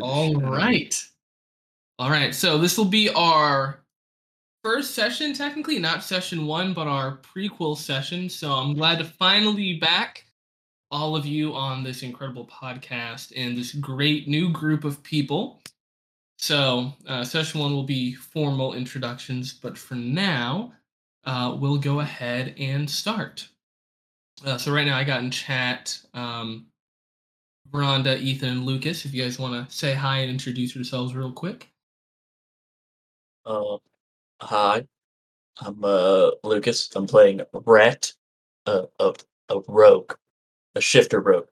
All right. All right. So this will be our first session, technically, not session one, but our prequel session. So I'm glad to finally be back, all of you, on this incredible podcast and this great new group of people. So uh, session one will be formal introductions, but for now, uh, we'll go ahead and start. Uh, so right now, I got in chat. Um, Veranda, Ethan, and Lucas, if you guys want to say hi and introduce yourselves real quick. Uh, hi, I'm uh Lucas. I'm playing Rat, uh, a a rogue, a shifter rogue.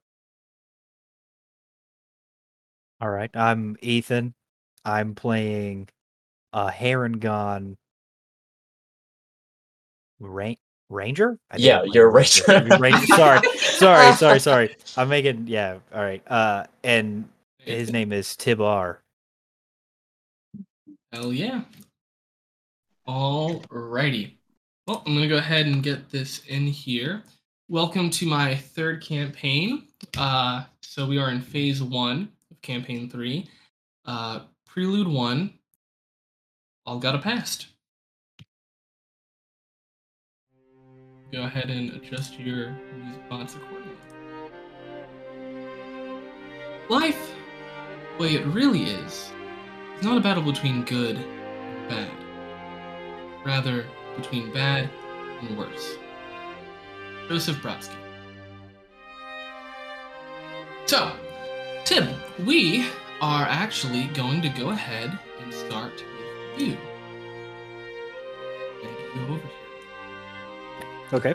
All right, I'm Ethan. I'm playing a Harengon Rain Ranger. I Yeah, you're a Ranger. ranger. Ranger. Sorry, sorry, sorry, sorry. I'm making yeah. All right. Uh, and his name is Tibar. Hell yeah. All righty. Well, I'm going to go ahead and get this in here. Welcome to my third campaign. Uh, so we are in phase one of campaign three. Uh, prelude one. All got a past. Go ahead and adjust your fonts accordingly. Life, the way it really is, it's not a battle between good and bad. Rather, between bad and worse. Joseph Brodsky. So, Tim, we are actually going to go ahead and start with you. And you over. Okay.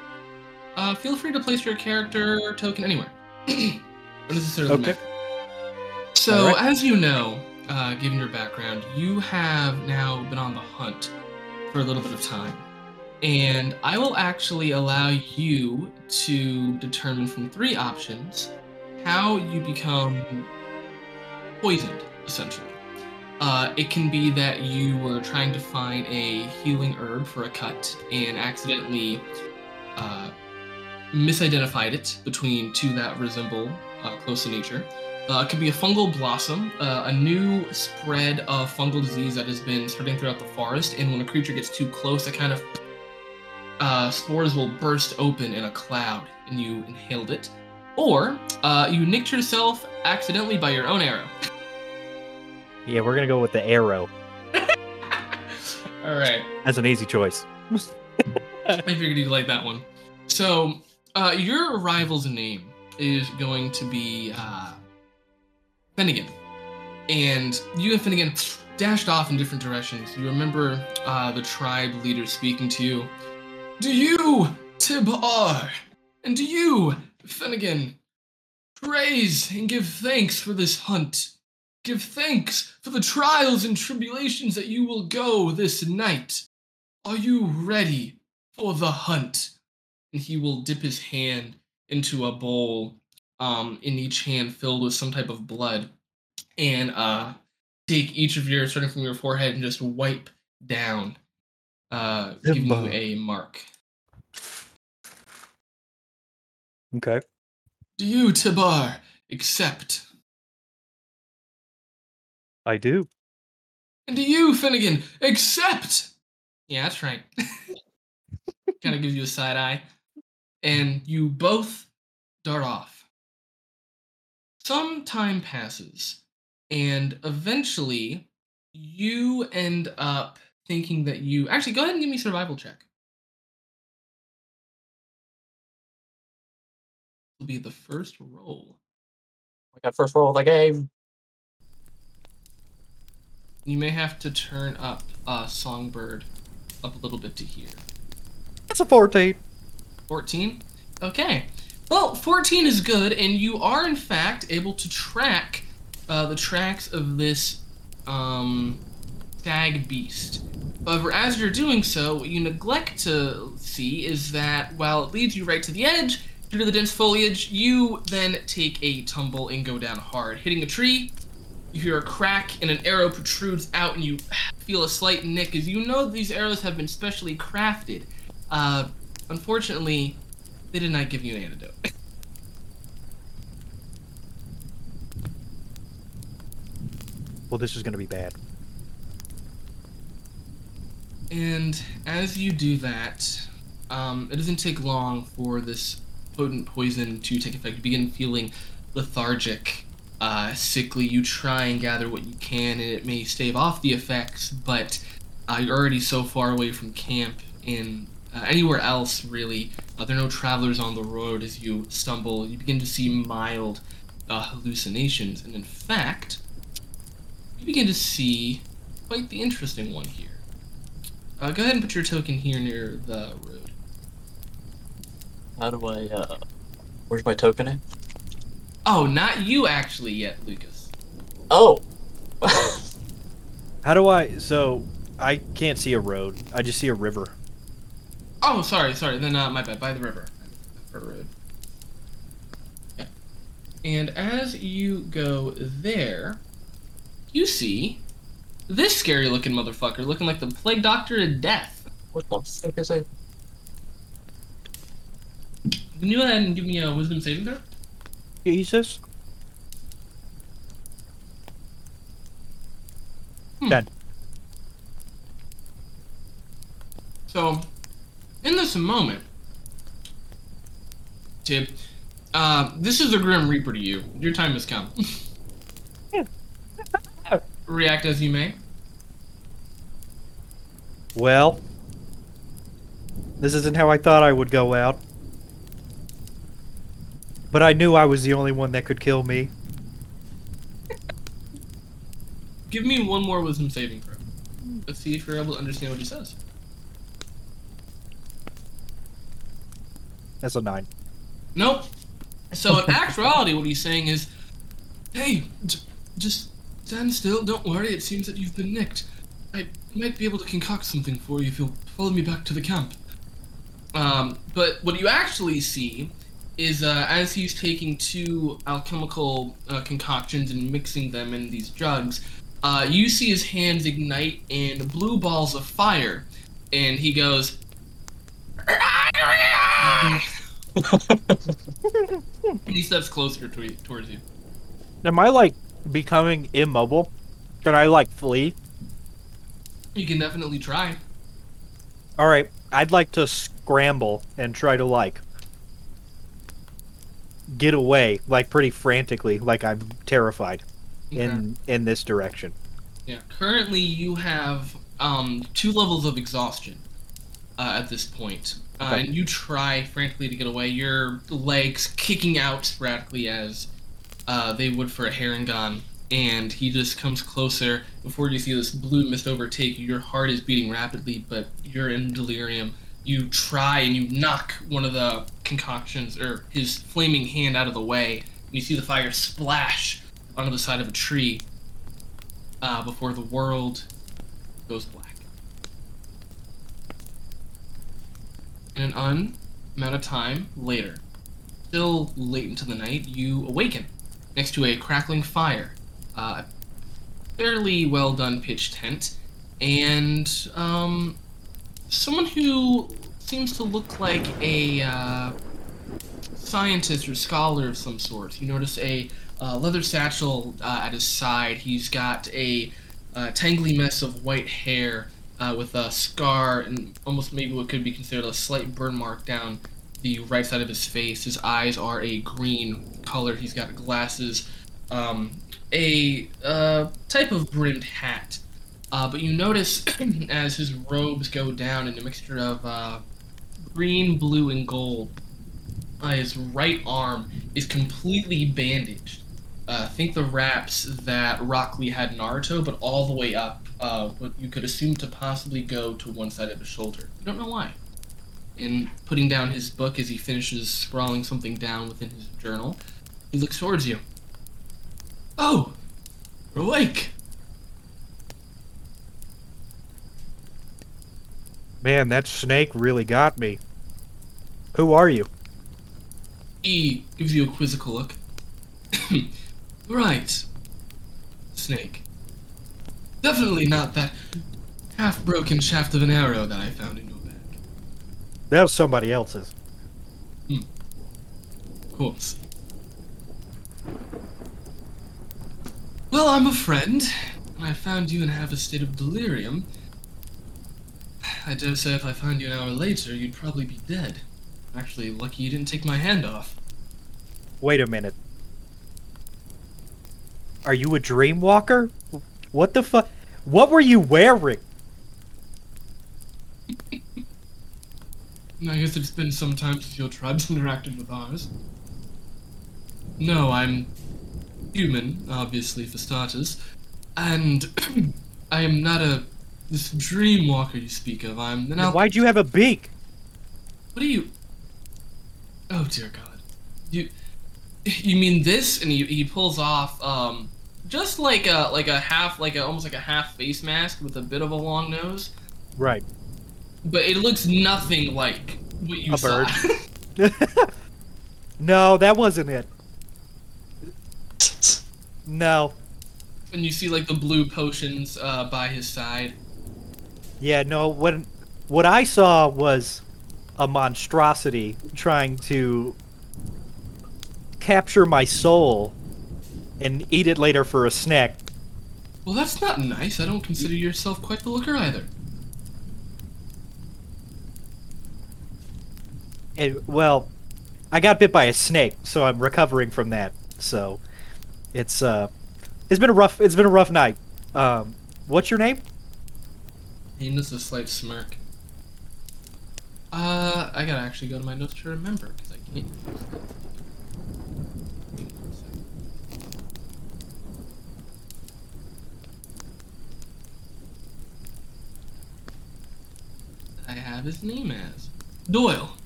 Uh, feel free to place your character token anywhere. Necessarily Okay. matter. So, Alright. as you know, uh, given your background, you have now been on the hunt for a little bit of time. And I will actually allow you to determine from three options how you become poisoned, essentially. Uh, it can be that you were trying to find a healing herb for a cut and accidentally uh, misidentified it between two that resemble uh, close in nature. Uh, it could be a fungal blossom, uh, a new spread of fungal disease that has been spreading throughout the forest, and when a creature gets too close, it kind of uh, spores will burst open in a cloud, and you inhaled it. Or uh, you nicked yourself accidentally by your own arrow. Yeah, we're gonna go with the arrow. All right. That's an easy choice. I figured you'd like that one. So, uh, your rival's name is going to be uh, Finnegan. And you and Finnegan dashed off in different directions. You remember uh, the tribe leader speaking to you. Do you, Tibar, and do you, Finnegan, praise and give thanks for this hunt? Give thanks for the trials and tribulations that you will go this night. Are you ready for the hunt? And he will dip his hand into a bowl, um, in each hand filled with some type of blood, and uh, take each of your, starting from your forehead, and just wipe down, uh, giving you a mark. Okay. Do you, Tibar, accept? I do. And do you, Finnegan, accept? Yeah, that's right. kind of gives you a side eye. And you both dart off. Some time passes, and eventually you end up thinking that you. Actually, go ahead and give me a survival check. Will be the first roll. I got first roll of the game. You may have to turn up uh, Songbird up a little bit to hear. That's a 14. 14? Okay. Well, 14 is good, and you are, in fact, able to track uh, the tracks of this um, stag beast. However, as you're doing so, what you neglect to see is that while it leads you right to the edge, due to the dense foliage, you then take a tumble and go down hard, hitting a tree. You hear a crack, and an arrow protrudes out, and you feel a slight nick as you know these arrows have been specially crafted. Uh, unfortunately, they did not give you an antidote. Well, this is gonna be bad. And as you do that, um, it doesn't take long for this potent poison to take effect. You begin feeling lethargic, uh, sickly. You try and gather what you can, and it may stave off the effects, but uh, you're already so far away from camp and uh, anywhere else, really. Uh, there are no travelers on the road as you stumble. You begin to see mild uh, hallucinations, and in fact, you begin to see quite the interesting one here. Uh, go ahead and put your token here near the road. How do I, uh, where's my token at? Oh, not you actually yet, Lucas. Oh! How do I? So I can't see a road. I just see a river. Oh, sorry, sorry. Then uh, my bad. By the river. For road. Yeah. And as you go there, you see this scary-looking motherfucker, looking like the plague doctor of death. what the fuck is that? Can you go ahead and give me a wisdom saving throw? Jesus. Hmm. Dead. So, in this moment, Tib, uh, this is the Grim Reaper to you. Your time has come. React as you may. Well, this isn't how I thought I would go out. But I knew I was the only one that could kill me. Give me one more wisdom saving throw. Let's see if you're able to understand what he says. That's a nine. Nope. So in actuality, what he's saying is, "Hey, j- just stand still. Don't worry. It seems that you've been nicked. I might be able to concoct something for you if you'll follow me back to the camp." Um, but what you actually see is uh, as he's taking two alchemical uh, concoctions and mixing them in these jugs, uh, you see his hands ignite in blue balls of fire, and he goes. he steps closer to towards you. Am I like becoming immobile? Can I like flee? You can definitely try. All right, I'd like to scramble and try to like get away, like pretty frantically, like I'm terrified in in this direction. Yeah. Currently, you have um, two levels of exhaustion uh, at this point, uh, Okay. and you try frantically to get away. Your legs kicking out sporadically as uh, they would for a Harengon, and he just comes closer. Before you see this blue mist overtake you, your heart is beating rapidly, but you're in delirium. You try and you knock one of the concoctions or his flaming hand out of the way, and you see the fire splash onto the side of a tree uh, before the world goes black. An un amount of time later, still late into the night, you awaken next to a crackling fire, uh, fairly well done pitch tent, and um, someone who seems to look like a uh, scientist or scholar of some sort. You notice a uh, leather satchel uh, at his side. He's got a uh, tangly mess of white hair uh, with a scar and almost maybe what could be considered a slight burn mark down the right side of his face. His eyes are a green color. He's got glasses, um, a uh, type of brimmed hat. Uh, but you notice as his robes go down in a mixture of uh, green, blue, and gold, uh, his right arm is completely bandaged. Uh, think the wraps that Rock Lee had Naruto, but all the way up, uh, what you could assume to possibly go to one side of his shoulder. You don't know why. In putting down his book as he finishes sprawling something down within his journal, he looks towards you. Oh, you're awake. Man, that snake really got me. Who are you? He gives you a quizzical look. right. Snake. Definitely not that half broken shaft of an arrow that I found in your bag. That was somebody else's. Hmm. Of course. Well, I'm a friend, and I found you in half a state of delirium, I dare say if I found you an hour later, you'd probably be dead. Actually, lucky you didn't take my hand off. Wait a minute. Are you a dream walker? What the fuck? What were you wearing? I guess it's been some time since your tribes interacted with ours. No, I'm human, obviously, for starters. And I am not a this dream walker you speak of. I'm an al- Why'd you have a beak? What are you? Oh dear God! You you mean this? And he, he pulls off um just like a like a half like a almost like a half face mask with a bit of a long nose, Right. but it looks nothing like what you A saw. bird. no, that wasn't it. No. and you see like the blue potions uh, by his side. Yeah, no, what what I saw was a monstrosity trying to capture my soul and eat it later for a snack. Well, that's not nice. I don't consider yourself quite the looker either. And, well, I got bit by a snake, so I'm recovering from that. So it's uh it's been a rough it's been a rough night. Um what's your name? He does a slight smirk. Uh, I gotta actually go to my notes to remember because I can't. I have his name as Doyle.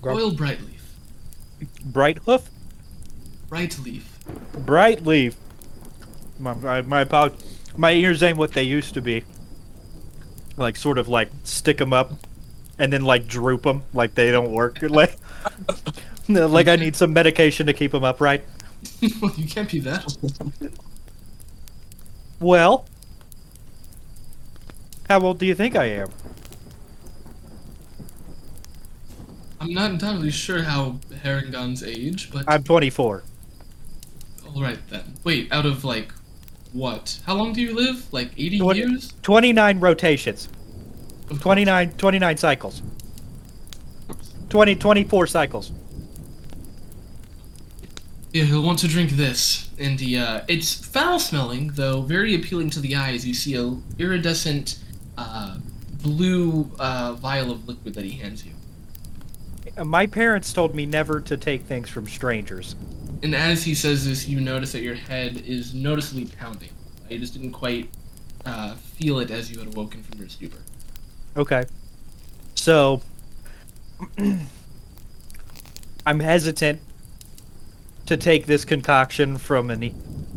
Grump. Doyle Brightleaf. Bright Hoof? Brightleaf. Bright Leaf. My my my, apo- my ears ain't what they used to be. Like sort of like stick them up, and then like droop them like they don't work. Like like I need some medication to keep them upright. well, you can't be that. Well, how old do you think I am? I'm not entirely sure how Harengon's age, but I'm 24. all right then. Wait, out of like what? How long do you live? Like 80 Twenty- years? 29 rotations. Of 29 29 cycles. 20 24 cycles. Yeah, he'll want to drink this, and he, uh, it's foul-smelling, though very appealing to the eyes. You see a iridescent, uh, blue uh, vial of liquid that he hands you. Uh, My parents told me never to take things from strangers. And as he says this, you notice that your head is noticeably pounding. You just didn't quite uh, feel it as you had awoken from your stupor. Okay. So I'm hesitant to take this concoction from an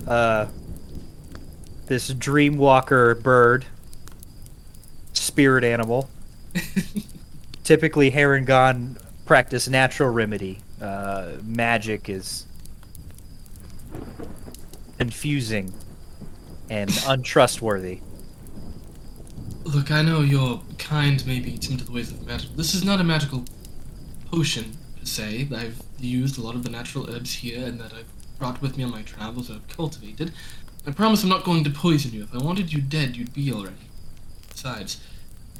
uh this dreamwalker bird spirit animal. Typically Harengon practice natural remedy. Uh magic is confusing and untrustworthy. Look, I know your kind may be timid to the ways of magic. This is not a magical potion, per se. I've used a lot of the natural herbs here and that I've brought with me on my travels I've cultivated. I promise I'm not going to poison you. If I wanted you dead, you'd be already.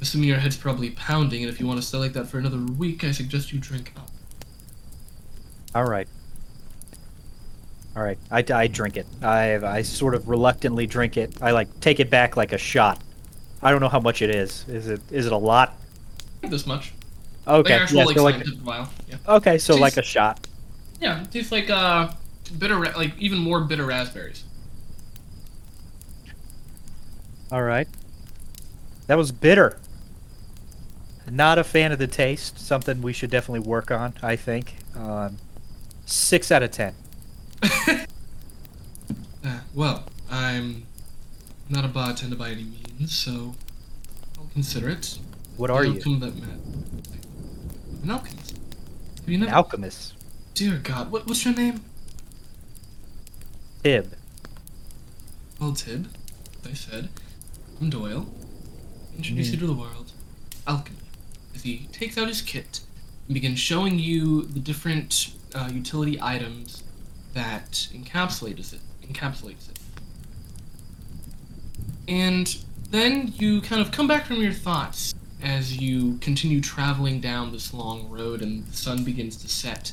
Assuming your head's probably pounding, and if you want to stay like that for another week, I suggest you drink up. All right. All right. I, I drink it. I I sort of reluctantly drink it. I like take it back like a shot. I don't know how much it is. Is it is it a lot? This much. Okay. Like actual, yeah, like, so like vial. Yeah. okay, so Jeez. like a shot. Yeah, it tastes like uh, bitter, like even more bitter raspberries. All right. That was bitter. Not a fan of the taste. Something we should definitely work on. I think. Um, six out of ten. Uh, well, I'm not a bartender by any means, so I'll consider it. What are you? that man. An alchemist. Have you never? Alchemist. Dear God, what, what's your name? Tib. Well, Tib. I said, I'm Doyle. Introduce you to the world. Alchemy. As he takes out his kit and begins showing you the different uh, utility items that encapsulate it, encapsulates it. And then you kind of come back from your thoughts as you continue traveling down this long road and the sun begins to set.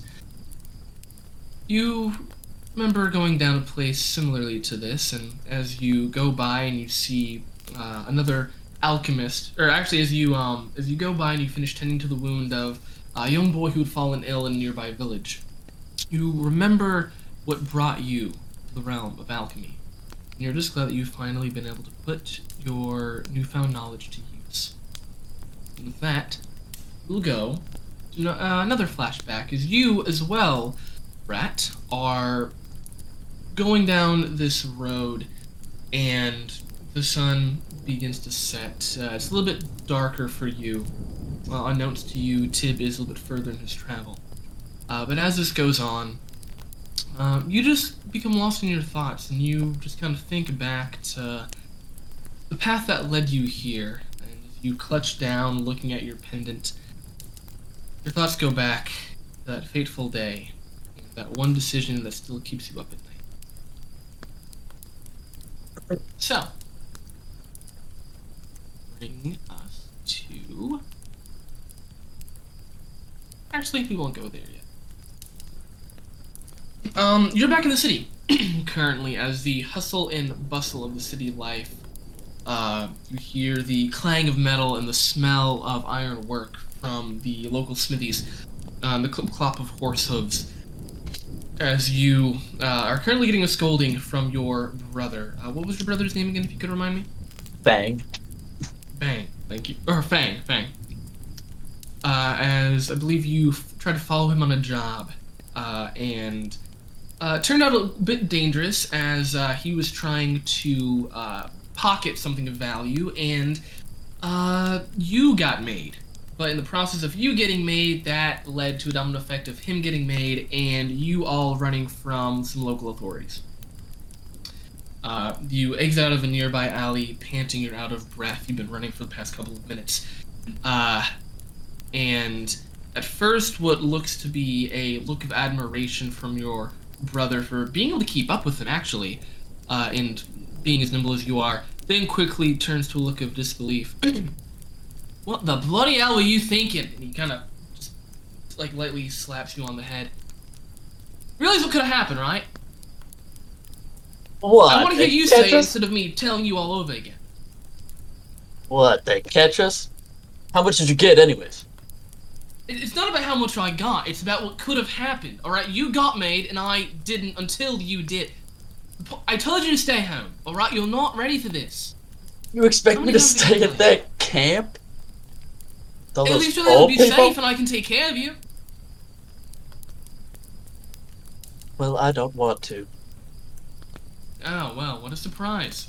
You remember going down a place similarly to this, and as you go by and you see uh, another alchemist, or actually as you um as you go by and you finish tending to the wound of a young boy who had fallen ill in a nearby village, you remember what brought you to the realm of alchemy. And you're just glad that you've finally been able to put your newfound knowledge to use. And with that, we'll go to uh, another flashback as you as well, Rat, are going down this road and the sun begins to set. Uh, it's a little bit darker for you. Well, unbeknownst to you, Tib is a little bit further in his travel. Uh, but as this goes on, um, you just become lost in your thoughts and you just kind of think back to the path that led you here. And you clutch down, looking at your pendant, your thoughts go back to that fateful day, that one decision that still keeps you up at night. So, bring us to. Actually, we won't go there yet. Um, you're back in the city currently as the hustle and bustle of the city life. Uh, you hear the clang of metal and the smell of iron work from the local smithies, um, the clip clop of horse hooves. As you uh, are currently getting a scolding from your brother. Uh, what was your brother's name again, if you could remind me? Bang. Bang. Thank you. Or Fang. Fang. Uh, as I believe you f- tried to follow him on a job, uh, and uh, turned out a bit dangerous as uh, he was trying to uh, pocket something of value, and uh, you got made. But in the process of you getting made, that led to a domino effect of him getting made and you all running from some local authorities. Uh, you exit out of a nearby alley, panting, you're out of breath. You've been running for the past couple of minutes. Uh, and at first, what looks to be a look of admiration from your brother for being able to keep up with him, actually, uh, and being as nimble as you are, then quickly turns to a look of disbelief. what the bloody hell were you thinking? And he kind of like, lightly slaps you on the head. Realize what could have happened, right? What? I want to hear you say it instead of me telling you all over again. What? They catch us? How much did you get, anyways? It's not about how much I got. It's about what could have happened. All right, you got made, and I didn't until you did. I told you to stay home. All right, you're not ready for this. You expect me to stay at that camp? At least you'll be people? safe, and I can take care of you. Well, I don't want to. Oh well, what a surprise.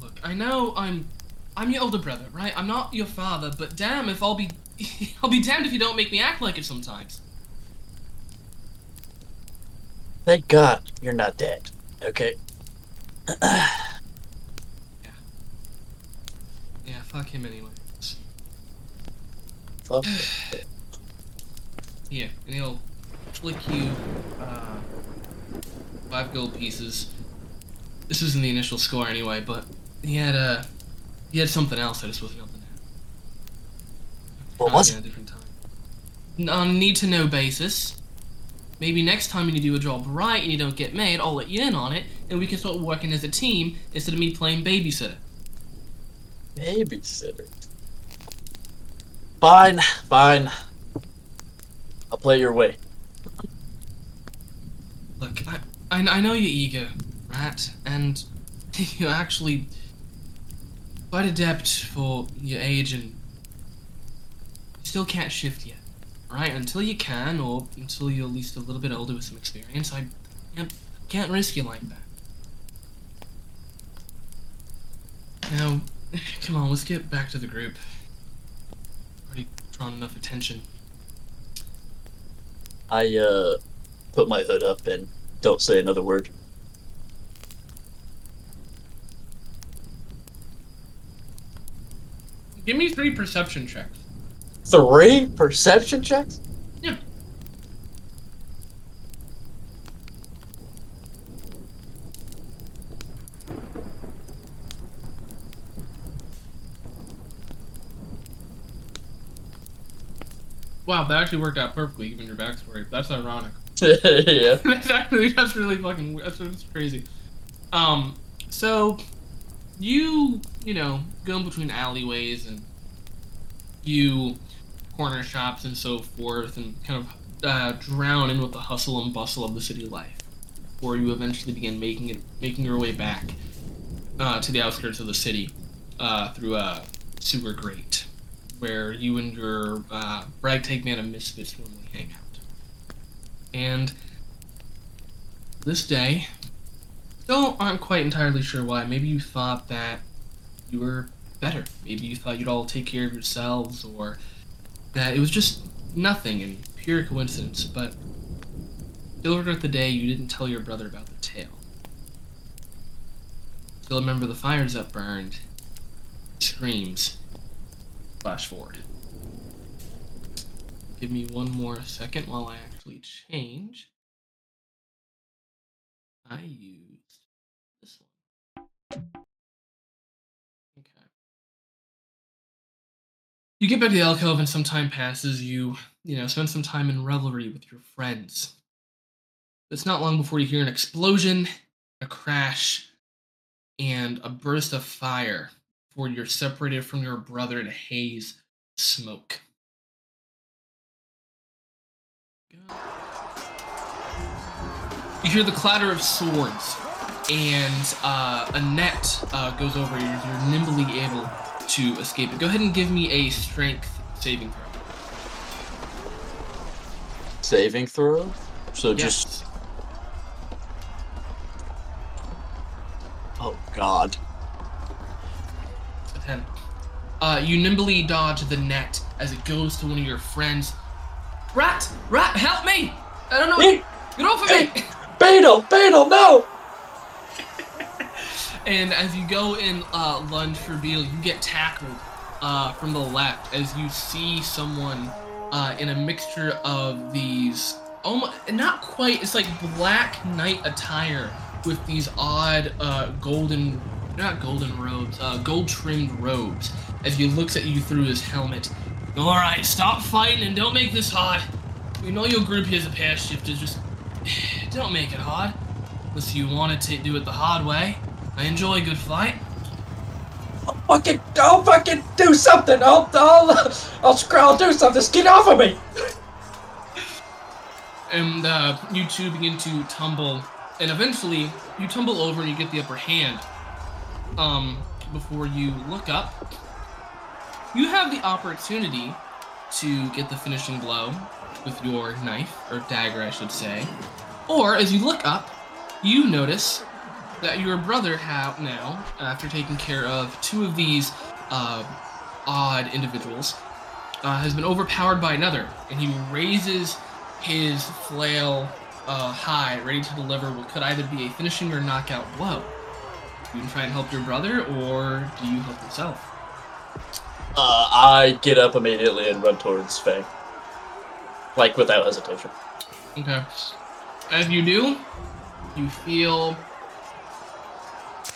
Look, I know I'm, I'm your older brother, right? I'm not your father, but damn if I'll be, I'll be damned if you don't make me act like it sometimes. Thank God you're not dead. Okay. Yeah, Yeah, fuck him anyway. Fuck. Yeah, and he'll flick you uh, five gold pieces. This wasn't the initial score anyway, but he had uh, he had something else I just wasn't able to know. What was a different time. On need to know basis. Maybe next time you do a job right and you don't get made, I'll let you in on it, and we can start working as a team instead of me playing babysitter. Babysitter. Fine, fine. I'll play your way. Look, I, I, I know your ego, And you're actually quite adept for your age and you still can't shift yet, right? Until you can, or until you're at least a little bit older with some experience, I can't, can't risk you like that. Now, come on, let's get back to the group. Already drawn enough attention. I, uh, put my hood up and don't say another word. Give me three perception checks. Three perception checks? Yeah. Wow, that actually worked out perfectly given your backstory. That's ironic. yeah. that's actually that's really fucking that's, that's crazy. Um, so you you know go in between alleyways and you corner shops and so forth, and kind of uh, drown in with the hustle and bustle of the city life, before you eventually begin making it making your way back uh, to the outskirts of the city uh, through a sewer grate, where you and your uh, ragtag band of misfits normally hang out. And this day, still aren't quite entirely sure why. Maybe you thought that you were better. Maybe you thought you'd all take care of yourselves, or that it was just nothing and pure coincidence. But still regret the day you didn't tell your brother about the tale. Still remember the fires that burned, screams. Flash forward. Give me one more second while I actually change. I one. Okay. You get back to the alcove and some time passes. You, you know, spend some time in revelry with your friends. It's not long before you hear an explosion, a crash, and a burst of fire before you're separated from your brother in a haze smoke. You hear the clatter of swords, and uh, a net uh, goes over you. You're nimbly able to escape it. Go ahead and give me a strength saving throw. Saving throw. So just oh god. A 10. Uh, you nimbly dodge the net as it goes to one of your friends. Rat! Rat, help me! I don't know. Hey, Get off of me! Beetle, Beetle, no! And as you go in uh, lunge for Beal, you get tackled uh, from the left as you see someone uh, in a mixture of these, almost not quite. It's like black knight attire with these odd uh, golden, not golden robes, uh, gold trimmed robes. As he looks at you through his helmet. All right, stop fighting and don't make this hard. We know your group here is a pair shifter. Just don't make it hard, unless you wanted to do it the hard way. I enjoy a good fight. I'll fucking, I'll fucking do something. I'll, I'll, I'll, scr- I'll do something. Just get off of me. And uh, you two begin to tumble, and eventually you tumble over and you get the upper hand. Um, before you look up, you have the opportunity to get the finishing blow with your knife or dagger, I should say. Or as you look up, you notice that your brother have now, after taking care of two of these uh, odd individuals, uh, has been overpowered by another, and he raises his flail uh, high, ready to deliver what could either be a finishing or knockout blow. You can try and help your brother, or do you help yourself? Uh, I get up immediately and run towards Faye. Like without hesitation. Okay. As you do, you feel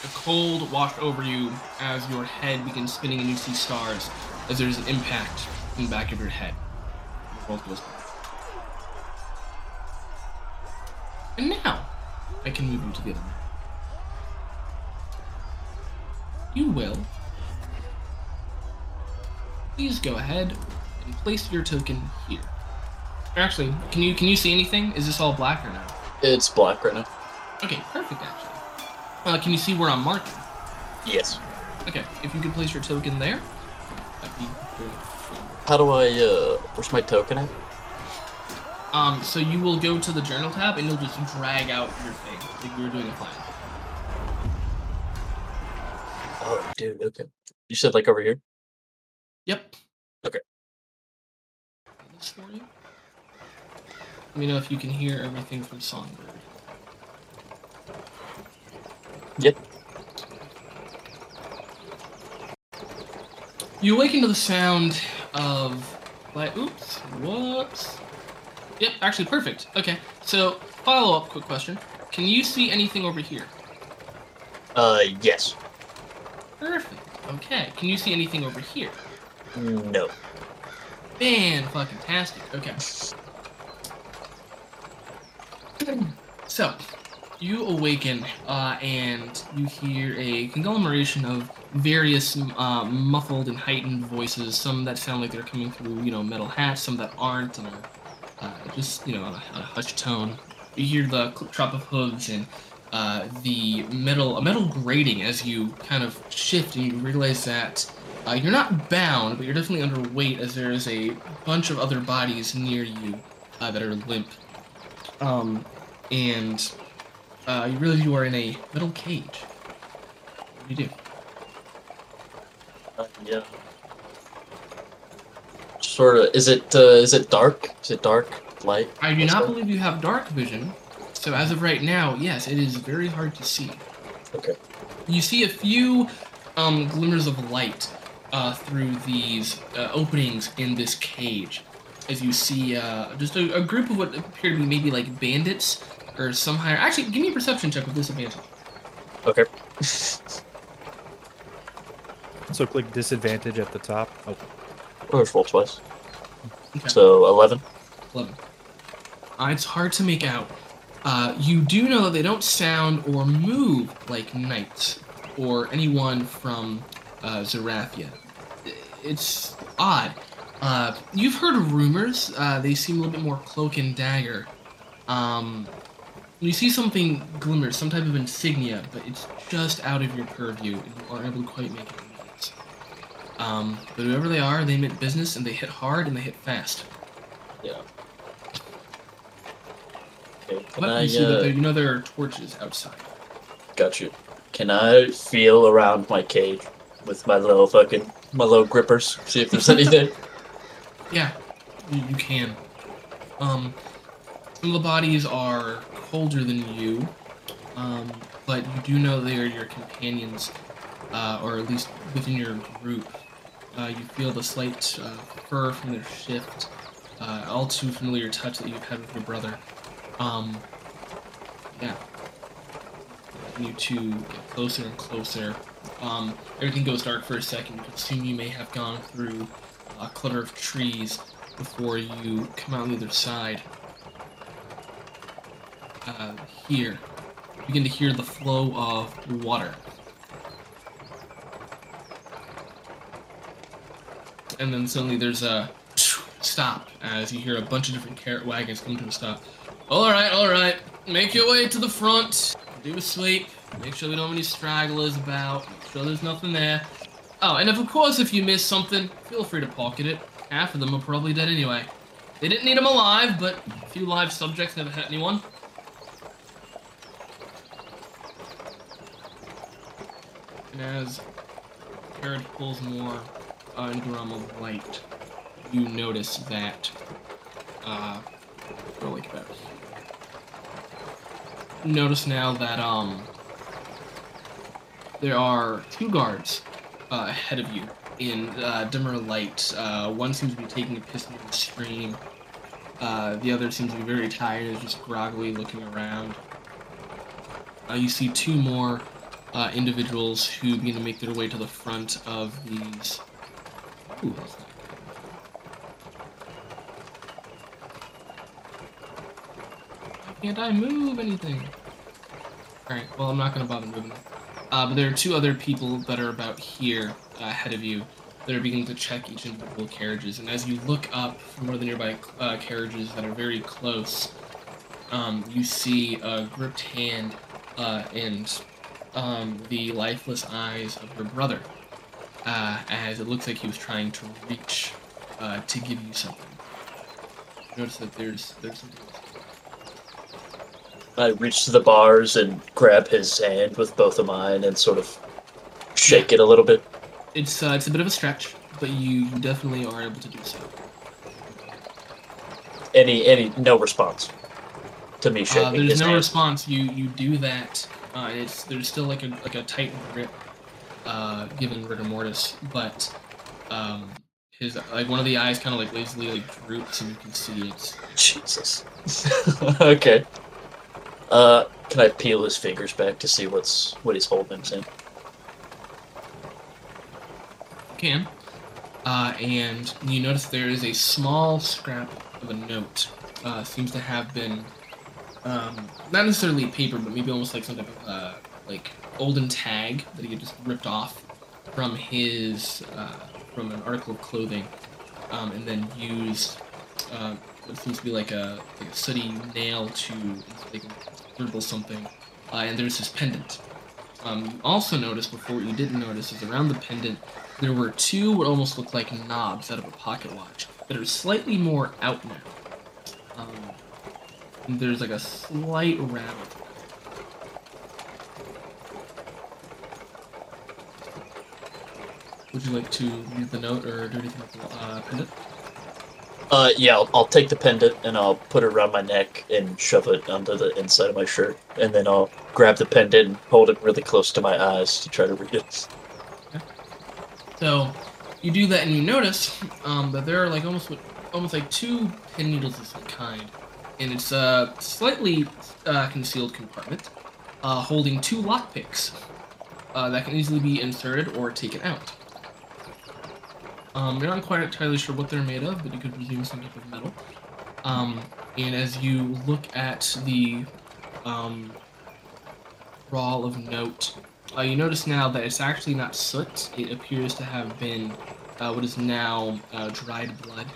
the cold wash over you as your head begins spinning and you see stars as there's an impact in the back of your head. World goes. And now, I can move you to the other map. You will. Please go ahead and place your token here. Actually, can you can you see anything? Is this all black or no? It's black right now. Okay, perfect actually. Uh, can you see where I'm marking? Yes. Okay, if you could place your token there, that'd be great. How do I, uh, where's my token at? Um, so you will go to the journal tab and you'll just drag out your thing, like you were doing a plan. Oh, dude, okay. You said like over here? Yep. Okay. This for you. Let me know if you can hear everything from Songbird. Yep. You awaken to the sound of like oops, whoops. Yep, actually perfect. Okay. So follow up quick question. Can you see anything over here? Uh, yes. Perfect. Okay. Can you see anything over here? No. Man, fucking tastic. Okay. So, you awaken uh, and you hear a conglomeration of various uh, muffled and heightened voices. Some that sound like they're coming through, you know, metal hats. Some that aren't, and are uh, just, you know, on a, a hushed tone. You hear the trop of hooves and uh, the metal, a metal grating as you kind of shift and you realize that uh, you're not bound, but you're definitely underweight as there is a bunch of other bodies near you uh, that are limp. Um, and uh, you realize you are in a metal cage. What do you do? Uh, yeah. Sort of. Is it? Uh, is it dark? Is it dark? Light? I do not believe you have dark vision, so as of right now, yes, it is very hard to see. Okay. You see a few um, glimmers of light uh, through these uh, openings in this cage, as you see uh, just a, a group of what appear to be maybe like bandits or some higher. Actually, give me a perception check with disadvantage. Okay. So click disadvantage at the top. Oh, Or roll twice. Okay. So eleven. 11. Uh, it's hard to make out. Uh, you do know that they don't sound or move like knights or anyone from uh, Zerathia. It's odd. Uh, you've heard rumors. Uh, they seem a little bit more cloak and dagger. Um, you see something glimmer, some type of insignia, but it's just out of your purview, and you aren't able to quite make it out. Um, but whoever they are, they meant business, and they hit hard and they hit fast. Yeah. Okay. Can But I? you see that Uh, there, you know there are torches outside. got you. Can I feel around my cage with my little fucking my little grippers? See if there's anything. Yeah, you, you can. Um, some of the bodies are colder than you, um, but you do know they are your companions, uh, or at least within your group. Uh, you feel the slight uh, fur from their shift, uh, all too familiar touch that you've had with your brother. Um, yeah. You two get closer and closer. Um, everything goes dark for a second. You assume you may have gone through a clutter of trees before you come out on the other side. Uh, here, you begin to hear the flow of water. And then suddenly there's a stop as you hear a bunch of different carrot wagons come to a stop. All right, all right, make your way to the front. Do a sweep. Make sure we don't have any stragglers about. Make sure there's nothing there. Oh, and if, of course, if you miss something, feel free to pocket it. Half of them are probably dead anyway. They didn't need them alive, but a few live subjects never hurt anyone. As Jared pulls more uh, realm of light, you notice that, uh, like here. Notice now that, um, there are two guards uh, ahead of you in uh, dimmer light. Uh, one seems to be taking a piss near the stream. Uh, the other seems to be very tired and just groggily looking around. Uh, you see two more uh, individuals who begin to make their way to the front of these. Ooh, can't I move anything? Alright, well, I'm not going to bother moving them. Uh, but there are two other people that are about here uh, ahead of you that are beginning to check each individual carriages. And as you look up from one of the nearby uh, carriages that are very close, um, you see a gripped hand uh, and um, the lifeless eyes of your brother, uh, as it looks like he was trying to reach uh, to give you something. Notice that there's there's something. else. I reach to the bars and grab his hand with both of mine and sort of shake it a little bit. It's uh, it's a bit of a stretch, but you, definitely are able to do so. Any any no response to me shaking Uh, there's no hand. response. You you do that. Uh, it's there's still like a like a tight grip, uh, given rigor mortis, but um, his like one of the eyes kind of like lazily like droops, and you can see it's Jesus. okay. Uh, can I peel his fingers back to see what's what he's holding in can. uh, and you notice there is a small scrap of a note. Uh, seems to have been um, not necessarily paper, but maybe almost like some type of uh, like olden tag that he had just ripped off from his uh, from an article of clothing, um, and then used uh, what seems to be like a, like a sooty nail to like scribble something. Uh, and there's this pendant. Um, you also noticed before what you didn't notice is around the pendant there were two what almost look like knobs out of a pocket watch that are slightly more out now. Um, there's like a slight rattle. Would you like to read the note or do anything with the uh, pendant? Uh, yeah, I'll, I'll take the pendant and I'll put it around my neck and shove it under the inside of my shirt, and then I'll grab the pendant and hold it really close to my eyes to try to read it. So you do that and you notice um, that there are like almost almost like two pin needles of some kind, and it's a slightly uh, concealed compartment uh, holding two lockpicks uh, that can easily be inserted or taken out. Um, you're not quite entirely sure what they're made of, but you could presume some type of metal. Um, and as you look at the um, of note, uh, you notice now that it's actually not soot. It appears to have been uh, what is now uh, dried blood.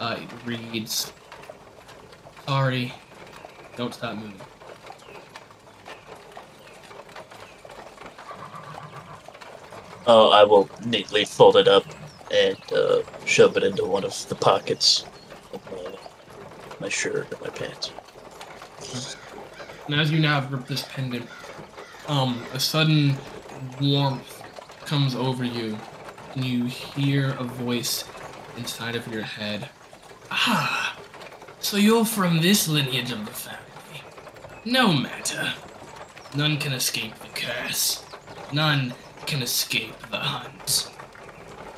Uh, it reads, "Sorry, don't stop moving." Oh, I will neatly fold it up and uh, shove it into one of the pockets of my, my shirt or my pants. And as you now grip this pendant, um, a sudden warmth comes over you, and you hear a voice inside of your head. Ah, so you're from this lineage of the family. No matter. None can escape the curse. None can escape the hunt.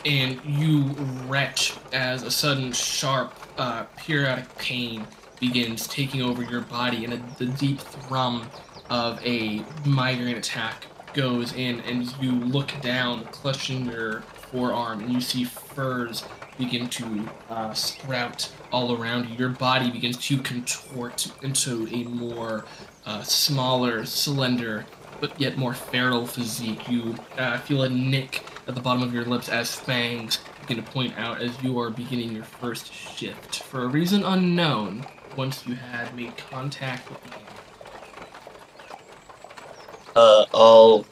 And you retch as a sudden sharp, uh, periodic pain begins taking over your body, and a, the deep thrum of a migraine attack goes in, and you look down, clutching your forearm, and you see furs begin to uh, sprout all around you. Your body begins to contort into a more uh, smaller, slender, but yet more feral physique. You uh, feel a nick at the bottom of your lips as fangs begin to point out as you are beginning your first shift. For a reason unknown, once you had made contact with the Uh, I'll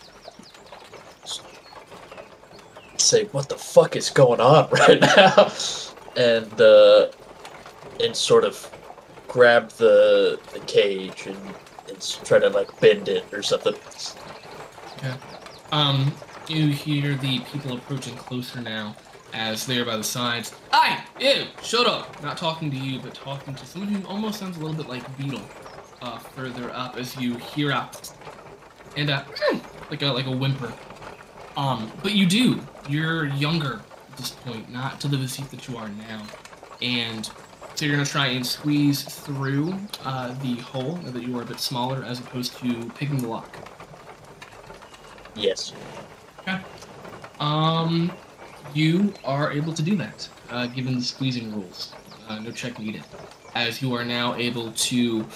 say, "What the fuck is going on right now?" and uh, and sort of grab the the cage and, and try to like bend it or something. Um, you hear the people approaching closer now as they are by the sides. Hi, you, shut up. Not talking to you, but talking to someone who almost sounds a little bit like Beetle. Uh, further up as you hear a and a like a like a whimper. Um, but you do. You're younger at this point, not to the physique that you are now, and so you're gonna try and squeeze through uh, the hole now that you are a bit smaller, as opposed to picking the lock. Yes. Okay. Um, you are able to do that, uh, given the squeezing rules. Uh, no check needed. As you are now able to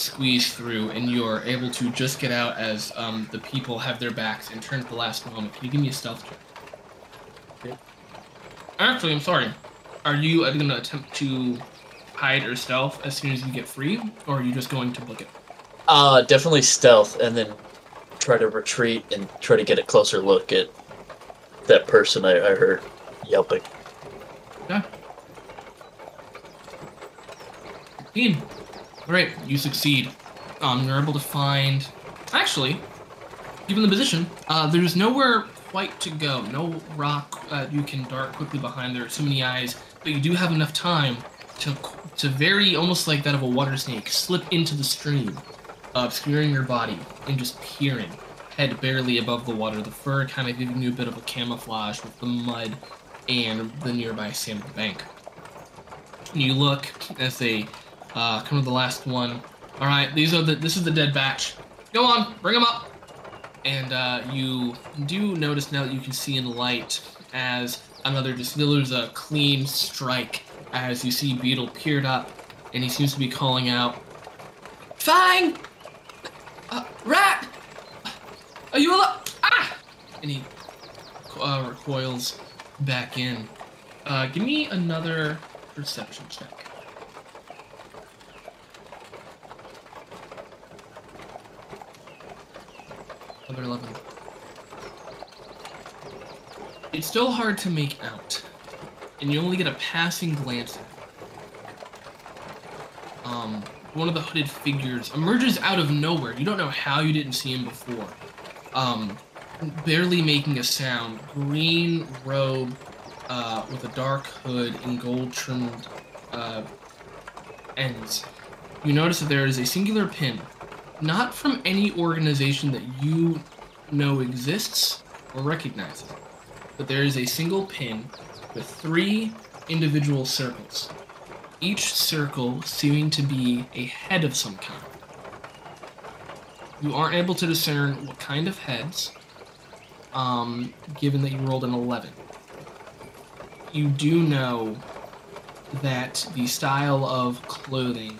squeeze through, and you are able to just get out as um, the people have their backs and turn at the last moment. Can you give me a stealth check? Okay. Actually, I'm sorry. Are you going to attempt to hide or stealth as soon as you get free, or are you just going to book it? Uh, definitely stealth, and then try to retreat and try to get a closer look at that person I, I heard yelping. Yeah. Succeed. Great, you succeed. Um, you're able to find. Actually, given the position, uh, there's nowhere quite to go. No rock uh, you can dart quickly behind. There are too many eyes, but you do have enough time to to very almost like that of a water snake slip into the stream, obscuring your body and just peering, head barely above the water. The fur kind of giving you a bit of a camouflage with the mud and the nearby sand bank. And you look as they uh, come to the last one. All right, these are the. This is the dead batch. Go on, bring them up. And uh, you do notice now that you can see in the light as another just there's a clean strike as you see Beetle peered up, and he seems to be calling out, "Fang, uh, rat, are you alive?" Ah! And he uh, recoils back in. Uh, give me another perception check. Another 11. It's still hard to make out, and you only get a passing glance. Um, one of the hooded figures emerges out of nowhere. You don't know how you didn't see him before. Um, barely making a sound. Green robe, uh, with a dark hood and gold trimmed uh, ends. You notice that there is a singular pin, not from any organization that you know exists or recognizes, but there is a single pin with three individual circles, each circle seeming to be a head of some kind. You aren't able to discern what kind of heads, um, given that you rolled an 11 you do know that the style of clothing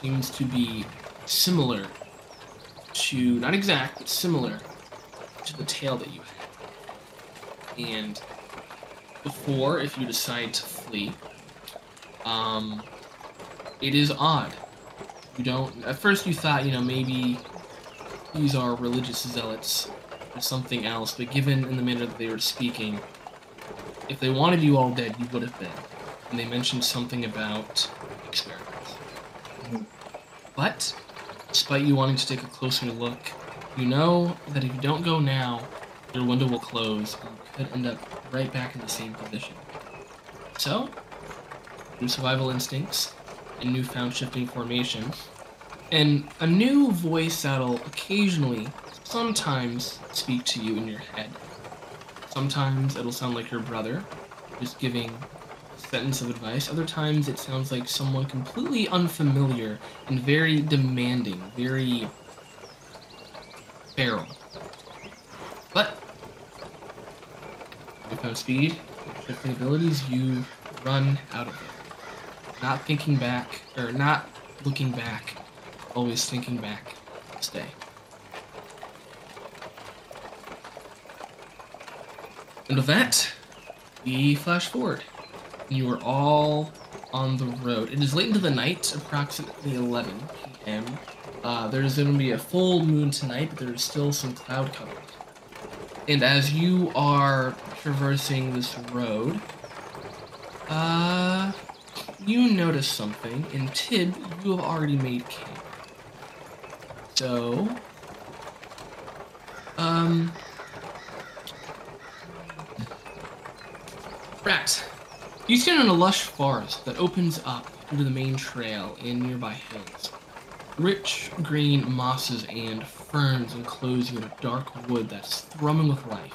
seems to be similar to, not exact, but similar to the tail that you had. And before, if you decide to flee, um, it is odd. You don't, at first you thought, you know, maybe these are religious zealots or something else, but given in the manner that they were speaking, if they wanted you all dead, you would have been. And they mentioned something about experiments. But, despite you wanting to take a closer look, you know that if you don't go now, your window will close and you could end up right back in the same position. So, through survival instincts and newfound shifting formation, and a new voice that'll occasionally, sometimes, speak to you in your head Sometimes it'll sound like your brother, just giving sentence of advice. Other times it sounds like someone completely unfamiliar and very demanding, very feral. But with no speed, shifting abilities, you run out of there. Not thinking back, or not looking back, always thinking back. Stay. And with that, we flash forward. You are all on the road. It is late into the night, approximately 11 p.m. Uh, there's going to be a full moon tonight, but there's still some cloud cover. And as you are traversing this road, uh, you notice something. In Tib, you have already made camp. So, um, Rat, you stand in a lush forest that opens up into the main trail in nearby hills. Rich green mosses and ferns enclose you in a dark wood that's thrumming with life.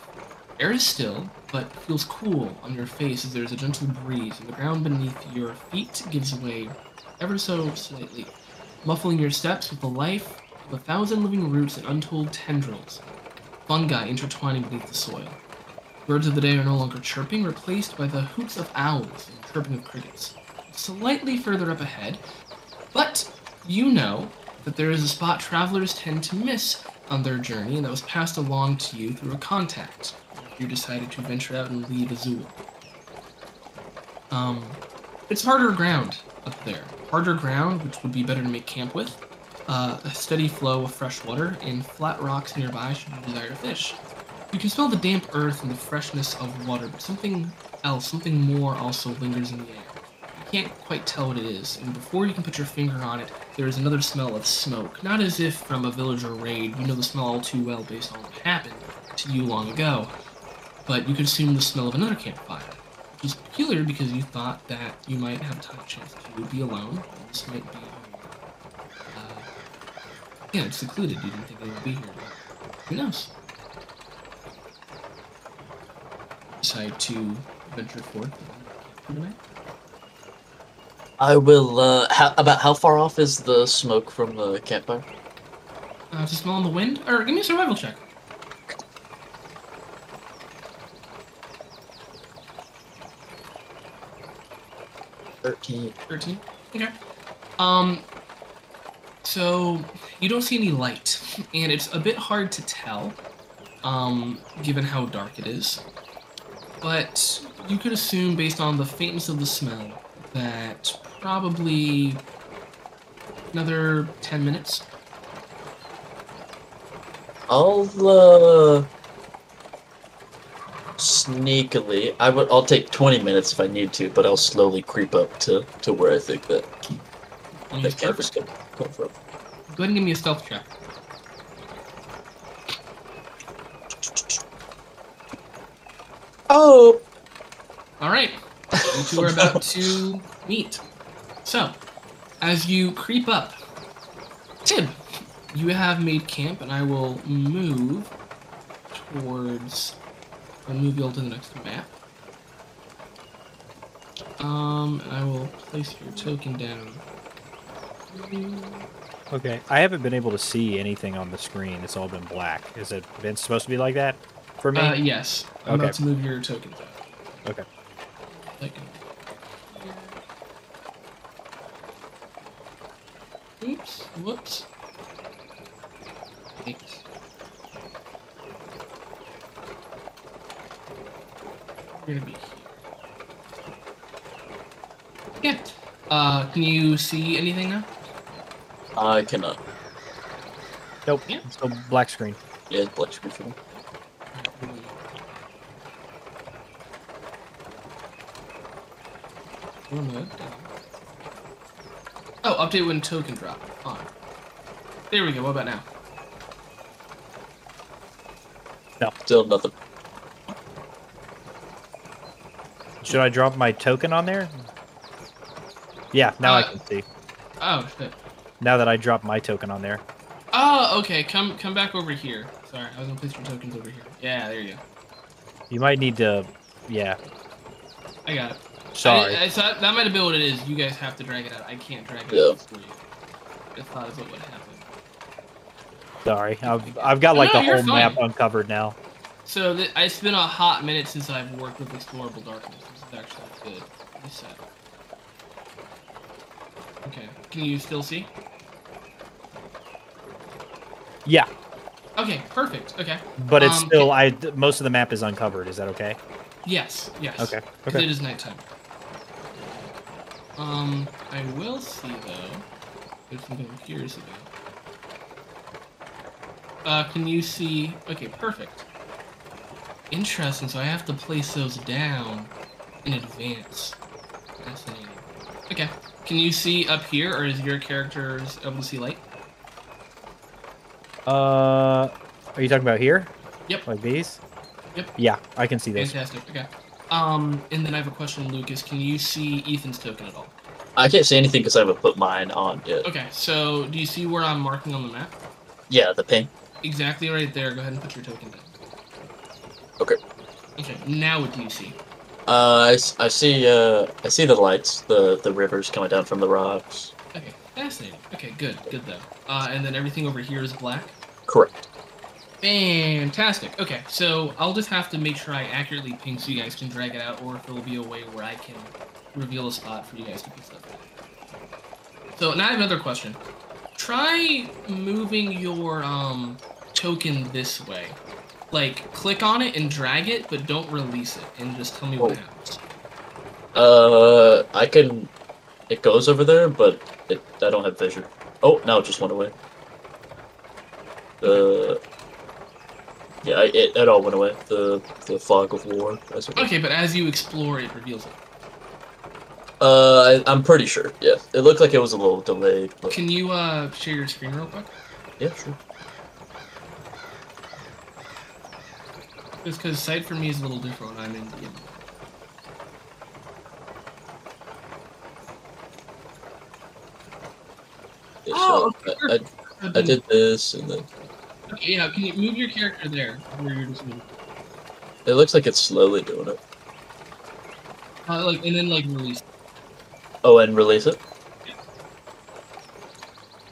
Air is still, but feels cool on your face as there's a gentle breeze, and the ground beneath your feet gives way ever so slightly, muffling your steps with the life of a thousand living roots and untold tendrils, fungi intertwining beneath the soil. Birds of the day are no longer chirping, replaced by the hoots of owls and chirping of crickets. Slightly further up ahead, but you know that there is a spot travelers tend to miss on their journey, and that was passed along to you through a contact. You decided to venture out and leave Azul. Um, it's harder ground up there. Harder ground, which would be better to make camp with. Uh, a steady flow of fresh water, and flat rocks nearby should you desire to fish. You can smell the damp earth and the freshness of water, but something else, something more also lingers in the air. You can't quite tell what it is, and before you can put your finger on it, there is another smell of smoke. Not as if from a villager raid, you know the smell all too well based on what happened to you long ago, but you could assume the smell of another campfire. Which is peculiar because you thought that you might have a chance to be alone, this might be, uh, yeah, it's secluded. You didn't think they would be here, but who knows? Decide to venture forth tonight? I will. Uh, how, about how far off is the smoke from the campfire? Uh, to smell in the wind, or give me a survival check. Thirteen. 13 okay um so you don't see any light and it's a bit hard to tell um given how dark it is but you could assume based on the faintness of the smell that probably another 10 minutes I'll uh sneakily. I would. I'll take twenty minutes if I need to, but I'll slowly creep up to to where I think that that it's camp is perfect. coming come from. go ahead and give me a stealth check Oh. All right. You two are about to meet. So, as you creep up, Tib, you have made camp, and I will move towards. I'll move you all to the next map. Um, and I will place your token down. Okay. I haven't been able to see anything on the screen. It's all been black. Is it been supposed to be like that for me? Uh, yes. I'm about Okay. to move your tokens out. okay. Like, oops, whoops. Thanks. We're gonna be here. Yeah. Uh, can you see anything now? I cannot. Nope. Yeah. Still black screen. Yeah, it's black screen for me. Oh, update when token drop. On. There we go. What about now? Still nothing. Should I drop my token on there? Yeah, now I Uh, can see. Oh shit. Now that I dropped my token on there. Oh, okay. Come, come back over here. Sorry, I was gonna place your tokens over here. Yeah, there you go. You might need to. Yeah. I got it. Sorry. I, I thought that might have been what it is. You guys have to drag it out. I can't drag it Yeah. out for you. I thought is what would happen. Sorry. I've, I've got like No, the you're whole map uncovered now. So th- it's been a hot minute since I've worked with explorable darkness. This is actually good. Reset. Okay. Can you still see? Yeah, Okay. Perfect. Okay. but it's Um, still I most of the map is uncovered. Is that okay? Yes. Yes. Okay. Okay. It is nighttime. Um, I will see though. There's something I'm curious about. Uh, can you see? Okay, perfect. Interesting. So I have to place those down in advance. Fascinating. Okay. Can you see up here, or is your character able to see light? Uh, are you talking about here? Yep. Like these? Yep. Yeah, I can see this. Fantastic. Okay. Um, and then I have a question, Lucas. Can you see Ethan's token at all? I can't say anything because I haven't put mine on yet. Okay. So do you see where I'm marking on the map? Yeah, the ping. Exactly right there. Go ahead and put your token down. Okay. Okay. Now what do you see? Uh, I see. Uh, I see the lights, the the rivers coming down from the rocks. Fascinating. Okay. Good. Good though. Uh, and then everything over here is black. Correct. Fantastic. Okay. So I'll just have to make sure I accurately ping so you guys can drag it out, or if there will be a way where I can reveal a spot for you guys to pick out. So now I have another question. Try moving your um token this way. Like click on it and drag it, but don't release it, and just tell me what Oh. happens. Uh, I can. It goes over there, but it, I don't have vision. Oh, now it just went away. The. Yeah, it, it all went away. The the fog of war. Okay, but as you explore, it reveals it. Uh, I, I'm pretty sure. Yeah, it looked like it was a little delayed. But Can you uh share your screen real quick? yeah, sure. Just because sight for me is a little different when I'm in the. Yeah, Oh, so okay, I, I, I did this, and then Okay, yeah. Can you move your character there where you're just moving? it looks like it's slowly doing it. Uh, like and then like release. Oh, and release it.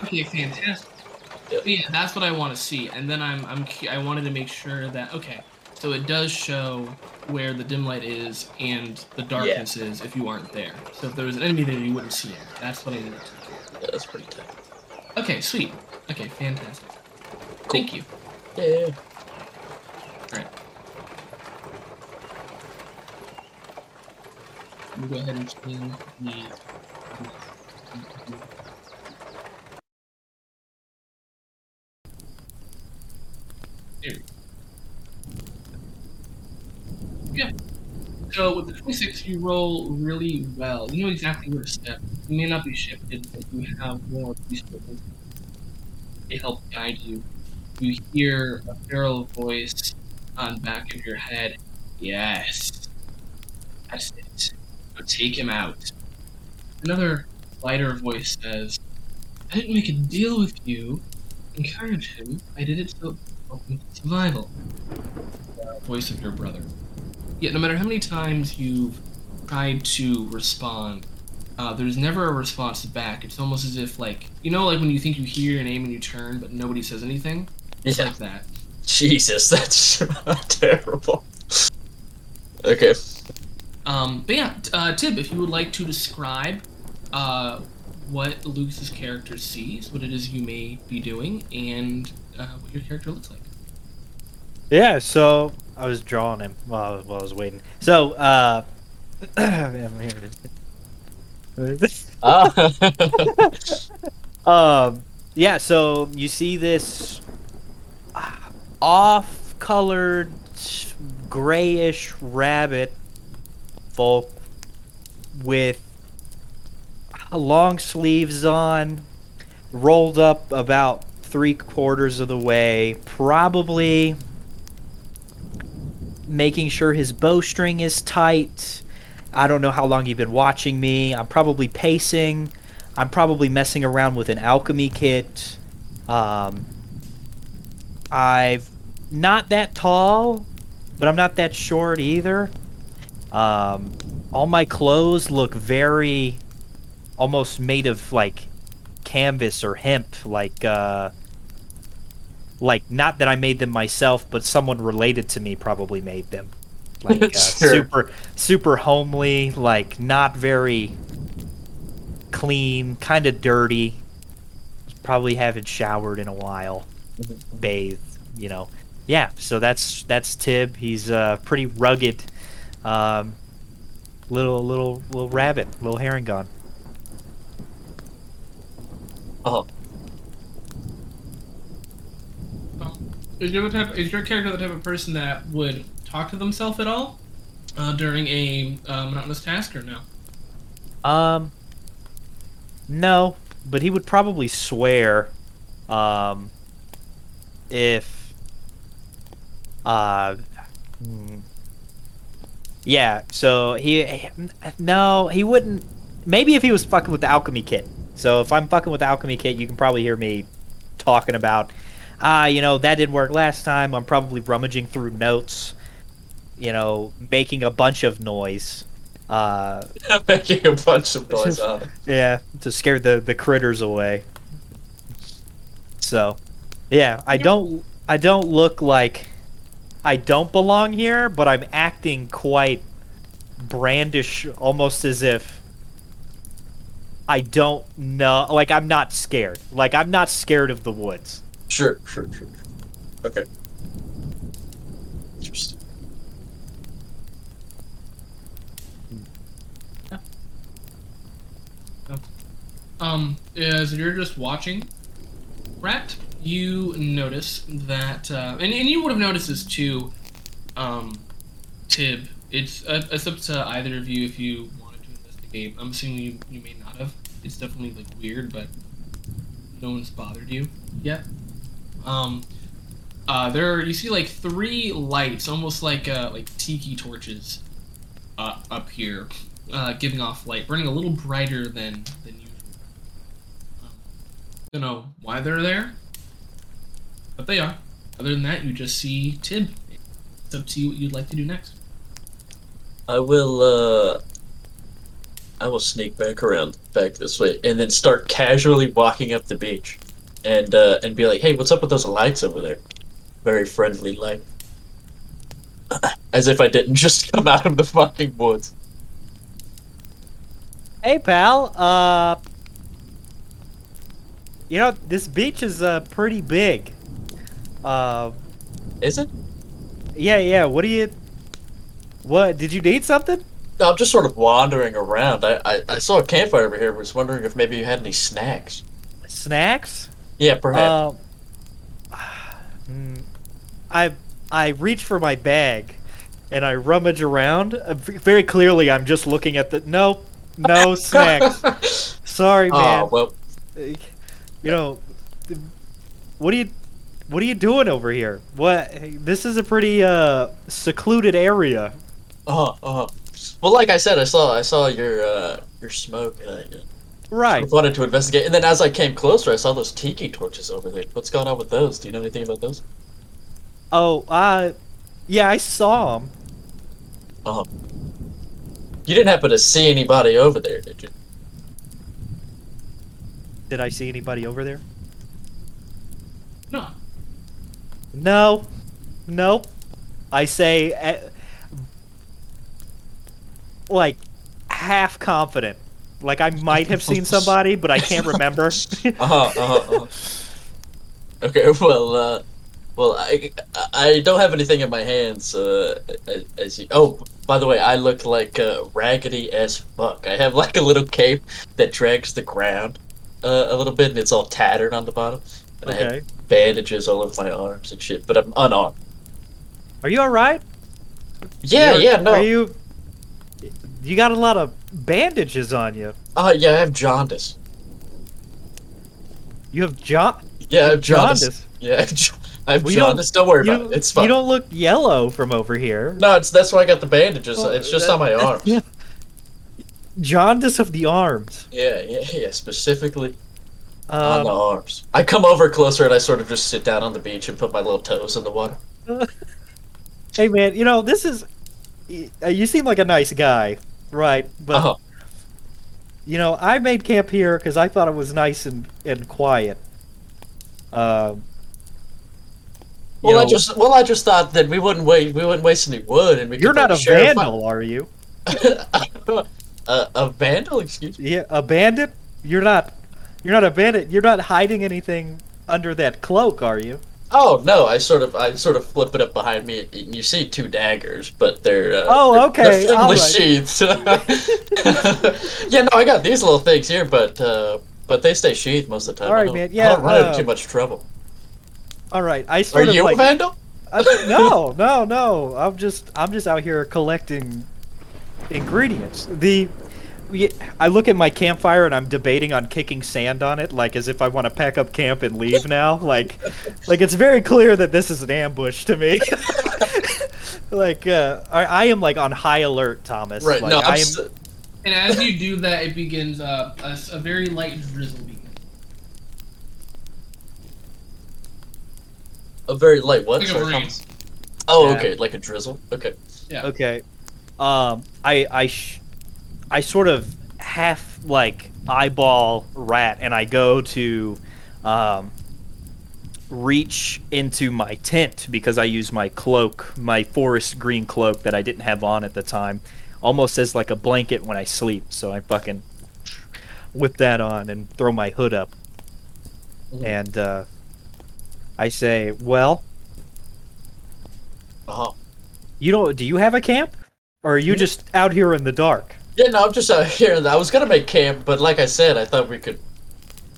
Okay, fantastic. Yeah. Yeah, that's what I want to see. And then I'm I'm I wanted to make sure that okay. So it does show where the dim light is and the darkness is if you aren't there. So if there was an enemy there, you wouldn't see it. That's what I did. Yeah, that's pretty tight. Okay, sweet. Okay, fantastic. Thank you. Yeah. Alright. We'll go ahead and spin the. Um, there we go. Yeah. So with the 26, you roll really well. You know exactly where to step. You may not be shifted, but you have more resources. They help guide you you hear a feral voice on back of your head. Yes. That's it. Take him out. Another lighter voice says, I didn't make a deal with you. Encourage him. I did it to survival. The voice of your brother. Yet no matter how many times you've tried to respond, uh, there's never a response back. It's almost as if like you know like when you think you hear your name and you turn but nobody says anything? It's Yeah. like that. Jesus, that's terrible. Okay. Um, but yeah, uh, Tib, if you would like to describe uh, what Lucas's character sees, what it is you may be doing, and uh, what your character looks like. Yeah, so I was drawing him while, while I was waiting. So, uh. Ah. um, yeah, so you see this uh, off-colored, grayish rabbit folk with long sleeves on, rolled up about three quarters of the way, probably making sure his bowstring is tight. I don't know how long you've been watching me. I'm probably pacing. I'm probably messing around with an alchemy kit. Um, I've not that tall, but I'm not that short either. Um, all my clothes look very almost made of like canvas or hemp, like uh, like not that I made them myself, but someone related to me probably made them. Like uh, Sure. super super homely, like not very clean, kind of dirty. Probably haven't showered in a while, bathed, you know. Yeah, so that's that's Tib. He's uh, pretty rugged, um, little little little rabbit, little Harengon. oh, is your type? Is your character the type of person that would talk to themselves at all uh, during a uh, monotonous task, or no? Um, no, but he would probably swear, um, if, uh, hmm. yeah. So he, no, he wouldn't. Maybe if he was fucking with the alchemy kit. So if I'm fucking with the alchemy kit, you can probably hear me talking about, ah, you know, that didn't work last time. I'm probably rummaging through notes, you know, making a bunch of noise. Uh, making a bunch of noise on it. yeah, to scare the the critters away. So, yeah, I don't I don't look like I don't belong here, but I'm acting quite brandish, almost as if I don't know. Like I'm not scared. Like I'm not scared of the woods. Sure, sure, sure. Okay. Interesting. Yeah. Um, as you're just watching, Rat, you notice that, uh, and, and you would have noticed this too, um, Tib. It's, uh, it's up to either of you if you wanted to investigate. I'm assuming you, you may not have. It's definitely like weird, but no one's bothered you yet. Um, uh, there are, you see like three lights, almost like uh, like tiki torches, uh, up here, uh, giving off light, burning a little brighter than than usual. Um, don't know why they're there, but they are. Other than that, you just see Tib. It's up to you what you'd like to do next. I will uh I will sneak back around back this way and then start casually walking up the beach and uh and be like, "Hey, what's up with those lights over there?" Very friendly light. As if I didn't just come out of the fucking woods. Hey, pal. Uh, you know this beach is uh pretty big. Uh, Is it? yeah, yeah. What do you? What did you need something? I'm just sort of wandering around. I, I, I saw a campfire over here. Was wondering if maybe you had any snacks. Snacks? Yeah, perhaps. Mm, I I reach for my bag, and I rummage around. Uh, very clearly, I'm just looking at the no, no snacks. Sorry, man. oh well, you know, what are you what are you doing over here? What this is a pretty uh secluded area. uh, uh. Well, like I said, I saw I saw your uh your smoke. And I, Right. wanted to investigate, and then as I came closer, I saw those tiki torches over there. What's going on with those? Do you know anything about those? Oh, uh yeah, I saw him. Uh, you didn't happen to see anybody over there, did you? Did I see anybody over there? No. No. Nope. I say uh, like half confident. Like I might have seen somebody, but I can't remember. Uh huh. Uh huh. Uh-huh. Okay. Well. uh... Well, I, I don't have anything in my hands. Uh, as you, oh, by the way, I look like uh, raggedy as fuck. I have like a little cape that drags the ground uh, a little bit, and it's all tattered on the bottom. And I have bandages all over my arms and shit, but I'm unarmed. Are you all right? Yeah, You're- yeah, no. Are you? You got a lot of bandages on you. Oh, yeah, I have jaundice. You have John. Yeah, I have jaundice. Jaundice. Yeah, I have ja- I have Well, you don't- jaundice. Don't, worry about it. It's fine. you don't look yellow from over here. No, it's that's why I got the bandages. Well, it's just that- on my arms. Yeah. Jaundice of the arms. Yeah, yeah, yeah. Specifically on Um, the arms. I come over closer and I sort of just sit down on the beach and put my little toes in the water. hey man, you know this is. uh, You seem like a nice guy, right? But Uh-huh. you know, I made camp here because I thought it was nice and and quiet. You Well, I just well, I just thought that we wouldn't wait. We wouldn't waste any wood, and we You're not a vandal, are you? a, a vandal? Excuse me. Yeah, a bandit? You're not. You're not a bandit. You're not hiding anything under that cloak, are you? Oh no! I sort of I sort of flip it up behind me, and you see two daggers, but they're uh, Oh, okay, They're right. sheathed. yeah, no, I got these little things here, but uh, but they stay sheathed most of the time. All right, I right, don't- man, I don't run into uh, too much trouble. All right. I Are sort of you like. a vandal? I, no, no, no. I'm just. I'm just out here collecting ingredients. The. We- I look at my campfire and I'm debating on kicking sand on it, like as if I want to pack up camp and leave now. Like, like it's very clear that this is an ambush to me. like, uh, I, I am like on high alert, Thomas. Right. Like, no, I'm I am. s- And as you do that, it begins uh, a, s- a very light drizzle begins. a very light what? Like a Sorry, breeze. Oh, Yeah. okay, like a drizzle. Okay. Yeah. Okay. Um, I I sh- I sort of half like eyeball rat, and I go to um, reach into my tent because I use my cloak, my forest green cloak that I didn't have on at the time, almost as like a blanket when I sleep. So I fucking whip that on and throw my hood up, Mhm. and uh, I say, "Well, Uh-huh. you don't? Do you have a camp, or are you just out here in the dark?" Yeah, no, I'm just out here. I was gonna make camp, but like I said, I thought we could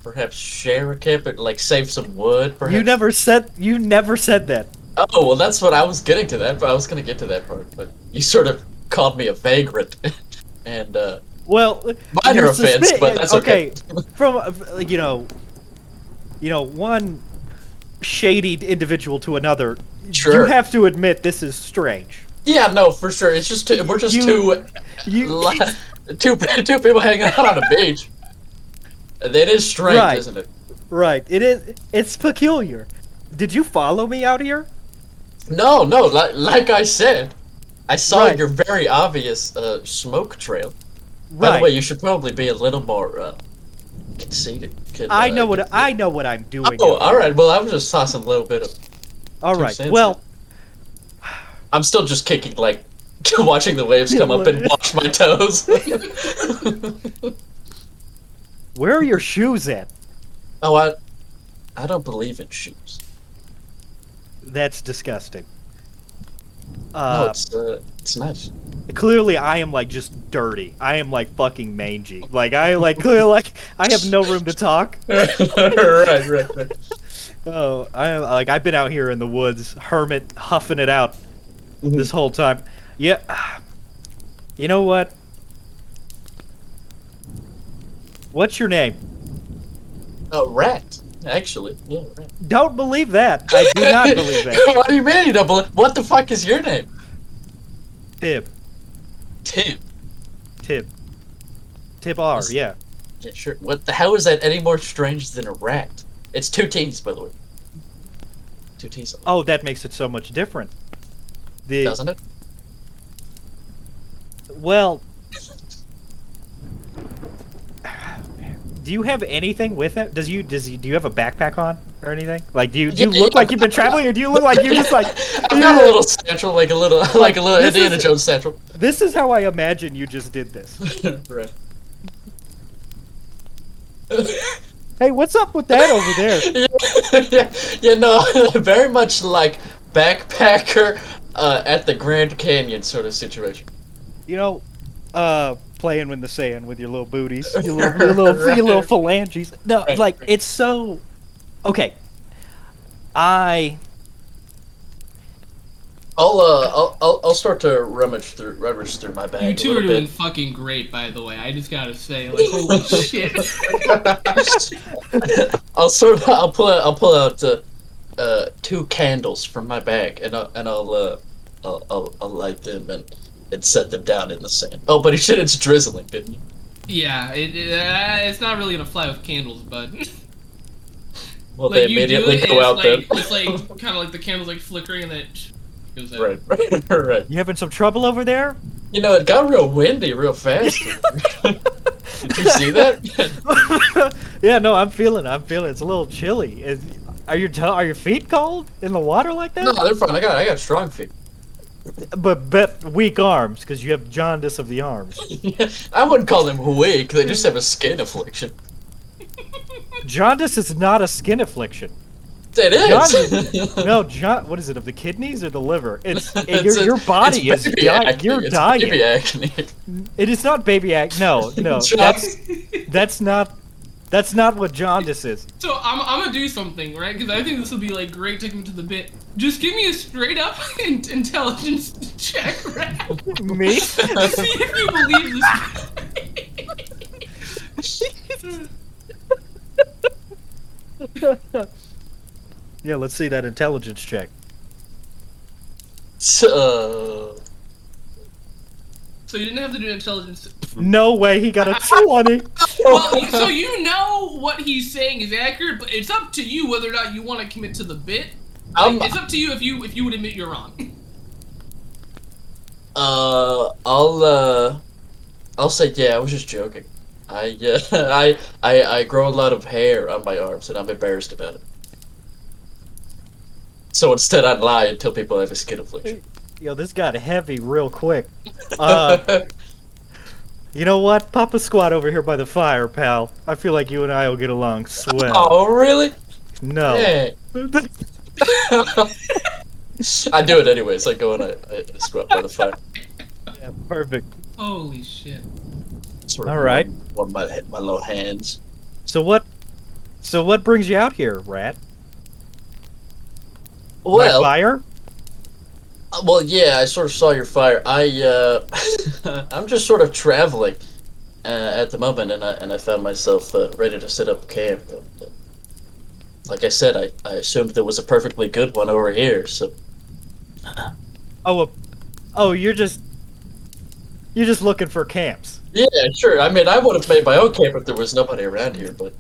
perhaps share a camp and like save some wood. Perhaps. You never said you never said that. Oh well, that's what I was getting to that. But I was gonna get to that part, but you sort of called me a vagrant, and uh, Well, minor offense, but that's okay. From uh, you know, you know, one shady individual to another. You have to admit this is strange. Yeah, no, for sure. It's just two, we're just You- two, You two two people hanging out on a beach. It is strange, Right. isn't it? right? It is. It's peculiar. Did you follow me out here? No, no. Like, like I said, I saw Right. your very obvious uh, smoke trail. Right. By the way, you should probably be a little more uh, conceited. Could, I uh, know what I know what I'm doing. Oh, all right. Well, I was just tossing a little bit of. All right. Well, I'm still just kicking, like watching the waves come up and wash my toes. Where are your shoes at? oh, I, I don't believe in shoes. That's disgusting. no, Uh, it's uh, it's nice. clearly I am like just dirty. I am like fucking mangy. Like I like clearly like I have no room to talk. right, right, right. Oh, I like I've been out here in the woods, hermit huffing it out Mm-hmm. this whole time. Yeah. You know what? What's your name? Uh, oh, rat. Actually, yeah, rat. Don't believe that. I do not believe that. what do you mean you don't believe? What the fuck is your name? Tib. Tim. Tib. Tib R, Is- yeah. Yeah, sure. What the hell is that any more strange than a rat? It's two T's, by the way. Two T's, Oh, that makes it so much different. The doesn't it? well Do you have anything with it? Does you does you do you have a backpack on or anything? Like do you do you Yeah, look yeah. like you've been traveling or do you look like you're just like I've got a little satchel, like a little, like a little This Indiana is- Jones satchel. This is how I imagine you just did this. right. Hey, what's up with that over there? yeah, yeah, no, very much like backpacker uh, at the Grand Canyon sort of situation. You know, uh playing in the sand with your little booties, your little your little, your little phalanges. No, Right, like right. it's so okay. I I'll, uh, I'll, I'll, I'll start to rummage through, rummage through my bag You two little are doing bit. fucking great, by the way. I just gotta say, like, holy shit. I'll sort of, I'll pull out, I'll pull out uh, uh, two candles from my bag, and I'll, and I'll, uh, I'll, I'll, I'll light them and, and set them down in the sand. Oh, but he said it's drizzling, didn't you? Yeah, it, it, uh, it's not really gonna fly with candles, but Well, like they you do immediately it, go out like, then. It's like kind of like the candles like flickering and then it goes out. Right, right, right. you having some trouble over there? You know, it got real windy real fast. Did you see that? yeah, no, I'm feeling. I'm feeling. It's a little chilly. Is, are your are your feet cold in the water like that? no, they're fine. I got, I got strong feet. But but weak arms because you have jaundice of the arms. I wouldn't call them weak. They just have a skin affliction. Jaundice is not a skin affliction. It is. No, John. What is it of the kidneys or the liver? It's, It's your, your body it's is dying. acne. You're It's dying. baby acne. It is not baby act. No, no. That's that's not that's not what jaundice is. So I'm, I'm gonna do something, right? Because I think this will be like great taking me to the bit. Just give me a straight up in- intelligence check, right? Me? See if you believe this. yeah, let's see that intelligence check. So, uh, so you didn't have to do intelligence. No way, he got a twenty. Well, so you know what he's saying is accurate, but it's up to you whether or not you want to commit to the bit. I'm, It's up to you if you if you would admit you're wrong. uh, I'll, uh, I'll say, yeah, I was just joking. I, uh, I, I, I grow a lot of hair on my arms, and I'm embarrassed about it. So instead, I'd lie and tell people I have a skin affliction. Yo, this got heavy real quick. Uh, you know what? Papa squat over here by the fire, pal. I feel like you and I will get along swell. oh, really? No. Hey. I do it anyways. I go and I, I squat by the fire. Yeah, perfect. Holy shit. Sort All right. Warm my my little hands. So what? So what brings you out here, Rat? My fire? Uh, Well, yeah, I sort of saw your fire. I, uh, I'm just sort of traveling uh, at the moment, and I and I found myself uh, ready to set up camp. Like I said, I, I assumed there was a perfectly good one over here. So Oh, oh, you're just you're just looking for camps. yeah, sure. I mean, I would have made my own camp if there was nobody around here. But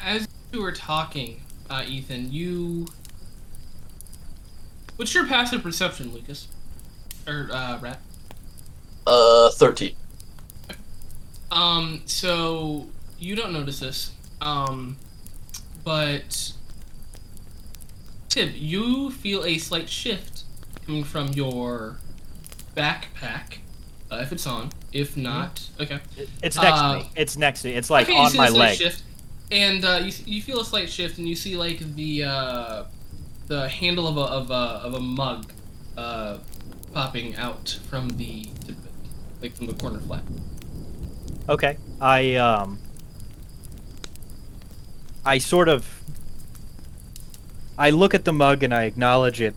As you were talking, uh, Ethan, you. What's your passive perception, Lucas? Or uh, Rat? uh, thirteen. Um, so you don't notice this. Um, but Tib, you feel a slight shift coming from your backpack, uh, if it's on. If not, okay. It's next Uh, to me. It's next to me. It's like okay, you on see my leg. Shift, and uh, you, you feel a slight shift, and you see like the uh, the handle of a of a, of a mug uh, popping out from the tip like from the corner flap. Okay. I um I sort of I look at the mug and I acknowledge it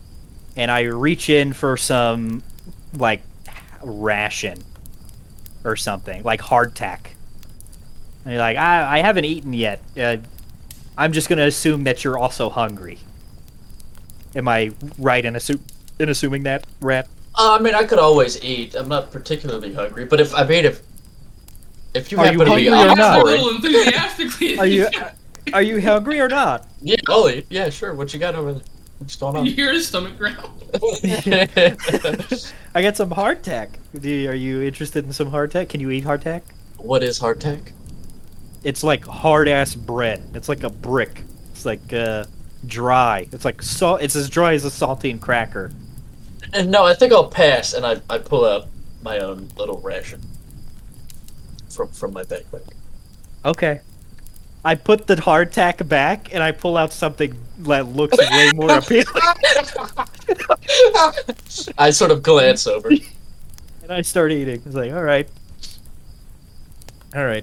and I reach in for some like ration or something, like hardtack. And you're like, I, I haven't eaten yet. Uh, I'm just gonna assume that you're also hungry. Am I right in, assu- in assuming that, Rat? Uh, I mean, I could always eat. I'm not particularly hungry, but if I mean, if if you Are you to be hungry or not? a for little it, enthusiastically. Are you are you hungry or not? yeah, I'll. Yeah, sure. What you got over there? What's going on? you on? hear his stomach growl. I got some hardtack. Do you, are you interested in some hardtack? Can you eat hardtack? what is hardtack? It's like hard ass bread. It's like a brick. It's like uh, dry. It's like salt. It's as dry as a saltine cracker. And no, I think I'll pass, and I, I pull out my own little ration from from my backpack. Okay. I put the hardtack back and I pull out something that looks way more appealing. I sort of glance over. And I start eating. It's like, all right, all right.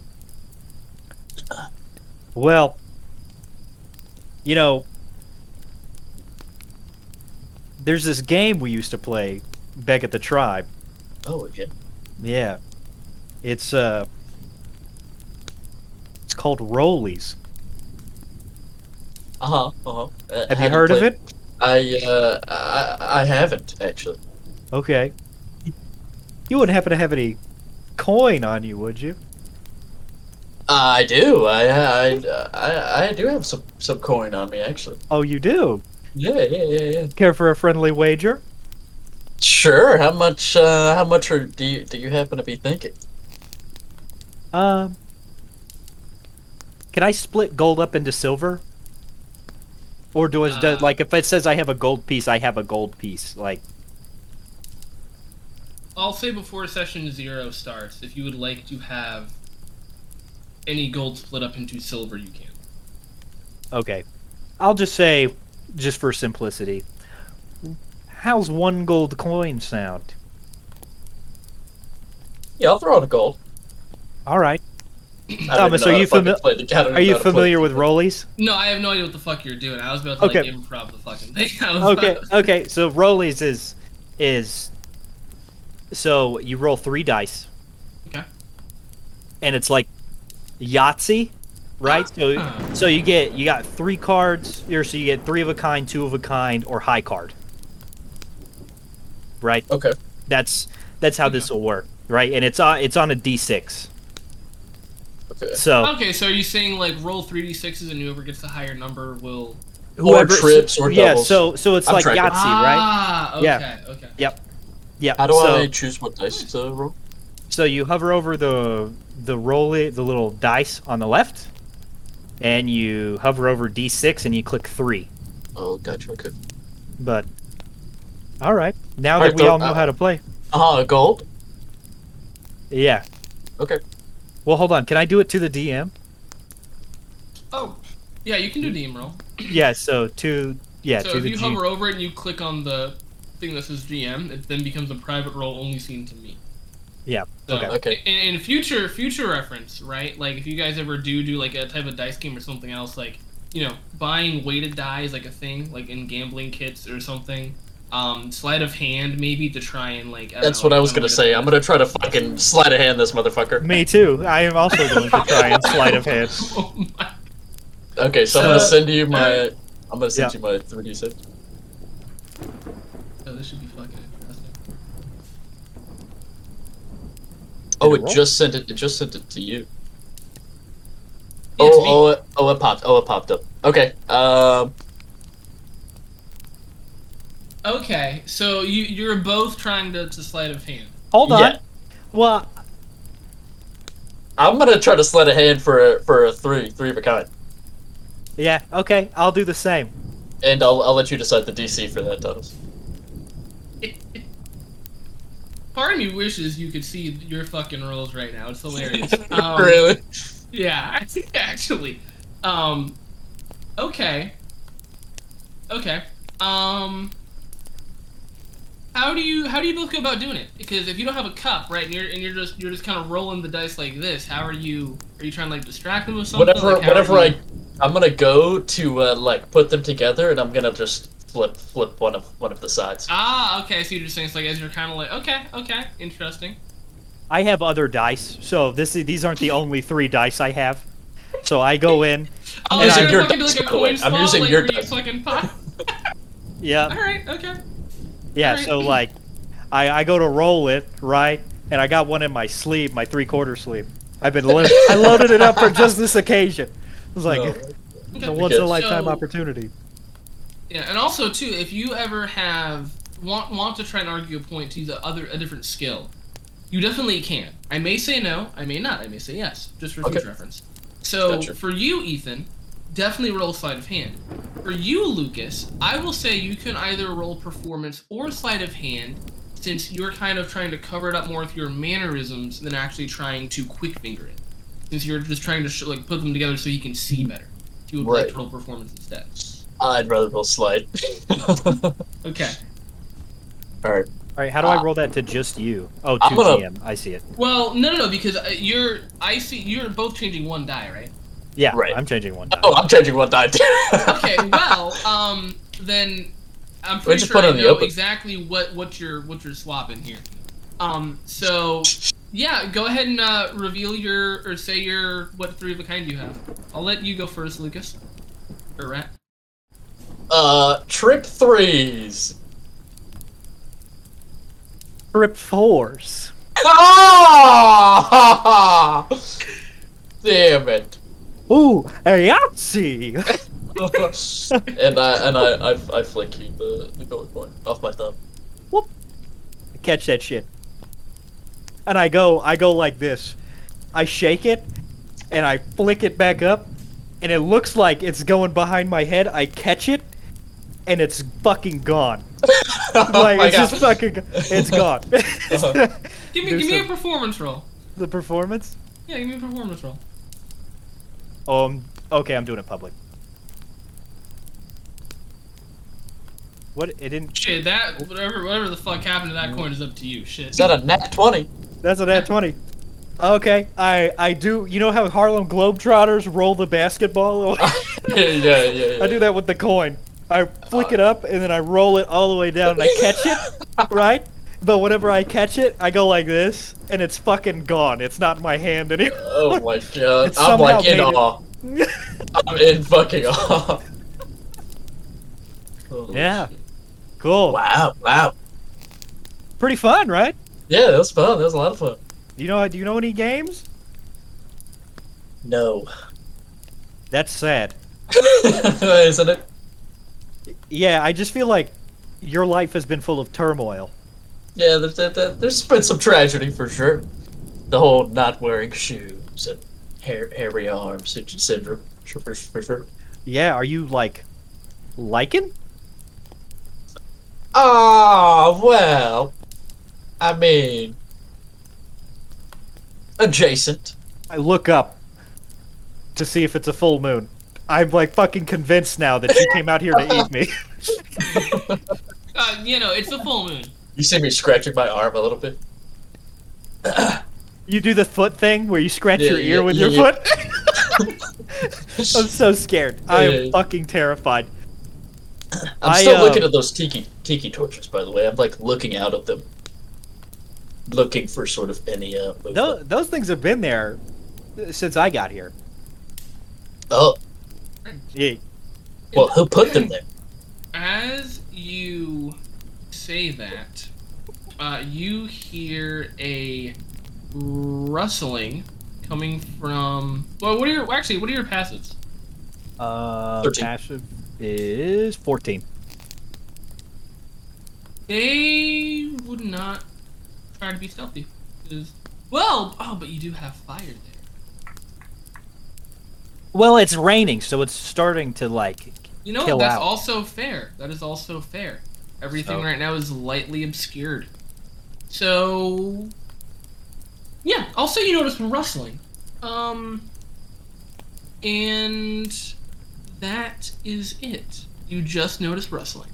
Well, you know, there's this game we used to play back at the tribe. Oh, yeah. Yeah, it's uh, it's called Rollies. Uh huh. Uh huh. Uh, Have you heard of it? I uh I, I haven't actually. Okay. You wouldn't happen to have any coin on you, would you? I do. I I I, I do have some some coin on me actually. Oh, you do. Yeah, yeah, yeah, yeah. Care for a friendly wager? Sure. How much? Uh, how much are, do you do you happen to be thinking? Um, can I split gold up into silver? Or do it Uh, like if it says I have a gold piece, I have a gold piece? Like, I'll say before session zero starts, if you would like to have any gold split up into silver, you can. okay, I'll just say, just for simplicity, how's one gold coin sound? Yeah, I'll throw in a gold. All right. Thomas, are you how fami- the- Are you know how to play familiar with rollies? No, I have no idea what the fuck you're doing. I was about to Okay. like improv the fucking thing. Okay about- okay so rollies is is so you roll three dice Okay. and it's like yahtzee right so so you get you got three cards here so you get three of a kind two of a kind or high card right Okay. that's that's how this will work right and it's on it's on a d6 Okay. so Okay, so are you saying like roll three d sixes and whoever gets the higher number will? Or trips or yeah doubles. so so it's I'm like tracking. yahtzee right Ah, okay, Yeah. okay. yeah How do so, I choose what dice to roll? So you hover over the the roll the little dice on the left, and you hover over D6 and you click three. Oh, gotcha. Okay. But all right, now Alright, that we so, all know uh, how to play, Uh huh. Gold. yeah. Okay. Well, hold on. Can I do it to the DM? Oh, yeah, you can do DM roll. Yeah. So to yeah so to if the you G. hover over it and you click on the thing that says GM, it then becomes a private roll only seen to me. Yeah, So, okay. Okay. In, in future future reference, right? Like if you guys ever do do like a type of dice game or something else, like you know, buying weighted die is like a thing, like in gambling kits or something. Um, sleight of hand maybe to try and like. I That's know, what I was gonna say. play I'm gonna try to fucking sleight of hand this motherfucker. Me too. I am also going to try and sleight of hand. Oh my. Okay, so I'm gonna send you my. I'm gonna send Yeah. you my 3d6. Oh, this should be fucking interesting. Oh, it it just sent it. It just sent it to you. Yeah, to oh, oh, it, oh, it popped. Oh, it popped up. Okay. Um. Okay, so you you're both trying to, to sleight of hand. Hold on. Yeah. Well, I'm gonna try to sleight a hand for a, for a three, three of a kind, yeah. Okay, I'll do the same. and I'll I'll let you decide the DC for that, Thomas. Part of me wishes you could see your fucking rolls right now. It's hilarious. Um, really? Yeah, actually. Um, okay. Okay. Um, how do you how do you both go about doing it? Because if you don't have a cup, right, and you're and you're just you're just kind of rolling the dice like this, how are you? Are you trying to like distract them with something? Whatever, Like, whatever you- I, I'm gonna go to uh, like put them together, and I'm gonna just flip, flip one of one of the sides. Ah, okay. So you're just saying it's like as you're kind of like, okay, okay, interesting. I have other dice, so this these aren't the only three dice I have. So I go in. Oh, I'm you're using gonna your fucking do dice, like a by the way. coin I'm using like, your dice. fucking pop. Yeah, All right, okay. yeah. Alright. So like, I I go to roll it right, and I got one in my sleeve, my three quarter sleeve. I've been lo- I loaded it up for just this occasion. It was like No. a once in a So- lifetime opportunity. Yeah, and also too, if you ever have want want to try and argue a point to the other a different skill, you definitely can. I may say no, I may not, I may say yes, just for Okay. future reference. So Gotcha. for you, Ethan, definitely roll sleight of hand. For you, Lucas, I will say you can either roll performance or sleight of hand, since you're kind of trying to cover it up more with your mannerisms than actually trying to quick finger it. Since you're just trying to sh- like put them together so he can see better. You would like Right. to roll performance instead. I'd rather roll slide. Okay. All right. All right, how do I roll that to just you? Oh, to I'm gonna- GM. I see it. Well, no, no, no, because uh, you're. I see. You're both changing one die, right? Yeah, Right. I'm changing one die. Oh, I'm changing one die too. Okay. well, um, then I'm We pretty just sure put I know exactly what what you're what you're swapping here. Um. So, yeah, go ahead and uh, reveal your or say your what three of a kind you have. I'll let you go first, Lucas. Or Rat. Uh, trip threes. Trip fours. Ah! Damn it. Ooh, a Yahtzee! and I and I I, I flick the, the gold coin off my thumb. Whoop! Catch that shit. And I go, I go like this. I shake it, and I flick it back up, and it looks like it's going behind my head. I catch it, and it's fucking gone. oh Like my it's god. just fucking, it's gone. Uh-huh. Give me Do give me a performance roll. the performance. Yeah, give me a performance roll. Um. Okay, I'm doing it public. What? It didn't. Shit, that whatever whatever the fuck happened to that coin is up to you. Shit. Is that a nat twenty? That's a nat twenty. Okay, I I do. You know how Harlem Globetrotters roll the basketball? yeah, yeah, yeah, yeah. I do that with the coin. I flick it up and then I roll it all the way down and I catch it, right? But whenever I catch it, I go like this, and it's fucking gone. It's not in my hand anymore. Oh my god. It I'm like in awe. I'm in fucking awe. Yeah. shit. cool. Wow, wow. Pretty fun, right? Yeah, that was fun. That was a lot of fun. Do you know? Do you know any games? No. That's sad. Isn't it? Yeah, I just feel like your life has been full of turmoil. Yeah, there's, there, there- there's been some tragedy for sure. The whole not wearing shoes and hair, hairy arms sy- syndrome. For, for sure. Yeah, are you like liking? Ah, well. I mean. Adjacent. I look up to see if it's a full moon. I'm like fucking convinced now that you came out here to eat me. Uh, you know, it's the full moon. You see me scratching my arm a little bit? You do the foot thing where you scratch Yeah, your ear yeah, with yeah, your yeah. foot. I'm so scared. I am yeah. fucking terrified. I'm I, still uh, looking at those tiki tiki torches, by the way. I'm like looking out of them, looking for sort of any uh. movement. Those, those things have been there since I got here. Oh, Yeah. well, who put them there? As you say that, uh, you hear a rustling coming from. Well, what are your actually? What are your passives? Uh, 13. passive is 14. They would not try to be stealthy. 'cause- Well, oh, but you do have fire there. Well, it's raining, so it's starting to like. You know Kill? That's out. also fair. That is also fair. Everything So- right now is lightly obscured. So, yeah, I'll you notice rustling. Um, and that is it. You just notice rustling.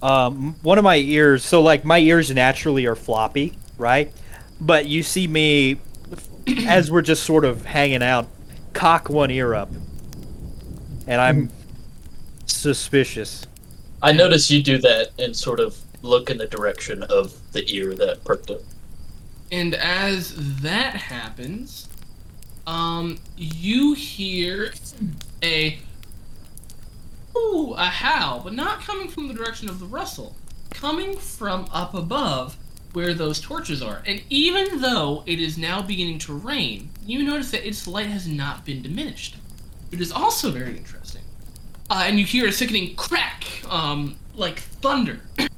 Um, one of my ears, so like my ears naturally are floppy, right? But you see me as we're just sort of hanging out, cock one ear up, and I'm suspicious. I notice you do that and sort of look in the direction of the ear that perked up. And as that happens, um, you hear a ooh, a howl, but not coming from the direction of the rustle, coming from up above where those torches are. And even though it is now beginning to rain, you notice that its light has not been diminished. It is also very interesting. Uh, and you hear a sickening crack, um, like thunder.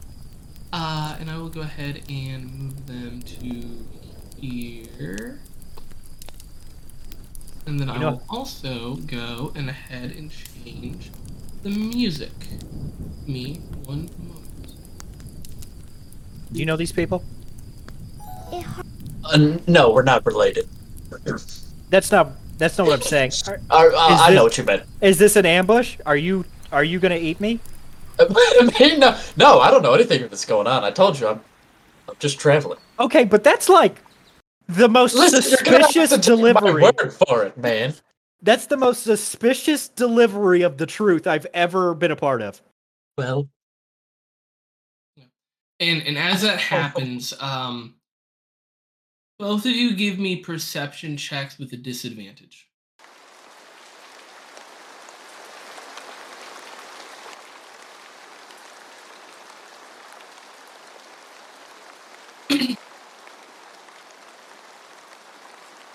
Uh, and I will go ahead and move them to here. And then I know- will also go and ahead and change the music. Me one. Do you know these people? Uh, no, we're not related. That's not. That's not what I'm saying. Are- Uh, uh, Is I know what you meant. Is this an ambush? Are you are you gonna eat me? I mean, no, no, I don't know anything that's going on. I told you, I'm, I'm just traveling. Okay, but that's like the most Listen, you're gonna have suspicious to take my word for it, man. That's the most suspicious delivery of the truth I've ever been a part of. Well, And and as that happens, um, both of you give me perception checks with a disadvantage.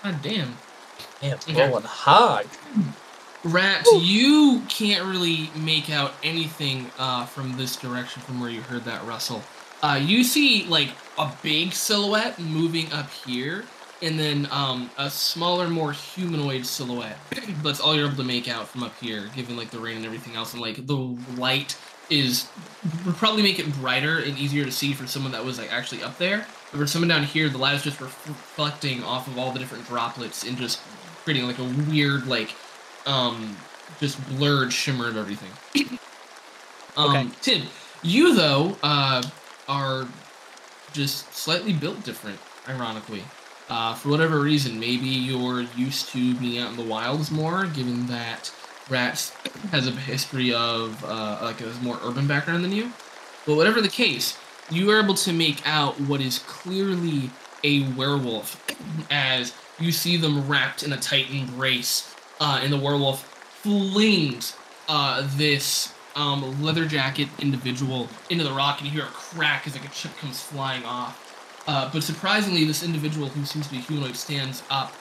God damn. damn, it's Okay. high. Rat, you can't really make out anything uh, from this direction from where you heard that rustle. Uh, you see like a big silhouette moving up here, and then um, a smaller, more humanoid silhouette. That's all you're able to make out from up here, given like the rain and everything else. And like the light is would probably make it brighter and easier to see for someone that was like actually up there. But for someone down here, the light is just reflecting off of all the different droplets and just creating like a weird like um just blurred shimmer of everything. um Okay. Tim, you though uh are just slightly built different, ironically. Uh, for whatever reason, maybe you're used to being out in the wilds more, given that Rats has a history of uh, like a more urban background than you. But whatever the case, you are able to make out what is clearly a werewolf as you see them wrapped in a tight embrace, uh, and the werewolf flings uh, this um, leather jacket individual into the rock, and you hear a crack as like a chip comes flying off. Uh, but surprisingly, this individual who seems to be humanoid stands up,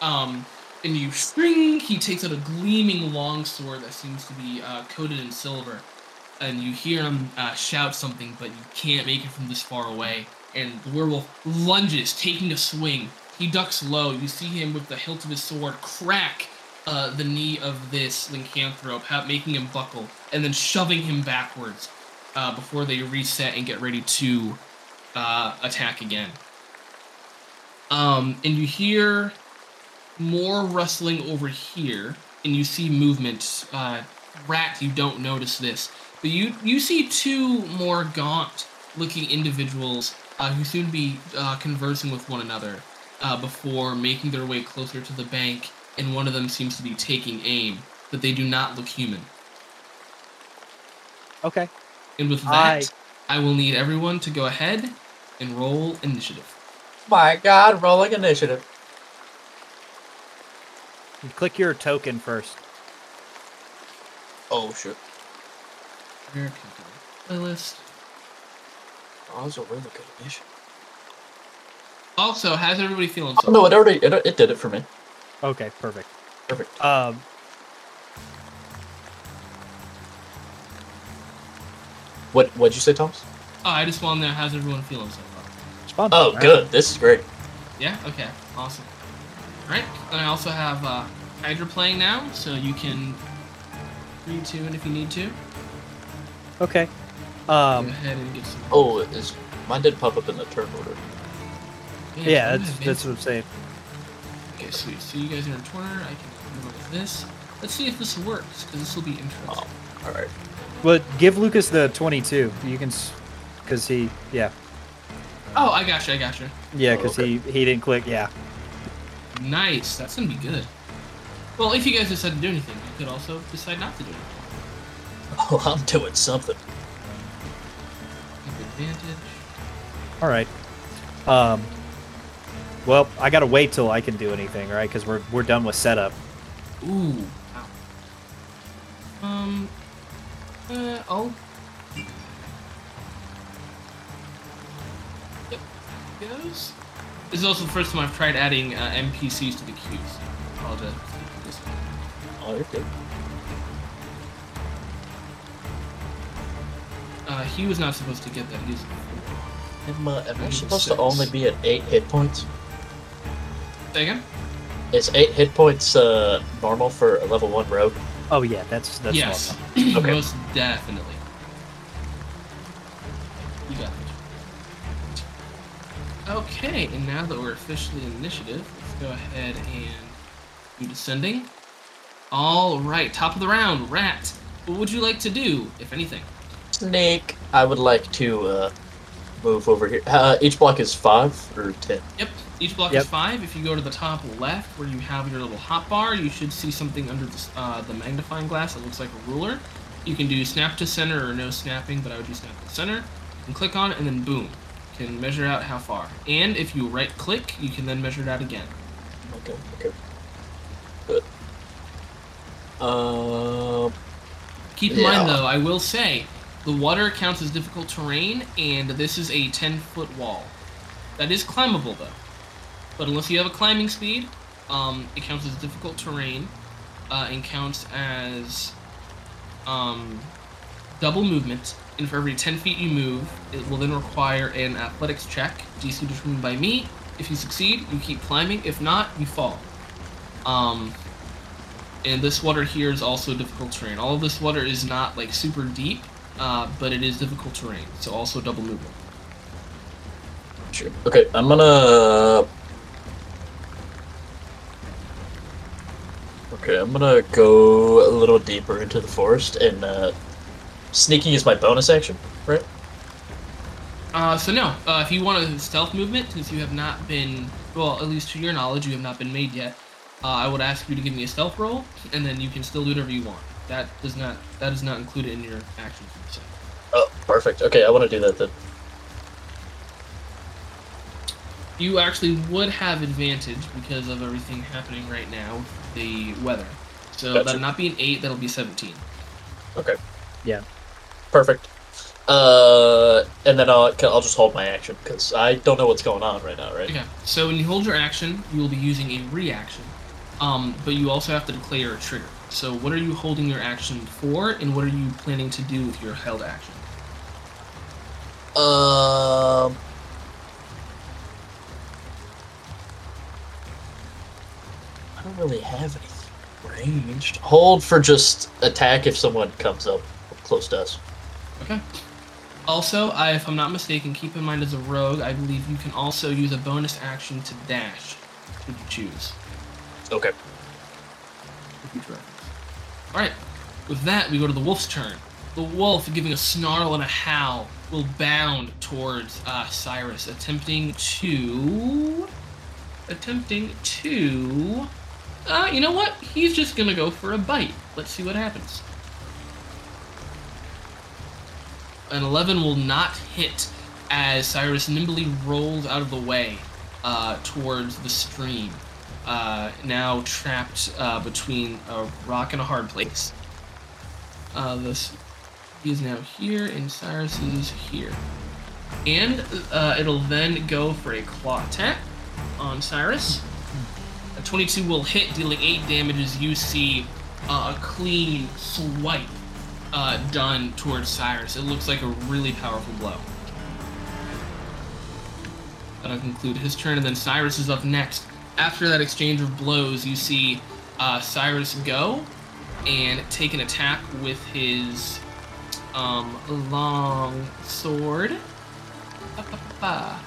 um, and you string. He takes out a gleaming longsword that seems to be uh, coated in silver, and you hear him uh, shout something, but you can't make it from this far away. And the werewolf lunges, taking a swing. He ducks low. You see him with the hilt of his sword crack uh, the knee of this lycanthrope, making him buckle, and then shoving him backwards uh, before they reset and get ready to uh, attack again. Um, and you hear more rustling over here, and you see movement. Uh, Rat, you don't notice this, but you you see two more gaunt-looking individuals uh, who seem to be uh, conversing with one another uh, before making their way closer to the bank. And one of them seems to be taking aim, but they do not look human. Okay. And with that, I will need everyone to go ahead and roll initiative. My God, rolling initiative. You click your token first. Oh shit, Where can I? Playlist. oh, that was a really good initiative. Also, how's everybody feeling so Oh, no, it already it, it did it for me. Okay, perfect. Perfect. Um, What what'd you say, Thomas? Oh, I just want to know how's everyone feeling so far. it's. Oh, Alright. good. This is great. Yeah. Okay. Awesome. All right. And I also have uh, Hydra playing now, so you can read to it if you need to. Okay. Go Um, ahead and get some. Oh, is Mine did pop up in the turn order. Yeah, I'm that's that's what I'm saying. Okay, sweet. So you guys are in corner. I can move this. Let's see if this works, because this will be interesting. Oh, all right. But give Lucas the 22. You can, because he, yeah, Oh, I got you. I got you. yeah, Oh, because okay. he he didn't click. Yeah. Nice. That's gonna be good. Well, if you guys decide to do anything, you could also decide not to do anything. Oh, I'm doing something. Advantage. All right. Um. Well, I gotta wait till I can do anything, right? Because we're we're done with setup. Ooh. Wow. Um. Uh. Oh. Yep. Goes. This is also the first time I've tried adding uh, NPCs to the queues. Apologize. for this one. Oh, you're good. Uh, he was not supposed to get that. He's Am, uh, am I supposed six. to only be at eight hit points? Say again? Is eight hit points uh, normal for a level one rogue? Oh yeah, that's that's yes. normal. Okay. Most definitely. You got it. Okay, and now that we're officially in initiative, let's go ahead and do descending. All right, top of the round, Rat. What would you like to do, if anything? Snake. I would like to uh, move over here. Uh, each block is five or ten. Yep. Each block Yep. is five. If you go to the top left, where you have your little hot bar, you should see something under the, uh, the magnifying glass that looks like a ruler. You can do snap to center or no snapping, but I would do snap to center. And click on it, and then boom, you can measure out how far. And if you right click, you can then measure it out again. Okay. Okay. Good. Um. Keep in mind though, I will say, the water counts as difficult terrain, and this is a 10 foot wall. That is climbable though. But unless you have a climbing speed, um, it counts as difficult terrain, uh, and counts as um, double movement. And for every 10 feet you move, it will then require an athletics check, DC determined by me. If you succeed, you keep climbing. If not, you fall. Um, and this water here is also difficult terrain. All of this water is not like super deep, uh, but it is difficult terrain, so also double movement. Sure. Okay. I'm gonna. Okay, I'm gonna go a little deeper into the forest, and uh, sneaking is my bonus action, right? Uh, so no, uh, if you want a stealth movement, since you have not been, well, at least to your knowledge, you have not been made yet, uh, I would ask you to give me a stealth roll, and then you can still do whatever you want. That does not that is not included in your action. So. Oh, perfect. Okay, I want to do that then. You actually would have advantage because of everything happening right now the weather. So Gotcha. that'll not be an eight, that'll be seventeen. Okay. Yeah. Perfect. Uh, and then I'll I'll just hold my action because I don't know what's going on right now, right? Okay, so when you hold your action, you will be using a reaction, um, but you also have to declare a trigger. So what are you holding your action for, and what are you planning to do with your held action? Um. I don't really have anything ranged. Hold for just attack if someone comes up close to us. Okay. Also, I, if I'm not mistaken, keep in mind as a rogue, I believe you can also use a bonus action to dash, should you choose. Okay. for future reference. All right. With that, we go to the wolf's turn. The wolf, giving a snarl and a howl, will bound towards uh, Cyrus, attempting to, attempting to. Uh, you know what? He's just gonna go for a bite. Let's see what happens. An 11 will not hit as Cyrus nimbly rolls out of the way uh, towards the stream uh, now trapped uh, between a rock and a hard place. Uh, this he is now here, and Cyrus is here, and uh, it'll then go for a claw attack on Cyrus. A 22 will hit, dealing eight damage as you see uh, a clean swipe uh, done towards Cyrus. It looks like a really powerful blow. That'll conclude his turn, and then Cyrus is up next. After that exchange of blows, you see uh, Cyrus go and take an attack with his um, long sword. ba.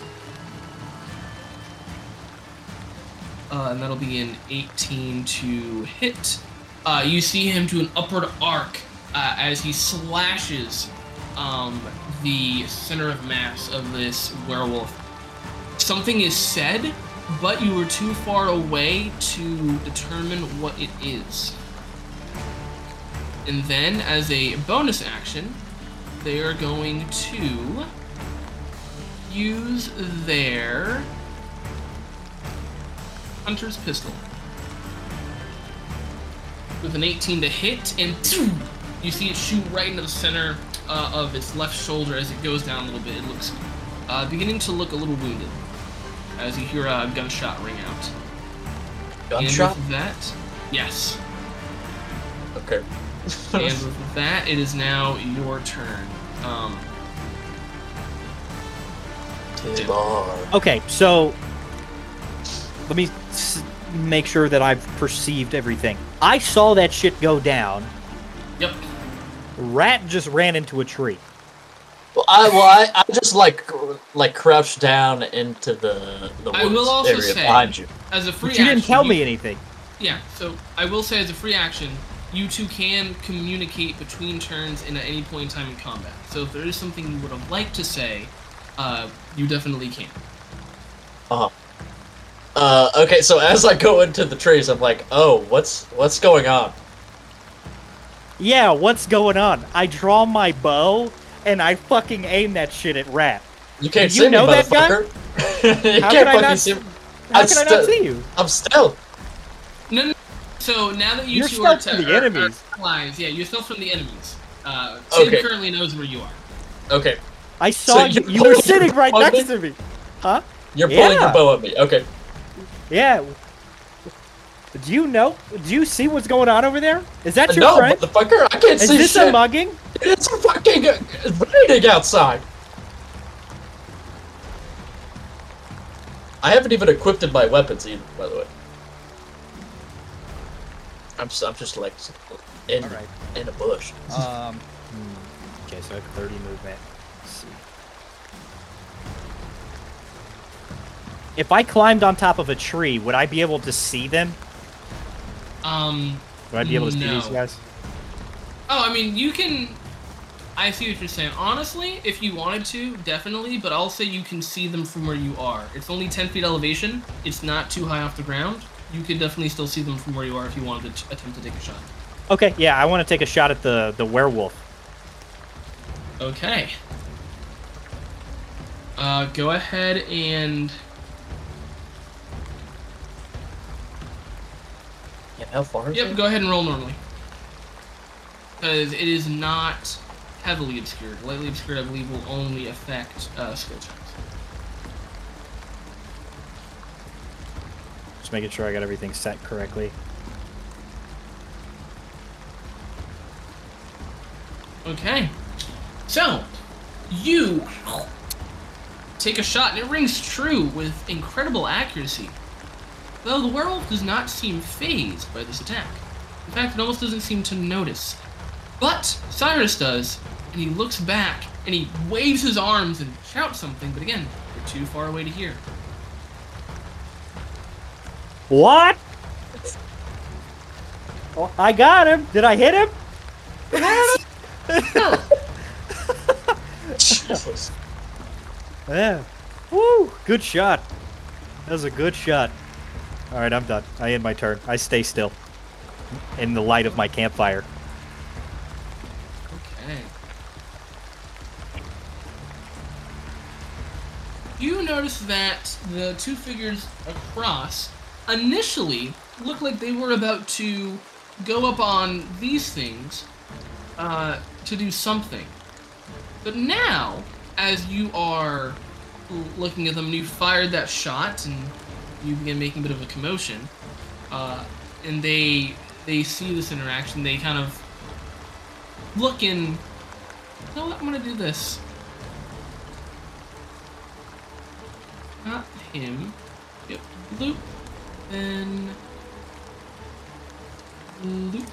Uh, and that'll be an 18 to hit. Uh, you see him do an upward arc uh, as he slashes um, the center of mass of this werewolf. Something is said, but you were too far away to determine what it is. And then, as a bonus action, they are going to use their Hunter's Pistol. With an 18 to hit, and you see it shoot right into the center uh, of its left shoulder as it goes down a little bit. It looks uh, beginning to look a little wounded as you hear a gunshot ring out. Gunshot? And with that, yes. Okay. and with that, it is now your turn. Um, Timar. Okay, so let me s- make sure that I've perceived everything. I saw that shit go down. yep. Rat just ran into a tree. Well, I well I, I just like like crouched down into the the I will woods also area say- behind you. As a free But you didn't action, tell you- me anything. Yeah, so I will say as a free action, you two can communicate between turns and at any point in time in combat. So if there is something you would have liked to say, uh, you definitely can. Uh, okay, so as I go into the trees, I'm like, oh, what's what's going on? Yeah, what's going on? I draw my bow and I fucking aim that shit at Rat. You can't You see know me, that guy? you How can't I fucking not? see How me. can I'm I not see you? I'm still. No, no. So now that you You're two are, from te- the are- are enemies. allies, yeah, you're stealth from the enemies. Uh, Sid Okay. currently knows where you are. Okay, I saw you. you're You were sitting right next me? to me. Huh? you're pulling Yeah. your bow at me. Okay. Yeah. Do you know? Do you see what's going on over there? Is that your no, friend? motherfucker, I can't see. shit. Is this a mugging? It's a fucking uh, raining outside. I haven't even equipped my weapons either, by the way. I'm, s- I'm just like in, All right. in a bush. Um. hmm, Okay, so I have 30 movement. Let's see. If I climbed on top of a tree, would I be able to see them? Um, Would I be able to see these guys? oh, I mean, you can. I see what you're saying. Honestly, if you wanted to, definitely, but I'll say you can see them from where you are. It's only 10 feet elevation. It's not too high off the ground. You could definitely still see them from where you are if you wanted to attempt to take a shot. Okay, yeah, I want to take a shot at the the werewolf. Okay. Uh, go ahead and Yeah, how far is yep, it? go ahead and roll normally. Because it is not heavily obscured. Lightly obscured, I believe, will only affect uh, skill checks. Just making sure I got everything set correctly. Okay. So, you take a shot, and it rings true with incredible accuracy. Though the werewolf does not seem fazed by this attack. In fact, it almost doesn't seem to notice. But Cyrus does, and he looks back, and he waves his arms and shouts something, but again, you're too far away to hear. What? Oh, I got him. Did I hit him? Jesus. Yeah. Woo! Good shot. That was a good shot. All right, I'm done. I end my turn. I stay still in the light of my campfire. Okay. You notice that the two figures across initially looked like they were about to go up on these things uh, to do something. But now, as you are looking at them, you fired that shot and you begin making a bit of a commotion, uh, and they they see this interaction, they kind of look in. You know what? I'm gonna do this. Not him. Yep. Loop. Then. Loop.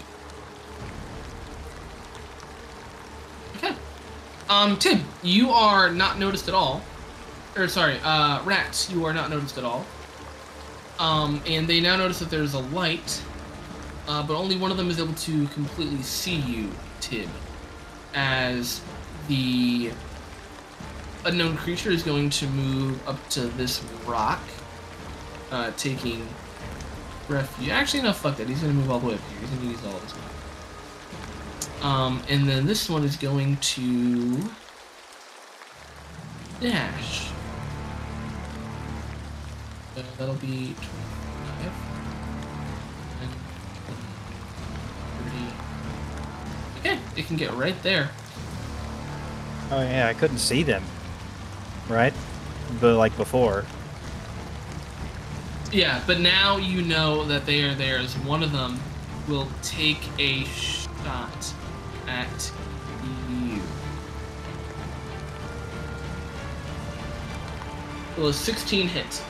Okay. Um, Tim, you are not noticed at all. or sorry, uh, rats, you are not noticed at all. Um, and they now notice that there's a light, uh, but only one of them is able to completely see you, Tib, as the unknown creature is going to move up to this rock, uh, taking refuge. Actually, no, fuck that. He's gonna move all the way up here. He's gonna use all this. Um, and then this one is going to dash. So that'll be 25. And 30. Okay, it can get right there. Oh yeah, I couldn't see them. Right? But like before. Yeah, but now you know that they are there as one of them will take a shot at you. Will a 16 hit?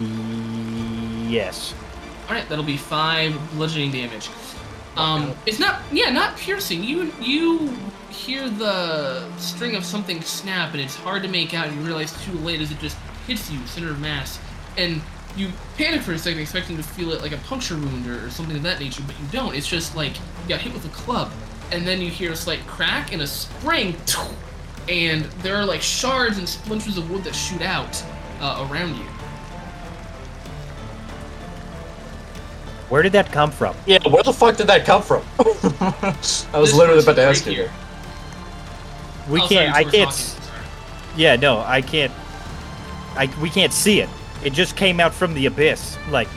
Yes. Alright, that'll be five bludgeoning damage. Um, it's not, yeah, not piercing. You you hear the string of something snap, and it's hard to make out. And you realize too late as it just hits you, center of mass, and you panic for a second, expecting to feel it like a puncture wound or, or something of that nature, but you don't. It's just like you got hit with a club, and then you hear a slight crack and a spring, and there are like shards and splinters of wood that shoot out uh, around you. Where did that come from? Yeah, where the fuck did that come from? I was This literally about to right ask you. here. We Oh, can't. sorry, I can't. talking. Yeah, no, I can't. I we can't see it. It just came out from the abyss. Like,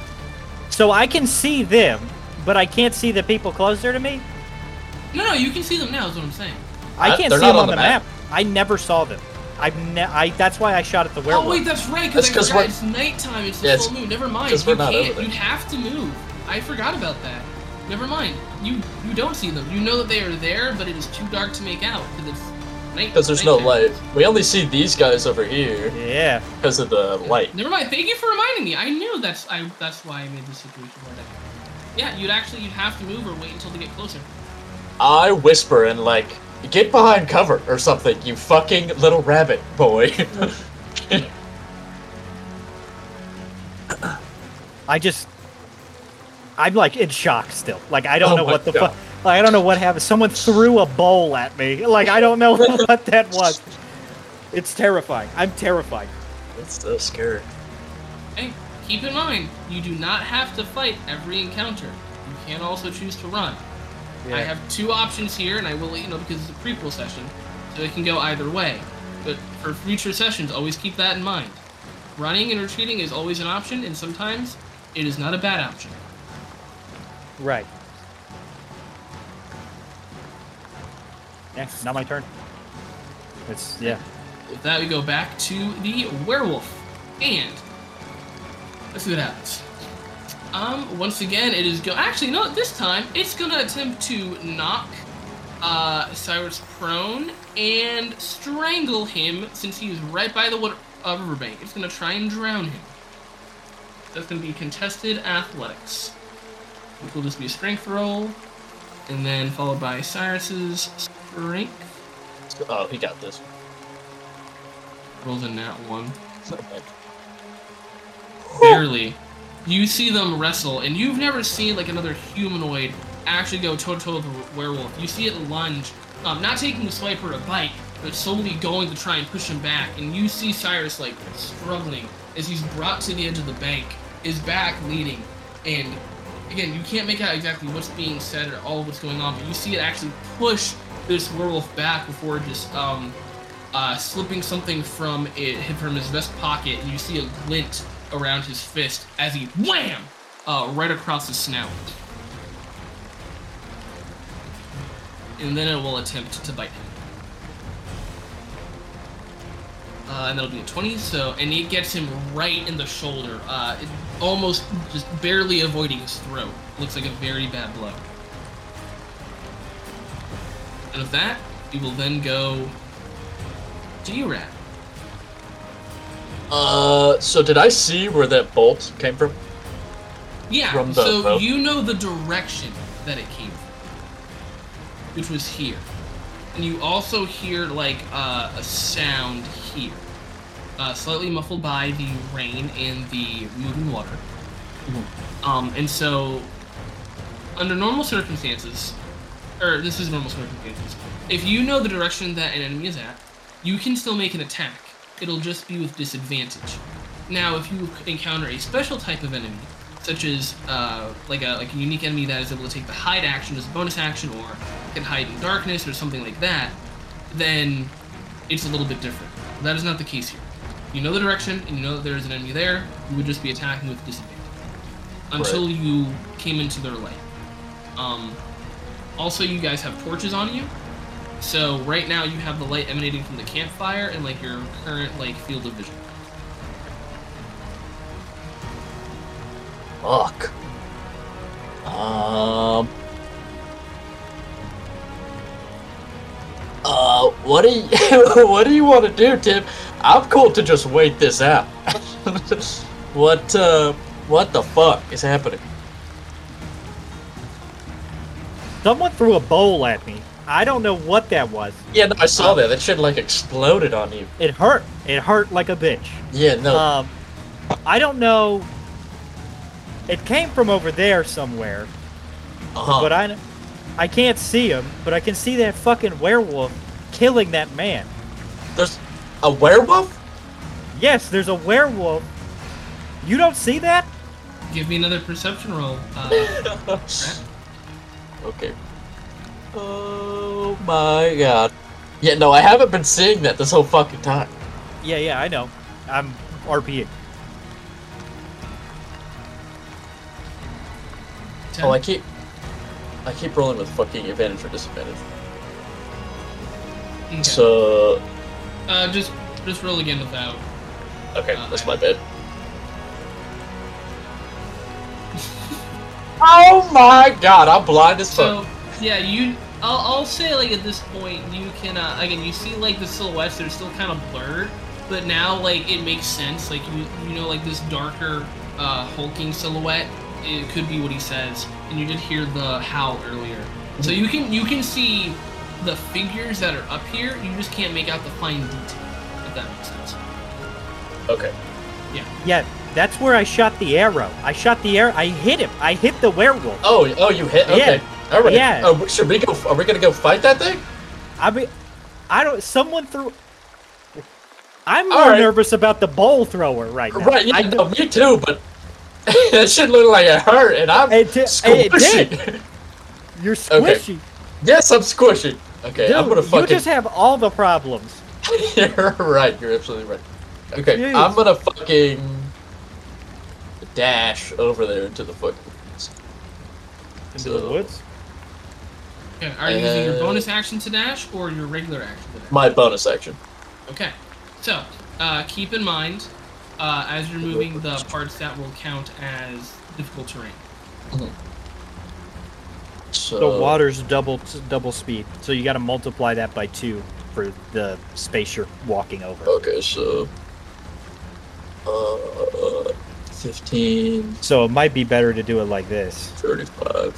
so I can see them, but I can't see the people closer to me. No, no, you can see them now. Is what I'm saying. I Uh, can't they're see them on on the the map. I never saw them. I've ne- I. That's why I shot at the werewolf. Oh wait, that's right. Because That's I 'cause it's nighttime. It's the Yeah, full moon. Never mind. You can't. over there. You have to move. I forgot about that. Never mind. You you don't see them. You know that they are there, but it is too dark to make out because it's night. Because there's no light. We only see these guys over here yeah. because of the light. Never mind. Thank you for reminding me. I knew that's I. That's why I made this situation more difficult. Yeah, you'd actually you'd have to move or wait until they get closer. I whisper and like, get behind cover or something, you fucking little rabbit boy. I just. I'm like in shock still. Like I don't Oh know what the fuck. Like, I don't know what happened. Someone threw a bowl at me. Like I don't know what that was. It's terrifying. I'm terrified. It's so scary. Hey, keep in mind, you do not have to fight every encounter. You can also choose to run. I have two options here, and I will let you know because it's a prequel session, so it can go either way. But for future sessions, always keep that in mind. Running and retreating is always an option, and sometimes it is not a bad option. Right. Yeah, now my turn. It's yeah. With that, we go back to the werewolf, and let's see what happens. Um, once again, it is go. Actually, no. This time, it's gonna attempt to knock uh, Cyrus prone and strangle him since he is right by the water, uh, riverbank. It's gonna try and drown him. That's gonna be contested athletics, which will just be a strength roll, and then followed by Cyrus's strength. Oh, he got this. Rolls a nat one. barely. You see them wrestle, and you've never seen like another humanoid actually go toe to toe with a werewolf. You see it lunge, um, not taking a swipe or a bite, but slowly going to try and push him back. And you see Cyrus like struggling as he's brought to the edge of the bank, his back leading, and again you can't make out exactly what's being said or all what's going on, but you see it actually push this werewolf back before just um, uh, slipping something from it from his vest pocket, and you see a glint around his fist as he wham uh, right across his snout. And then it will attempt to bite him. Uh, and that'll be a 20, so, and it gets him right in the shoulder, uh, it, almost just barely avoiding his throat. Looks like a very bad blow. And with that, we will then go to you, Rat. Uh, so did I see where that bolt came from? Yeah, From so boat? you know the direction that it came from, which was here. And you also hear like uh, a sound here. Uh, slightly muffled by the rain and the moving water. Um, and so, under normal circumstances, or this is normal circumstances, if you know the direction that an enemy is at, you can still make an attack. It'll just be with disadvantage. Now, if you encounter a special type of enemy, such as uh, like a like a unique enemy that is able to take the hide action as a bonus action, or can hide in darkness or something like that, then it's a little bit different. That is not the case here. You know the direction, and you know that there is an enemy there. You would just be attacking with disadvantage until you came into their light. Um, also, you guys have torches on you, so right now you have the light emanating from the campfire and like your current like field of vision. Fuck. Um. Uh, what do you what do you want to do, Tim? I'm cool to just wait this out. what uh, what the fuck is happening? Someone threw a bowl at me. I don't know what that was. Yeah, no, I saw that. That shit like exploded on you. It hurt. It hurt like a bitch. Yeah, no. Um, I don't know. It came from over there somewhere, uh-huh. but I, I can't see him. But I can see that fucking werewolf killing that man. There's a werewolf. Yes, there's a werewolf. You don't see that? Give me another perception roll. Uh, okay. Oh my god. Yeah, no, I haven't been seeing that this whole fucking time. Yeah, yeah, I know. I'm RPing. Ten? Oh, I keep, I keep rolling with fucking advantage or disadvantage. Okay. So, uh, just just roll again without. okay, Uh, that's my bad. oh my god, I'm blind as fuck. So yeah, you. I'll, I'll say like at this point you can uh, again you see like the silhouettes they're still kind of blurred, but now like it makes sense. Like you you know like this darker uh, hulking silhouette. It could be what he says, and you did hear the howl earlier. So you can you can see the figures that are up here. You just can't make out the fine detail. If that makes sense. Okay. Yeah, Yeah, that's where I shot the arrow. I shot the arrow. I hit him. I hit the werewolf. Oh, oh, you hit. Okay. Yeah. All right. Yeah. Oh, should we go? Are we gonna go fight that thing? I mean, I don't. Someone threw. I'm more All right. nervous about the bowl thrower right now. Right. Yeah. I no, me too. But that shit looked like it hurt, and I'm It di- it squishy. You're squishy. yes, I'm squishy. Okay, Dude, I'm gonna you just have all the problems. you're right. You're absolutely right. Okay, Jeez. I'm gonna fucking dash over there into the fucking. Into the woods. Okay. Are you using your Uh, bonus action to dash or your regular action to dash? My bonus action. Okay, so uh, keep in mind uh, as you're moving the parts that will count as difficult terrain. So The water's double double speed, so you got to multiply that by two for the space you're walking over. Okay, so. Uh, 15, So it might be better to do it like this. 35.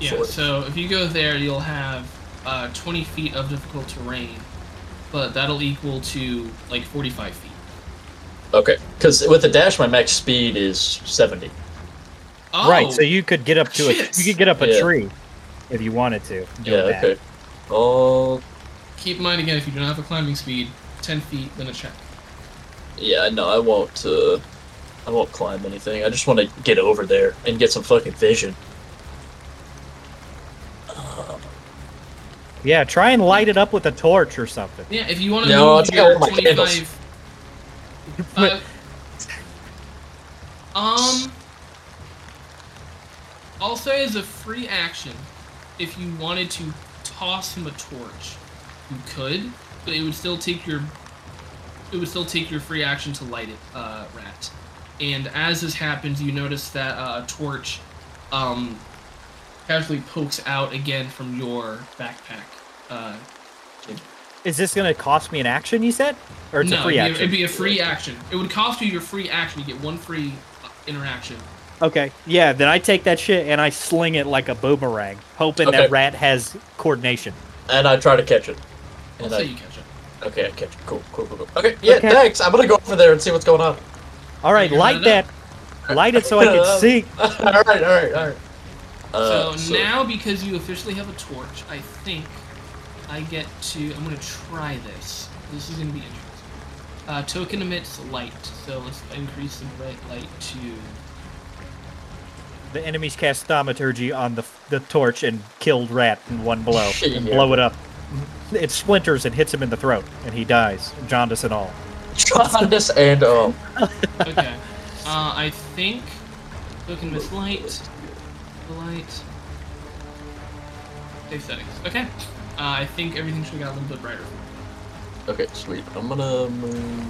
Yeah, Sure. so if you go there, you'll have uh, 20 feet of difficult terrain, but that'll equal to like 45 feet. Okay, because with the dash, my max speed is 70. Oh, Right, so you could get up to shit. a you could get up a Yeah. tree if you wanted to. Yeah, that. okay. Oh, keep in mind again, if you don't have a climbing speed, 10 feet, then a check. yeah, no, I won't, uh, I won't climb anything. I just want to get over there and get some fucking vision. Yeah, try and light it up with a torch or something. Yeah, if you want to No, I'll move take your my 25. Uh, um, I'll say as a free action, if you wanted to toss him a torch, you could, but it would still take your it would still take your free action to light it, uh, rat. And as this happens, you notice that uh, a torch um, casually pokes out again from your backpack. Uh, Is this gonna cost me an action? You said, or it's no, a free action? it'd be a free action. It would cost you your free action. You get one free uh, interaction. Okay, yeah. Then I take that shit and I sling it like a boomerang, hoping Okay. that rat has coordination. And I try to catch it. I'll And say I, you catch it. Okay, I catch you. Cool, cool, cool, cool. Okay, yeah, Okay. thanks. I'm gonna go over there and see what's going on. All right, light gonna that. Light it so I can see. all right, all right, all right. Uh, so, now, because you officially have a torch, I think I get to. I'm gonna try this. This is gonna be interesting. Uh, token emits light, so let's increase the bright light to. The enemies cast thaumaturgy on the the torch and killed Rat in one blow and blow it up. It splinters and hits him in the throat, and he dies, jaundice and all. jaundice and all. Okay. uh, I think looking with light. The light. Save settings. Okay. Uh, I think everything should have got a little bit brighter. Okay, sweet. I'm gonna move.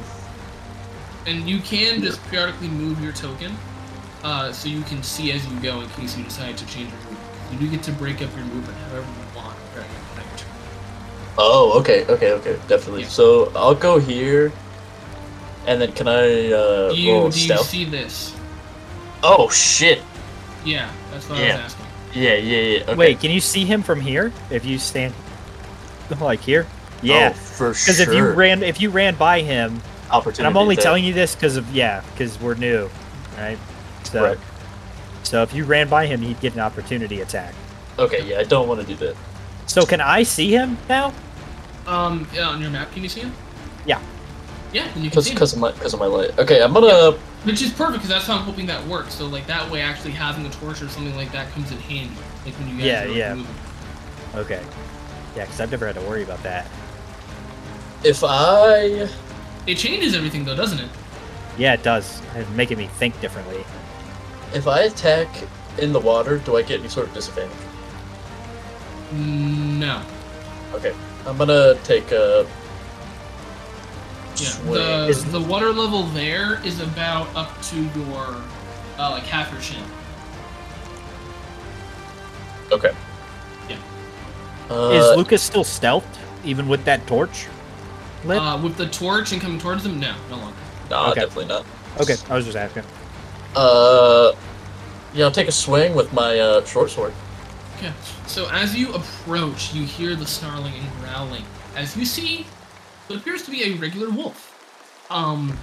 And you can just periodically move your token, uh, so you can see as you go in case you decide to change your movement. You do get to break up your movement however you want throughout your entire turn. Oh, okay, okay, okay, definitely. Yeah. So I'll go here, and then can I uh, You roll do you see this? Oh shit! Yeah, that's what Yeah. I was asking. Yeah, yeah, yeah. Okay. Wait, can you see him from here? If you stand like here? Yeah. oh, for Because if you ran if you ran by him, opportunity, and I'm only attack. telling you this because of yeah, because we're new, right? So Right. so if you ran by him, he'd get an opportunity attack. Okay, yeah, I don't want to do that. So can I see him now? Um, yeah, on your map, can you see him? Yeah. Yeah, and you can Because see him. because of my because of my light. Okay, I'm gonna. Which is perfect, because that's how I'm hoping that works. So, like, that way actually having a torch or something like that comes in handy. Like, when you guys Yeah, are, like, yeah. moving. Okay. Yeah, because I've never had to worry about that. If I It changes everything, though, doesn't it? Yeah, it does. It's making me think differently. If I attack in the water, do I get any sort of disadvantage? No. Okay, I'm gonna take a. Yeah, swing. the, Is- the water level there is about up to your, uh, like, half your chin. Okay. Yeah. Uh, Is Lucas still stealthed, even with that torch lit? Uh, with the torch and coming towards them, no, no longer. Nah, okay. definitely not. okay, I was just asking. Uh, yeah, I'll take a swing with my uh, short sword. Okay. So as you approach, you hear the snarling and growling. As you see, what appears to be a regular wolf. Um,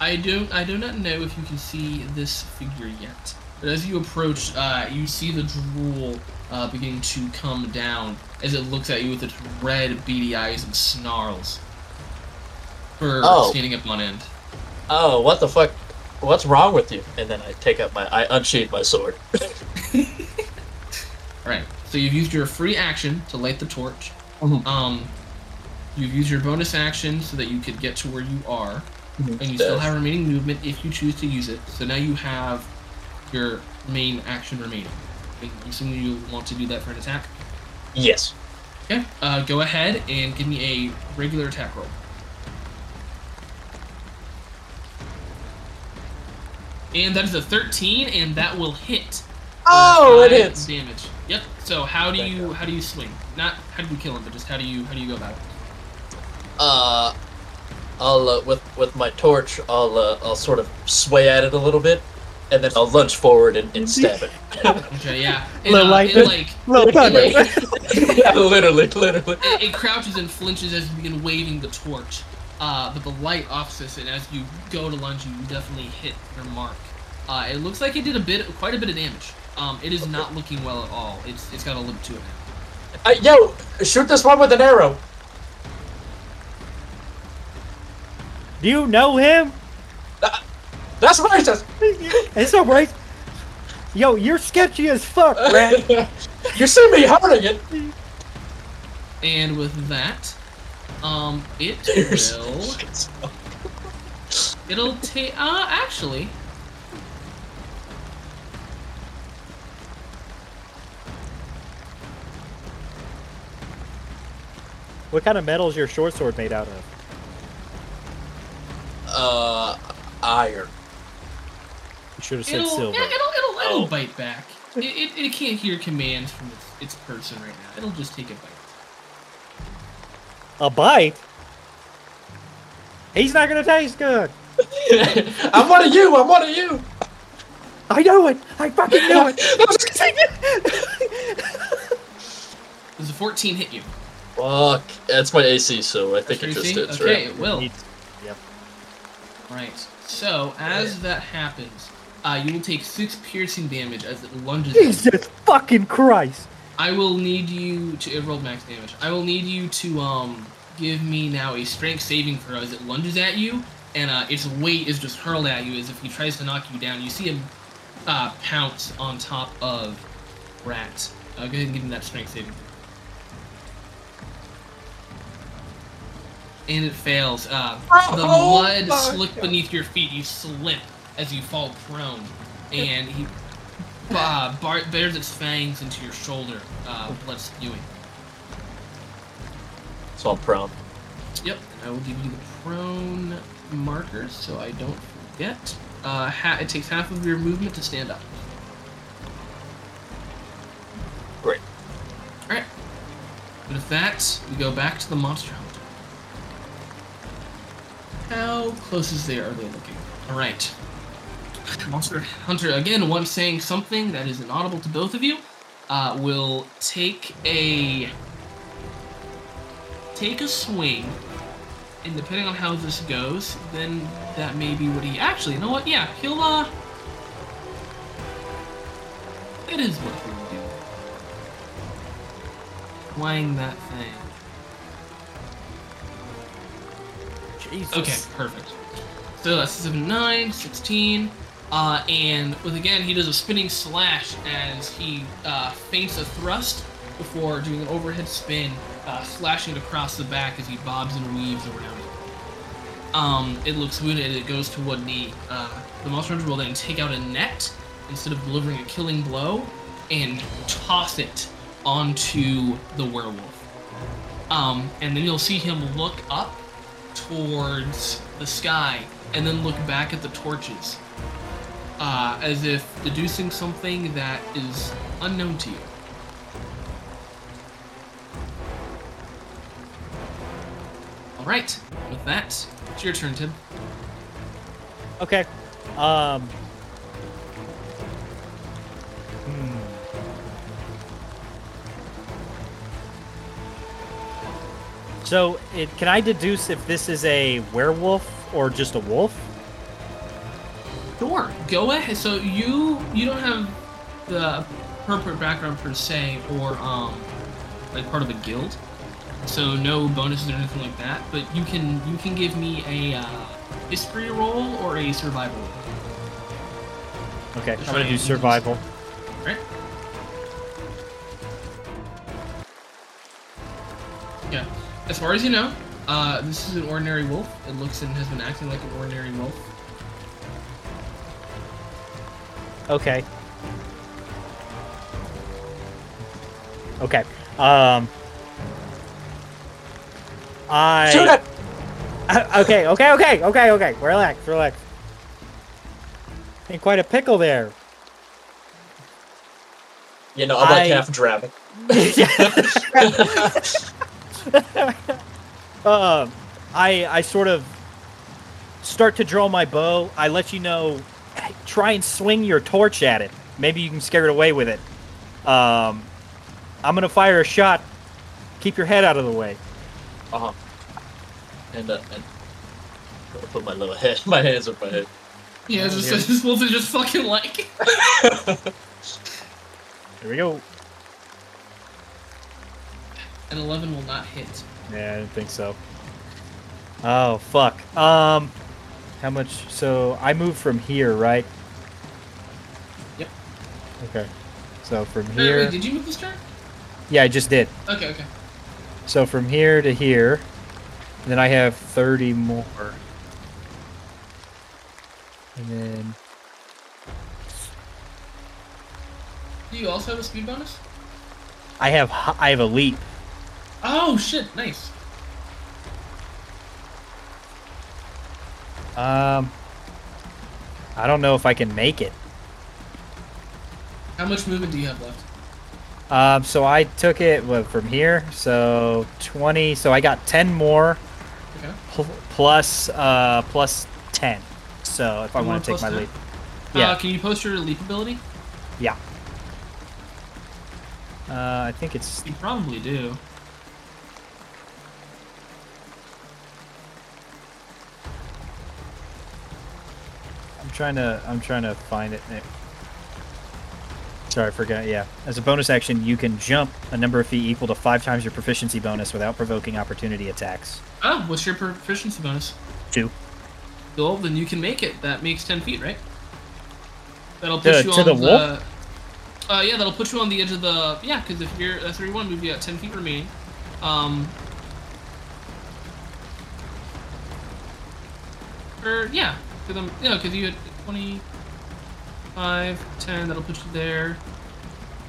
I don't, I do not know if you can see this figure yet. But as you approach, uh, you see the drool uh, beginning to come down as it looks at you with its red, beady eyes and snarls. For Oh. standing up on end. Oh, what the fuck? What's wrong with you? And then I take out my, I unsheathe my sword. Alright, so you've used your free action to light the torch. Mhm. Um, you've used your bonus action so that you could get to where you are, and you still Dash. have remaining movement if you choose to use it. So now you have your main action remaining. I'm assuming you want to do that for an attack. Yes. Okay, uh, go ahead and give me a regular attack roll. And that is a 13, and that will hit. Oh, it hits. Damage. Yep. So how do Thank you God. how do you swing? Not how do you kill him, but just how do you how do you go about it? Uh, I'll uh, with with my torch, I'll uh, I'll sort of sway at it a little bit, and then I'll lunge forward and, and stab it. Okay, yeah. It, Little uh, light it, bit. like Little thunder. yeah, literally, literally. it, it crouches and flinches as you begin waving the torch. Uh, but the light offsets it. As you go to lunge, you definitely hit your mark. Uh, it looks like it did a bit, quite a bit of damage. Um, it is not looking well at all. It's it's got a limp to it now. Uh, yo, shoot this one with an arrow. Do you know him? That's racist. It's alright. Yo, you're sketchy as fuck, Rat. you see me hurting it. And with that, um, it will. It'll take. Uh, actually, what kind of metal is your short sword made out of? Uh, iron. You should have said it'll, silver. yeah, it'll it'll it'll Oh. bite back. It, it, it can't hear commands from its, its person right now. It'll just take a bite. A bite? He's not gonna taste good. I'm one of you. I'm one of you. I know it. I fucking know it. Does a 14 hit you? Fuck. That's my AC, so I think it just your AC? hits, Okay, right? it will. Needs- Yep. Right. So as that happens, uh, you will take six piercing damage as it lunges. at you. Jesus fucking Christ! I will need you to it rolled max damage. I will need you to um give me now a strength saving throw as it lunges at you, and uh, its weight is just hurled at you as if he tries to knock you down. You see him uh, pounce on top of Rat. Uh, go ahead and give him that strength saving. And it fails. Uh, the Oh mud slick God. beneath your feet. You slip as you fall prone, and he uh, bar- bears its fangs into your shoulder, uh, blood spewing. So I'm prone. Yep, and I will give you the prone markers so I don't forget. Uh, ha- it takes half of your movement to stand up. Great. Alright. With that, we go back to the monster hunt. How close is they are they looking? Alright. Monster Hunter, again, once saying something that is inaudible to both of you, uh, will take a take a swing, and depending on how this goes, then that may be what he actually. You know what? Yeah, he'll uh. It is what he'll do. Wang that thing. Jesus. Okay, perfect. So that's 7, 9, 16. Uh, and with again, he does a spinning slash as he uh, feints a thrust before doing an overhead spin, uh, slashing it across the back as he bobs and weaves around it. Um, it looks wounded and it goes to one knee. Uh, the monster hunter will then take out a net instead of delivering a killing blow and toss it onto the werewolf. Um, and then you'll see him look up towards the sky and then look back at the torches uh, as if deducing something that is unknown to you. All right, with that, it's your turn, Tim. Okay. Um. Hmm. So, it, can I deduce if this is a werewolf or just a wolf? Sure, go ahead. So you you don't have the appropriate background per se, or um, like part of a guild. So no bonuses or anything like that. But you can you can give me a uh, history roll or a survival roll. Okay, I'm gonna do survival. Right? Yeah. As far as you know, uh, this is an ordinary wolf. It looks and has been acting like an ordinary wolf. Okay. Okay. Um. I. Shoot it! okay, okay, okay, okay, okay. Relax, relax. Ain't quite a pickle there. You know, I'm like I- half dragon. um, I I sort of start to draw my bow. I let you know, hey, try and swing your torch at it. Maybe you can scare it away with it. Um, I'm gonna fire a shot. Keep your head out of the way. Uh-huh. And, uh, and I'll put my little head, my hands up my head. Yeah, Oh, just yeah. this wolf is just fucking like. Here we go. An eleven will not hit. Yeah, I didn't think so. Oh fuck. Um, how much? So I moved from here, right? Yep. Okay. So from Uh, here. wait, did you move this turn? Yeah, I just did. Okay, okay. So from here to here, then I have 30 more. And then Do you also have a speed bonus? I have I have a leap. Oh shit! Nice. Um, I don't know if I can make it. How much movement do you have left? Um, so I took it what, from here, so 20. So I got 10 more Okay. pl- plus uh plus 10. So if I want to take my 10? leap, Uh, yeah, can you post your leap ability? yeah. Uh, I think it's You probably do. Trying to I'm trying to find it. Sorry, I forgot. Yeah, as a bonus action, you can jump a number of feet equal to five times your proficiency bonus without provoking opportunity attacks. Oh, what's your proficiency bonus? Two. Cool, then you can make it. That makes 10 feet, right? That'll To- put you to on the the. Uh, yeah, that'll put you on the edge of the. Yeah, because if you're that's where you want to move, you got 10 feet remaining. Um. Or yeah, because I'm yeah, because you had 25, 10. That'll put you there.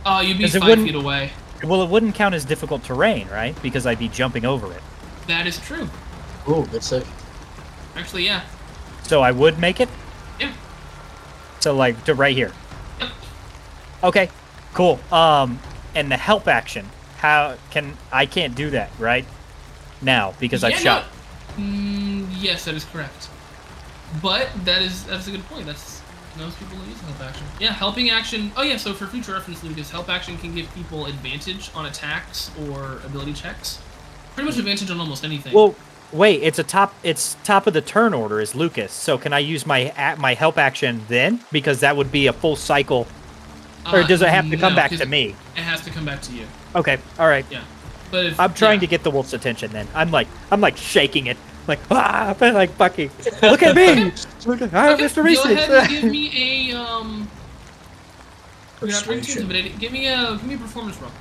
Uh, you'd be 'Cause it five feet away. Well, it wouldn't count as difficult terrain, right? Because I'd be jumping over it. That is true. Ooh, good save. Actually, yeah. So I would make it. Yeah. So like to right here. Yep. Okay, cool. Um, and the help action. How can I can't do that right now because I've shot. no- Mm, yes, that is correct. But that is that's a good point. That's most people don't use help action. Yeah, helping action. Oh yeah, so for future reference, Lucas, help action can give people advantage on attacks or ability checks. Pretty much advantage on almost anything. Well, wait. It's a top. It's top of the turn order is Lucas. So can I use my my help action then? Because that would be a full cycle. Or Uh, does it have to come no, back to me? It has to come back to you. Okay. All right. Yeah. But if, I'm trying yeah. to get the wolf's attention. Then I'm like I'm like shaking it. Like ah, but like Bucky, Look at me. Look at ah, Okay, Mr. Go ahead and give me a um. You're not very too Persuasion. intimidating. Give me a give me a performance roll.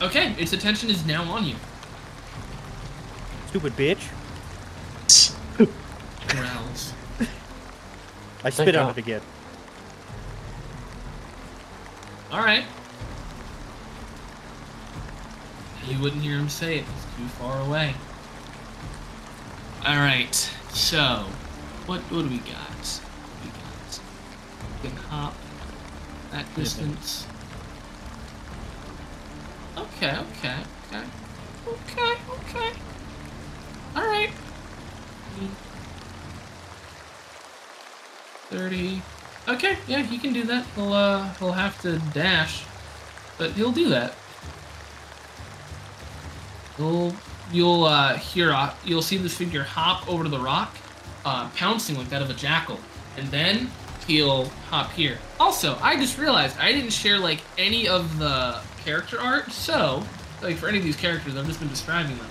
Okay, its attention is now on you. Stupid bitch. Growls. I Thank spit on God. it again. All right. You wouldn't hear him say it. He's too far away. All right. So, what what do we got? We got. We can hop that distance. Okay. Okay. Okay. Okay. Okay. All right. 30. Okay, yeah, he can do that. He'll uh he'll have to dash. But he'll do that. You'll you'll uh hear uh, you'll see this figure hop over to the rock, uh pouncing like that of a jackal. And then he'll hop here. Also, I just realized I didn't share like any of the character art, so like for any of these characters, I've just been describing them.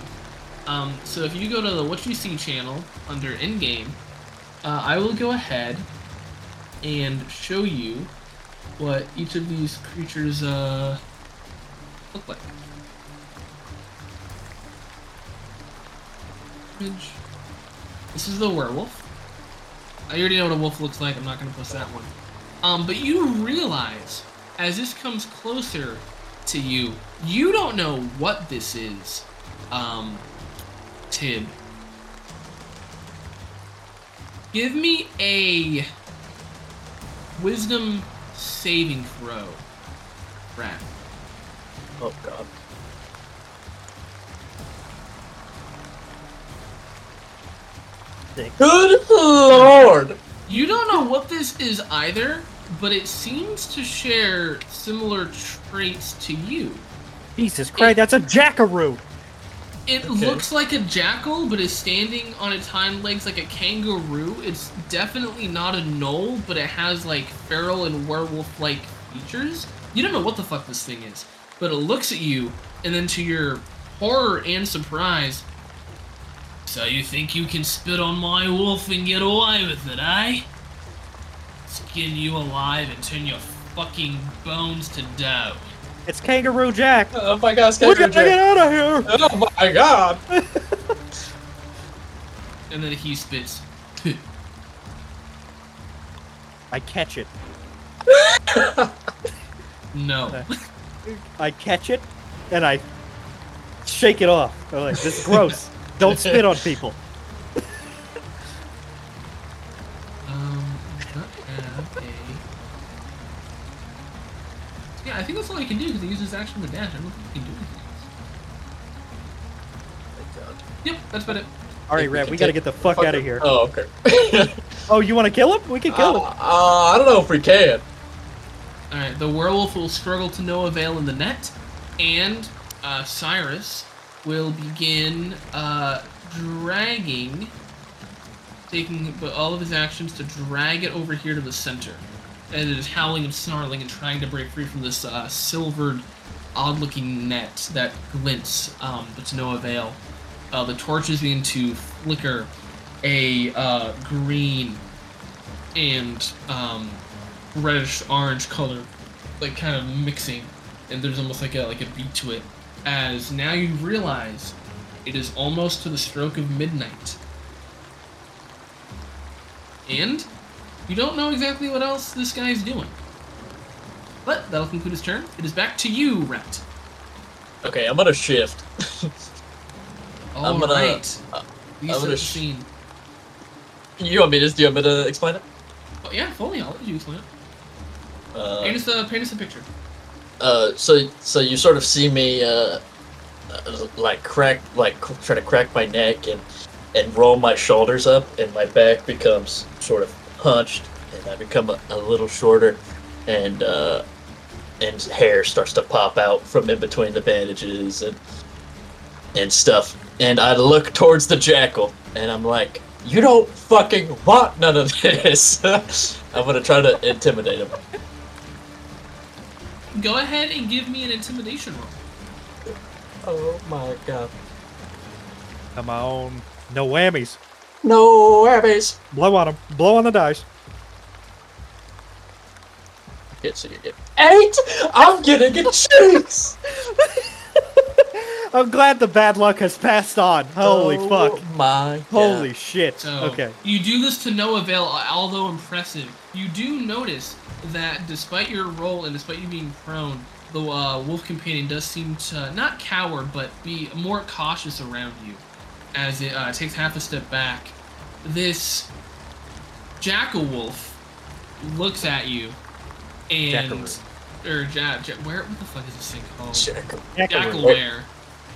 Um, so if you go to the What You See channel under in-game, uh, I will go ahead and show you what each of these creatures uh, look like. This is the werewolf. I already know what a wolf looks like. I'm not going to post that one. Um, but you realize as this comes closer to you, you don't know what this is. Um, Tib. Give me a wisdom saving throw. Rat. Oh god. Good lord! You don't know what this is either, but it seems to share similar traits to you. Jesus Christ, that's a jackaroo. It Okay. looks like a jackal, but is standing on its hind legs like a kangaroo. It's definitely not a gnoll, but it has like feral and werewolf-like features. You don't know what the fuck this thing is, but it looks at you, and then to your horror and surprise, so you think you can spit on my wolf and get away with it, eh? Skin you alive and turn your fucking bones to dough. It's Kangaroo Jack. Oh my god, We Scarecrow gotta get out of here. Oh my god! And then he spits. I catch it. no. I catch it, and I shake it off. I'm like, this is gross. Don't spit on people. Um, does a. Yeah, I think that's all he can do because he uses action to dash. I don't think he can do anything else. Yep, that's about it. All right, Think we we gotta get the fuck out of here. Oh, okay. Oh, you want to kill him? We can kill uh, him. uh, I don't know if we can. All right, the werewolf will struggle to no avail in the net, and uh, Cyrus will begin uh, dragging, taking all of his actions to drag it over here to the center. And it is howling and snarling and trying to break free from this uh, silvered, odd-looking net that glints, um, but to no avail. Uh, the torches begin to flicker a uh, green and um, reddish orange color, like kind of mixing, and there's almost like a like a beat to it. As now you realize it is almost to the stroke of midnight, and you don't know exactly what else this guy is doing. But that'll conclude his turn. It is back to you, Rat. Okay, I'm gonna shift. All I'm gonna- right. uh, I'm gonna sh- scene. you want me to? Do you want me to explain it? Oh, yeah, fully. I'll let you explain it. Uh, paint us a paint us a picture. Uh, so so you sort of see me uh, like crack like try to crack my neck and and roll my shoulders up and my back becomes sort of hunched and I become a, a little shorter and uh, and hair starts to pop out from in between the bandages and and stuff. And I look towards the jackal and I'm like you don't fucking want none of this. I'm gonna try to intimidate him Go ahead and give me an intimidation roll. oh my god Come on. No whammies. no Abby's Blow on them. Blow on the dice. Get so you get eight. I'm getting a cheeks. I'm glad the bad luck has passed on. Holy Oh fuck. My Holy God. shit. So okay. you do this to no avail, although impressive. You do notice that despite your role and despite you being prone, the uh, wolf companion does seem to not cower, but be more cautious around you as it uh, takes half a step back. This jackal wolf looks at you and Jackaroo. or ja, ja, where what the fuck is this thing called? Jackal. Jackalwere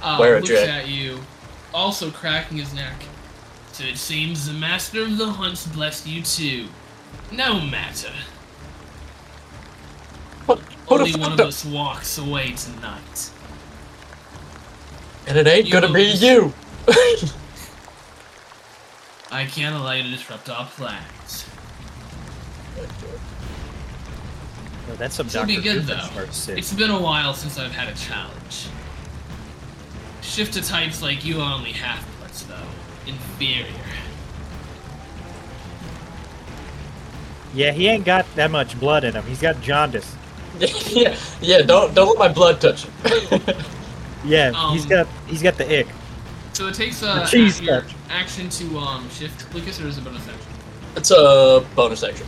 uh, Where looks jack- at you, also cracking his neck. So it seems the master of the hunts blessed you too. No matter. Who the Only one of the- us walks away tonight. And it ain't You gonna will be you. I can't allow you to disrupt our plans. Oh, that's some This'll be good, Doofus though. It's been a while since I've had a challenge. Shift to types like you are only half parts, though. Inferior. Yeah, he ain't got that much blood in him. He's got jaundice. yeah, yeah. Don't don't let my blood touch him. Yeah, Um, he's got he's got the ick. So it takes uh, The cheese your touch. action to um, shift, Lucas, or is it bonus action? it's a bonus action.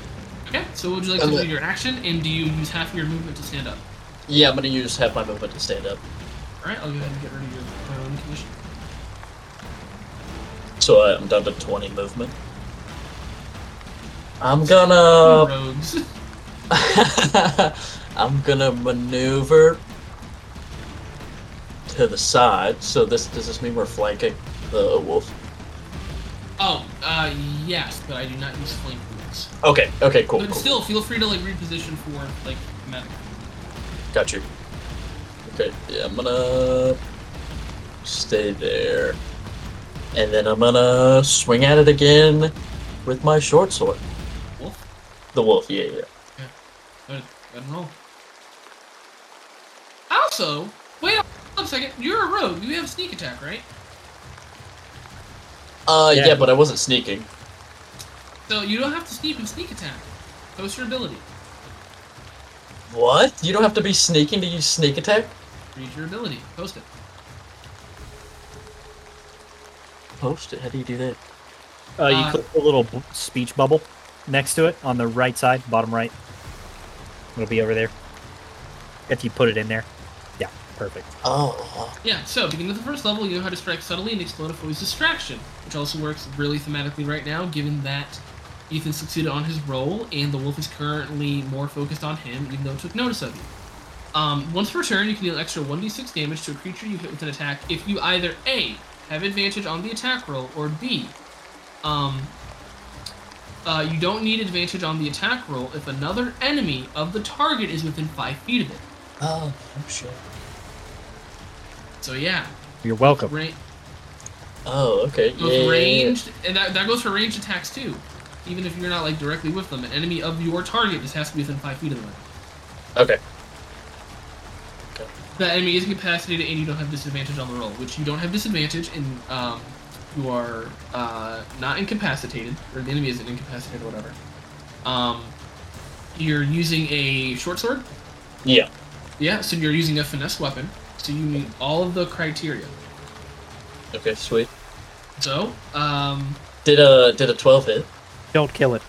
Okay, so would you like to And do your action, and do you use half of your movement to stand up? Yeah, I'm gonna use half my movement to stand up. Alright, I'll go ahead and get rid of your prone condition. So uh, I'm down to 20 movement. I'm gonna. Rogues. I'm gonna maneuver to the side. So this does this mean we're flanking the wolf? Oh, uh, yes, but I do not use flank rules. Okay. Okay. Cool. but cool. still, feel free to like reposition for like medic. Got you. Okay, yeah, I'm gonna stay there. And then I'm gonna swing at it again with my short sword. Wolf. The wolf, yeah, yeah. I don't know. Also, wait a second. You're a rogue. You have sneak attack, right? Uh, Yeah. yeah, but I wasn't sneaking. So you don't have to sneak and sneak attack. Post your ability. What? You don't have to be sneaking to use sneak attack? Read your ability. Post it. Post it. How do you do that? Uh, you Uh, click the little speech bubble next to it on the right side, bottom right. It'll be over there. If you put it in there. Yeah, perfect. Oh, Yeah, so beginning with the first level, you know how to strike subtly and explode a foe's distraction, which also works really thematically right now, given that Ethan succeeded on his role and the wolf is currently more focused on him, even though it took notice of you. Um, once per turn, you can deal extra 1d6 damage to a creature you hit with an attack if you either A, have advantage on the attack roll, or B, um, uh, you don't need advantage on the attack roll if another enemy of the target is within 5 feet of it. oh, oh shit. So yeah, You're welcome. Ra- Oh, okay. goes Yeah. ranged, and that, that goes for ranged attacks too. Even if you're not like directly with them, an enemy of your target just has to be within five feet of them. Okay. The enemy is incapacitated and you don't have disadvantage on the roll, which you don't have disadvantage and um, you are uh, not incapacitated, or the enemy isn't incapacitated or whatever. Um, you're using a short sword. Yeah. Yeah, so you're using a finesse weapon. So you meet all of the criteria. Okay, sweet. So, um, Did a did a twelve hit? Don't kill it.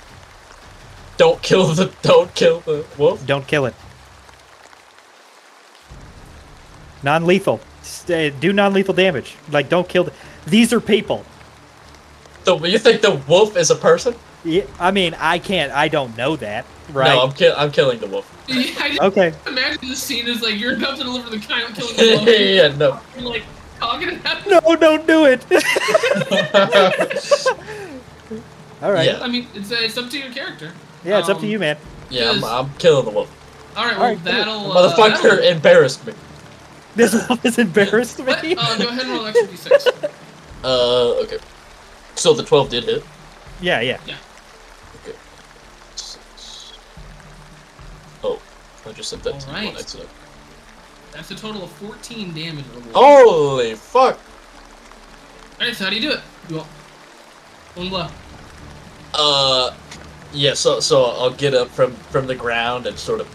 Don't kill the don't kill the wolf. Don't kill it. Non-lethal. Stay, do non-lethal damage. Like, don't kill. The, these are people. The, you think the wolf is a person? Yeah, I mean, I can't. I don't know that, right? No, I'm ki- I'm killing the wolf. yeah, I just Okay. imagine the scene is like you're about to deliver the kind of killing yeah, the wolf. yeah, no. You're like talking to them. No, don't do it. All right. Yeah. Yeah, I mean, it's, uh, it's up to your character. Yeah, it's up to Um, you, man. yeah, I'm, I'm killing the wolf. All right, well, Alright, that'll. Uh, Motherfucker that'll- embarrassed me. This wolf has embarrassed What? me. Uh, go ahead and roll an extra d6. Uh, okay. So the twelve did hit. Yeah, yeah. Okay. I just sent that to you on Alright. accident. That's a total of 14 damage. overall. Holy fuck! Alright, so how do you do it? You want one blow. Uh, yeah. So so I'll get up from from the ground and sort of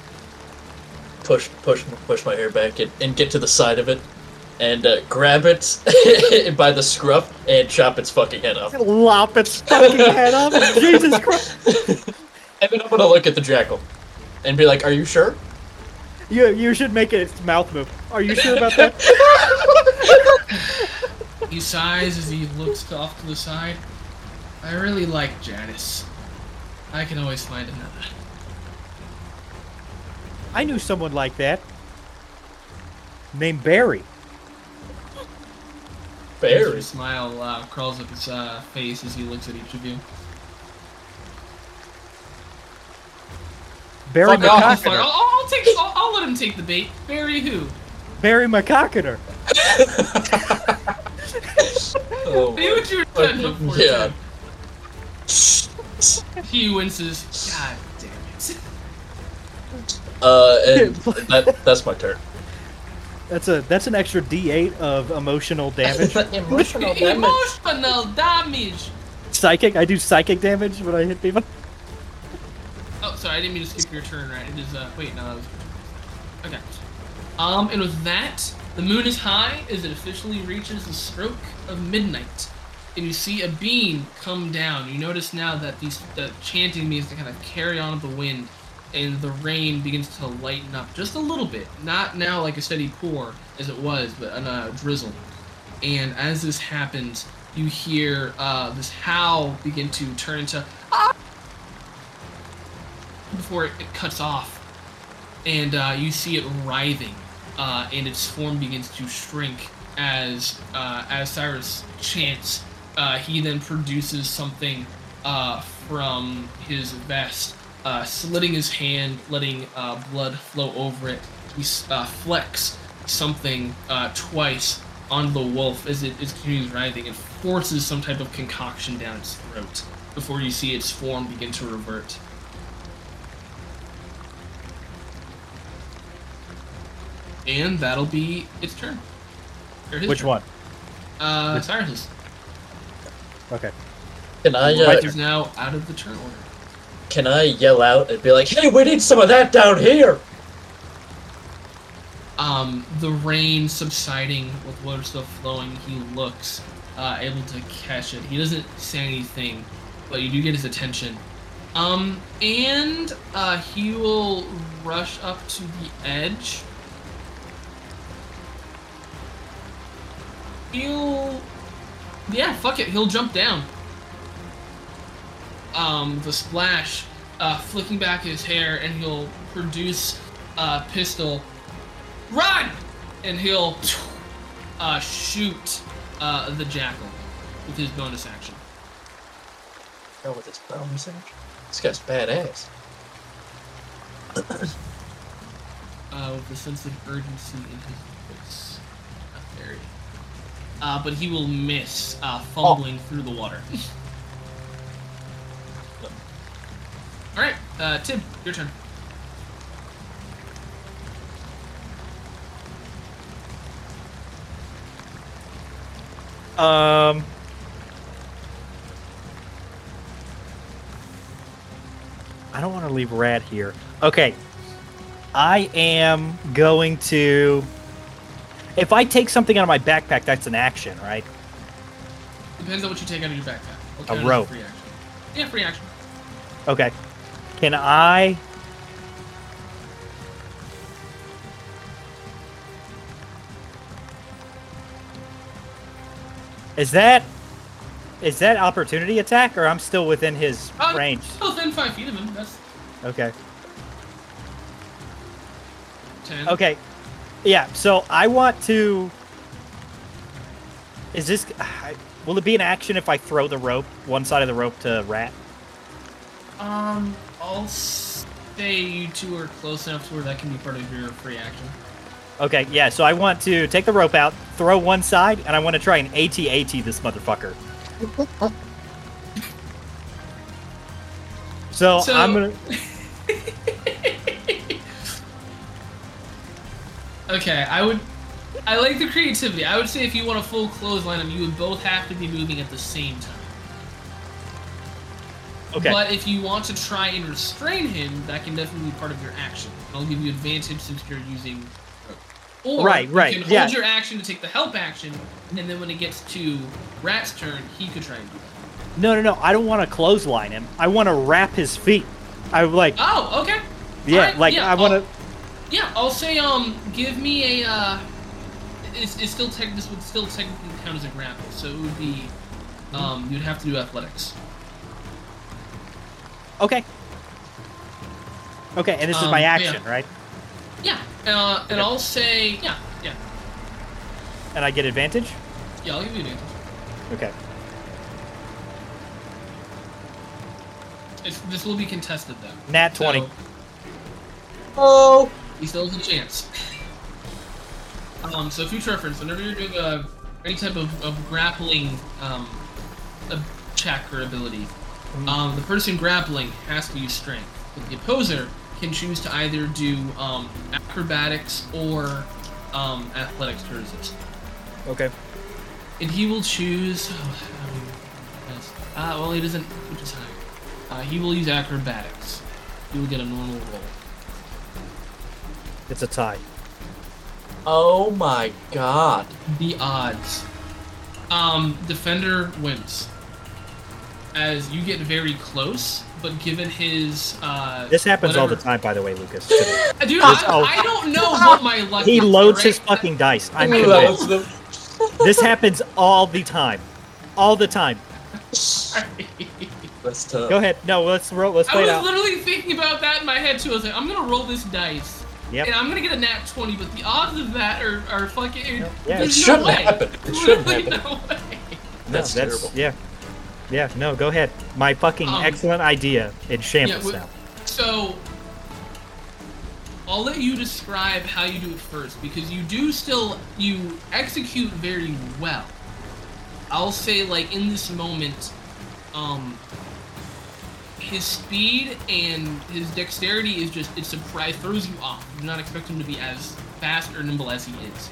push push push my hair back and, and get to the side of it and uh, grab it by the scruff and chop its fucking head off. Lop its fucking head off. Jesus Christ. and then I'm gonna look at the jackal and be like, "Are you sure?" You you should make it its mouth move. Are you sure about that? He sighs as he looks off to the side. I really like Janice. I can always find another. I knew someone like that. Named Barry. A Barry. smile uh, crawls up his uh, face as he looks at each of you. Barry Fuck off. I'll. I'll, I'll take. I'll, I'll let him take the bait. Barry who? Barry McCockiner. oh I what you were my setting for. yeah. Ted. He winces. God damn it. Uh, and that that's my turn. That's a that's an extra D8 of emotional damage. Emotional Emotional damage. psychic. I do psychic damage when I hit people. Oh, sorry, I didn't mean to skip your turn. Right? It is. Uh, wait, no, that was. Okay. Um, and with that, the moon is high as it officially reaches the stroke of midnight, and you see a beam come down. You notice now that these the chanting begins to kind of carry on the wind, and the rain begins to lighten up just a little bit. Not now like a steady pour as it was, but a drizzle. And as this happens, you hear uh, this howl begin to turn into before it, it cuts off, and uh, you see it writhing, uh, and its form begins to shrink as uh, as Cyrus chants. Uh, he then produces something uh, from his vest, uh, slitting his hand, letting blood flow over it. He s- flecks something twice on the wolf as it is continues writhing and forces some type of concoction down its throat before you see its form begin to revert. And that'll be its turn. Or his Which turn. one? Uh, Cyrus's. Okay. Can I My uh, Is now out of the turn order. can I yell out and be like, "Hey, we need some of that down here"? Um, the rain subsiding with water still flowing, he looks uh, able to catch it. He doesn't say anything, but you do get his attention. Um, and uh, he will rush up to the edge. He'll, yeah, fuck it. He'll jump down. Um, the splash, uh, flicking back his hair, and he'll produce a pistol run! And he'll uh, shoot uh, the jackal with his bonus action. Oh, with this bonus action. This guy's badass. Uh, with a sense of urgency in his voice. Not very. Uh, but he will miss, uh, fumbling through the water. All right, uh, Tim, your turn. Um. I don't want to leave Rat here. Okay. I am going to. If I take something out of my backpack, that's an action, right? Depends on what you take out of your backpack. What A rope. Free action. Yeah, free action. Okay. Can I? Is that is that opportunity attack, or I'm still within his Uh, range? Oh, within five feet of him. That's Okay. ten. Okay. Yeah. So I want to. Is this? Will it be an action if I throw the rope, one side of the rope to Rat? Um, I'll say you two are close enough to where that can be part of your free action. Okay, yeah, so I want to take the rope out, throw one side, and I want to try and AT-AT this motherfucker. So, So- I'm gonna. Okay, I would. I like the creativity. I would say if you want a full clothesline him, you would both have to be moving at the same time. Okay. But if you want to try and restrain him, that can definitely be part of your action. I'll give you advantage since you're using. Or Right, right, You can yeah. hold your action to take the help action, and then when it gets to Rat's turn, he could try and do that. No, no, no. I don't want to clothesline him. I want to wrap his feet. I would like. Oh, okay. yeah, alright, like yeah, I want to. Yeah, I'll say um, give me a uh, it's, it's still tech. This would still technically count as a grapple, so it would be um, you'd have to do athletics. Okay. Okay, and this is Um, my yeah. action, right? Yeah, uh, and Okay. I'll say yeah, yeah, And I get advantage. yeah. I'll give you advantage. Okay. It's, this will be contested though. Nat twenty. So Oh, he still has a chance. um, so future reference, whenever you're doing a, any type of, of grappling um, a check or ability, um, the person grappling has to use strength. But the opposer can choose to either do um, acrobatics or um, athletics to resist. Okay. And he will choose. Oh, yes. uh, well, he doesn't, which is high. Uh, he will use acrobatics. He will get a normal roll. It's a tie. oh my god. The odds. Um, defender wins. As you get very close, but given his uh This happens all the time, by the way, Lucas. Dude, This- oh. I, I don't know what my luck he is, loads his fucking dice. I'm Ooh, convinced. that This happens all the time. All the time. the- That's tough. Go ahead. No, let's roll. Let's I play was it out. literally thinking about that in my head too. I was like, I'm gonna roll this dice. Yep. And I'm gonna get a nat 20, but the odds of that are, are fucking. Yeah, It no shouldn't way. happen. It shouldn't Literally happen. no way. That's, no, terrible. Yeah. Yeah. No, go ahead. My fucking Um, excellent idea in shambles wi- now. So, I'll let you describe how you do it first because you do still you execute very well. I'll say like in this moment, um, his speed and his dexterity is just it surprise throws you off. You do not expect him to be as fast or nimble as he is.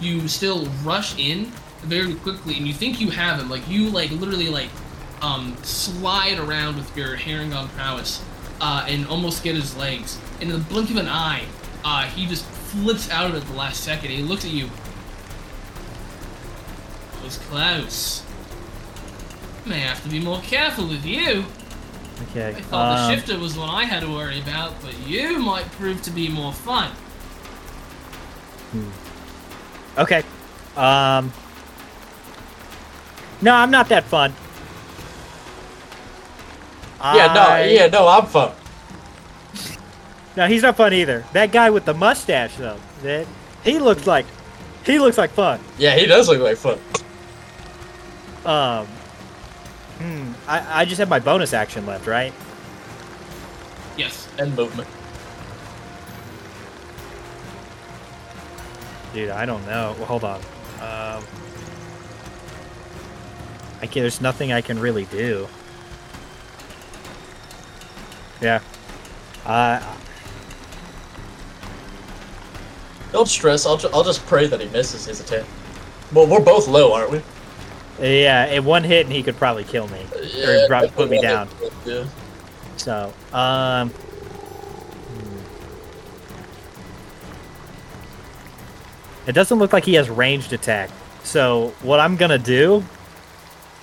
You still rush in very quickly and you think you have him. Like you like literally like um, slide around with your Harengon prowess uh, and almost get his legs. And in the blink of an eye, uh, he just flips out of it at the last second. He looks at you. It was close. May have to be more careful with you. Okay. I thought um, the shifter was one I had to worry about, but you might prove to be more fun. Okay. Um. No, I'm not that fun. Yeah, no, I- yeah, no, I'm fun. No, he's not fun either. That guy with the mustache, though, that he looks like, he looks like fun. Yeah, he does look like fun. Um. Hmm. I I just have my bonus action left, right? Yes. And movement. Dude, I don't know. Well, hold on. Um. I can, there's nothing I can really do. Yeah. Uh, Don't stress. I'll, ju- I'll just pray that he misses his attack. Well, we're both low, aren't we? Yeah, in one hit and he could probably kill me. Yeah, drop- put me down. Yeah. So, um. hmm. It doesn't look like he has ranged attack. So, what I'm gonna do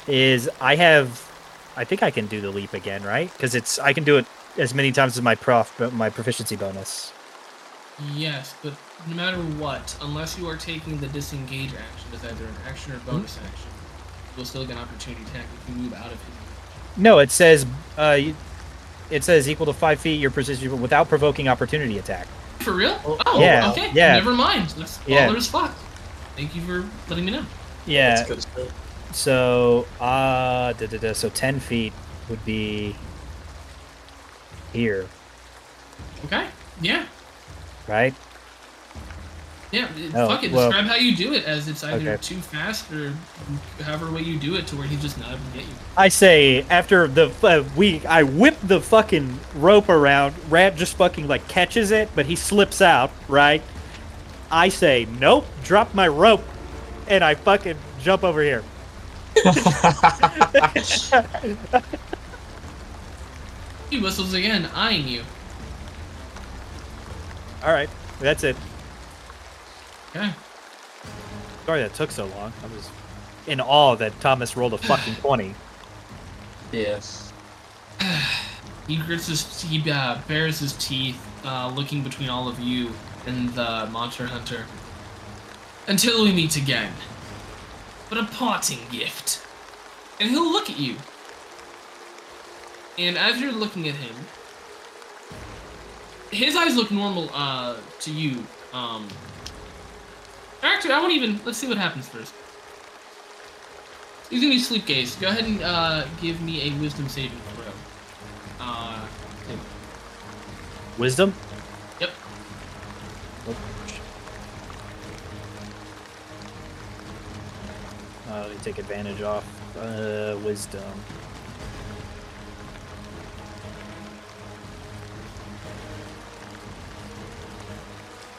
is I have. I think I can do the leap again, right? Because it's I can do it as many times as my prof my proficiency bonus. Yes, but no matter what, unless you are taking the disengage action as either an action or bonus action, you'll still get an opportunity attack if you move out of his. No, it says uh, it says equal to five feet your precision without provoking opportunity attack. For real? Oh, yeah, okay. yeah. Never mind. That's Yeah. all there's fuck. Thank you for letting me know. Yeah. That's good. So, uh, da, da, da, so 10 feet would be here, Okay. Yeah. right? Yeah. Oh, fuck it. well- Describe how you do it as it's either Okay. too fast or however way you do it to where he's just not able to get you. I say after the uh, we, I whip the fucking rope around. Rat just fucking like catches it, but he slips out. Right? I say nope. Drop my rope, and I fucking jump over here. He whistles again, eyeing you. All right, that's it. Okay. Sorry that took so long. I was in awe that Thomas rolled a fucking twenty. Yes. He grits his, he uh, bares his teeth, uh, looking between all of you and the monster hunter. Until we meet again. But a parting gift. And he'll look at you. And as you're looking at him, his eyes look normal uh, to you. Um, actually, I won't even. Let's see what happens first. He's gonna be sleep gaze. Go ahead and uh, give me a wisdom saving throw. Uh, Wisdom. yep. Oh. Uh, let me take advantage off. Uh, wisdom.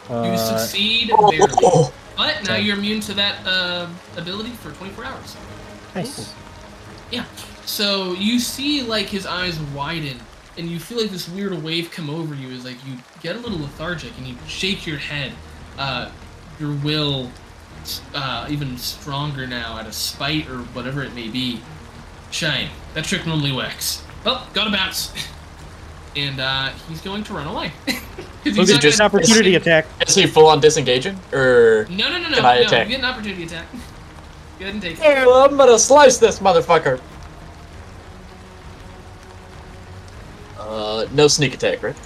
You Uh, succeed Oh, barely. But now Okay. you're immune to that uh, ability for 24 hours. nice. Yeah. So you see like his eyes widen, and you feel like this weird wave come over you. Is like you get a little lethargic, and you shake your head. Uh, your will, uh, even stronger now, out of spite or whatever it may be. Shine. That trick normally works. Oh, gotta bounce. And uh, he's going to run away. he's Was he just gonna- Opportunity attack. Is he full on disengaging? Or. No, no, no, no. Can I no, attack? You get an opportunity attack. Go ahead and take it. Hey, well, I'm gonna slice this motherfucker. Uh, no sneak attack, right?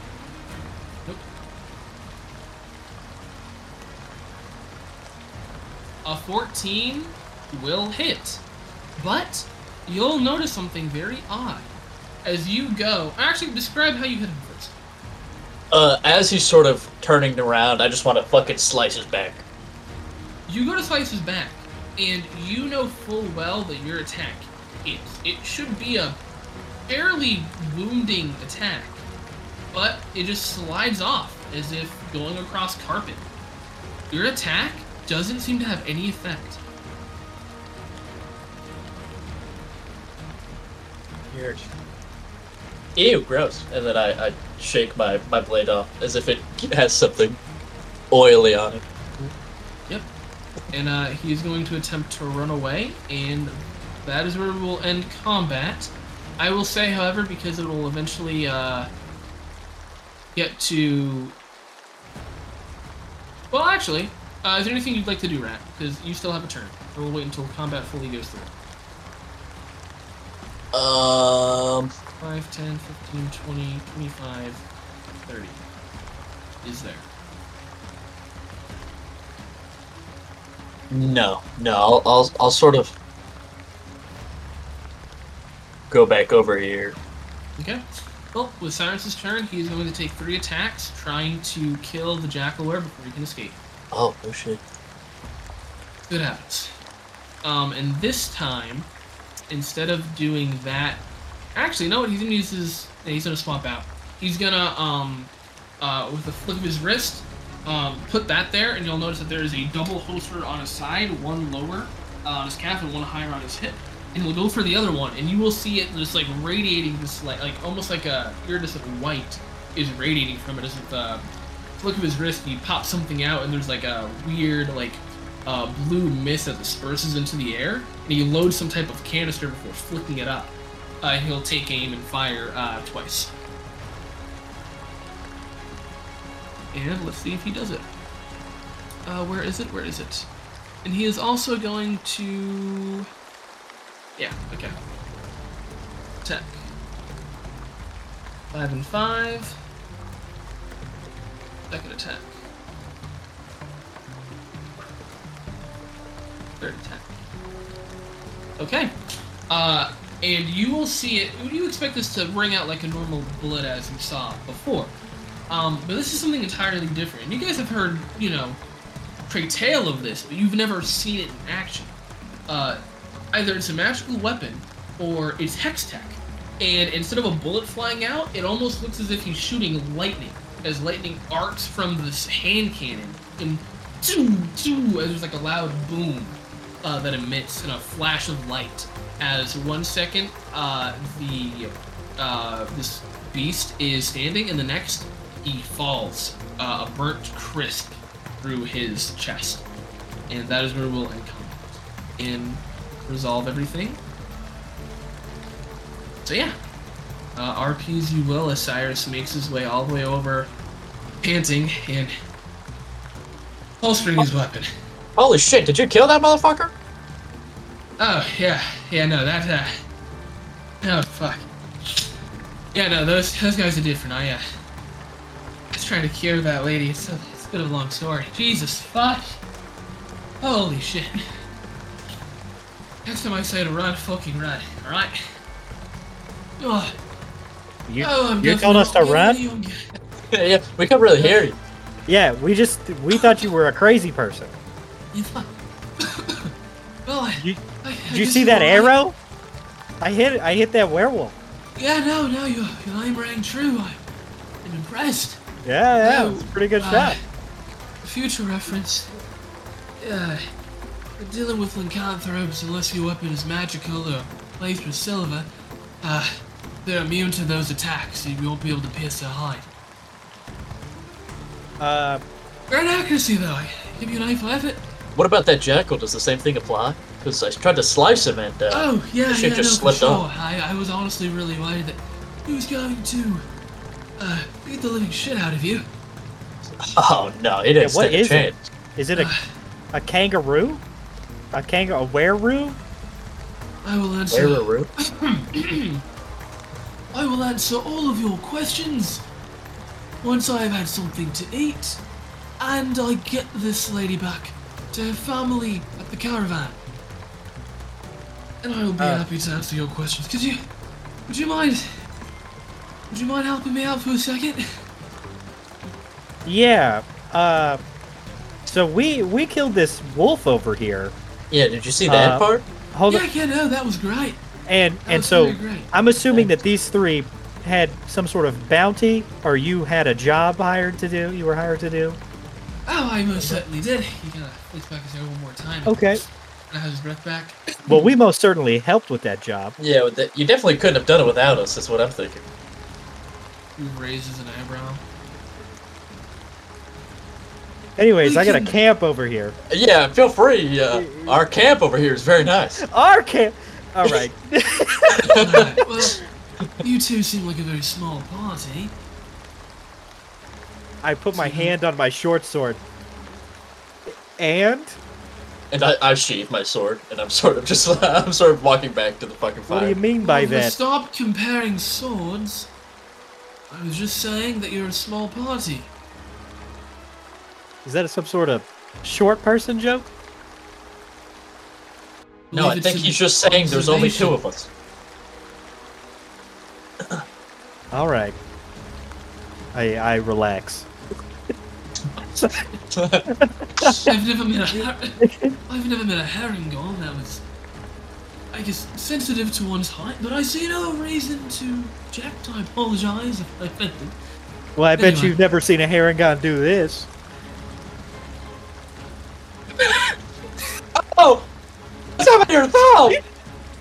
A 14 will hit. But you'll notice something very odd. As you go, actually, describe how you hit him first. Uh, as he's sort of turning around, I just want to fucking slice his back. You go to slice his back, and you know full well that your attack it it should be a fairly wounding attack, but it just slides off as if going across carpet. Your attack doesn't seem to have any effect. Weird. Ew, gross. And then I, I shake my, my blade off as if it has something oily on it. Yep. And uh, he's going to attempt to run away, and that is where we will end combat. I will say, however, because it will eventually uh, get to. Well, actually, uh, is there anything you'd like to do, Rat? Because you still have a turn. Or we'll wait until combat fully goes through. Um, 5, 10, 15, 20, 25, 30. Is there. no, no, I'll, I'll, I'll sort of go back over here. Okay. Well, with Cyrus's turn, he is going to take three attacks, trying to kill the Jackalwere before he can escape. Oh, no shit. Good happens. Um, and this time, instead of doing that, actually, know what? He's gonna use his. yeah, He's gonna swap out. He's gonna um, uh, with a flick of his wrist, um, put that there, and you'll notice that there is a double holster on his side, one lower uh, on his calf and one higher on his hip. And he'll go for the other one, and you will see it just like radiating this like like almost like a iridescent white is radiating from it as if the flick of his wrist he pops something out and there's like a weird like uh, blue mist that disperses into the air and he loads some type of canister before flicking it up uh, he'll take aim and fire uh, twice. And let's see if he does it. Uh, where is it? Where is it? And he is also going to yeah okay. Attack. Five and five. Second attack. Third attack. Okay. Uh, and you will see it. You expect this to ring out like a normal bullet as you saw before? Um, but this is something entirely different. And you guys have heard, you know, a tale of this, but you've never seen it in action. Uh, either it's a magical weapon or it's hex tech. And instead of a bullet flying out, it almost looks as if he's shooting lightning, as lightning arcs from this hand cannon and choo, choo, as there's like a loud boom uh, that emits in a flash of light. As one second, uh, the uh, this beast is standing, and the next he falls, uh, a burnt crisp through his chest, and that is where we'll end combat and resolve everything. So yeah, uh, RPs you will as Cyrus makes his way all the way over, panting and holstering his weapon. Holy shit, did you kill that motherfucker? Oh yeah, yeah. No, that. Uh, oh fuck. Yeah, no, those those guys are different. I uh, I was trying to cure that lady. It's a, it's a bit of a long story. Jesus fuck. Holy shit. Next time I say to run, fucking run. All right. Oh, You, oh, I'm you told us to run? yeah, we couldn't really hear you. Yeah, we just we thought you were a crazy person. You fuck. well, I, You, I, I did you see that right. arrow? I hit I hit that werewolf. Yeah, no, no, your your name rang true. I, I'm impressed. Yeah, yeah, Oh, it was a pretty good uh, shot. Future reference. Uh, dealing with lycanthropes unless your weapon is magical or laced with silver. Uh, they're immune to those attacks, you won't be able to pierce their hide. Uh, Great accuracy, though. I give you an A for effort. What about that jackal? Does the same thing apply? Because I tried to slice him and uh, Oh, yeah, the shit yeah, just no, for slipped sure. off. I, I was honestly really worried that he was going to, uh, beat the living shit out of you. Oh no, it didn't Yeah, what a is it? chance. is it a a kangaroo? A kangaroo? A werewolf? I will answer. Where I will answer all of your questions once I have had something to eat and I get this lady back to her family at the caravan. And I will be Uh. happy to answer your questions. Could you, would you mind, would you mind helping me out for a second? Yeah. Uh, so we we killed this wolf over here. Yeah, did you see that Uh, part? Hold yeah, on. yeah, no, that was great. And That and so. I'm assuming that these three had some sort of bounty, or you had a job hired to do. You were hired to do. Oh, I most certainly did. You gotta flick back his hair one more time. Okay. I have his breath back. Well, we most certainly helped with that job. Yeah, with the- you definitely couldn't have done it without us. That's what I'm thinking. He raises an eyebrow. Anyways, I got a camp over here. Yeah, feel free. Uh, our camp over here is very nice. Our camp. All right. Alright, well, you two seem like a very small party. I put my hand on my short sword. And And I, I sheathe my sword, and I'm sort of just I'm sort of walking back to the fucking what do you mean by Well, that? Stop comparing swords. I was just saying that you're a small party. Is that some sort of short person joke? No, I think he's just saying there's only two of us. All right. I I relax. I've never met a her- I've never met a Harengon that was I guess, sensitive to one's height, but I see no reason to object. I apologize if I offended. Well, I bet you've never seen a Harengon do this. Oh! What's happening here? Thal!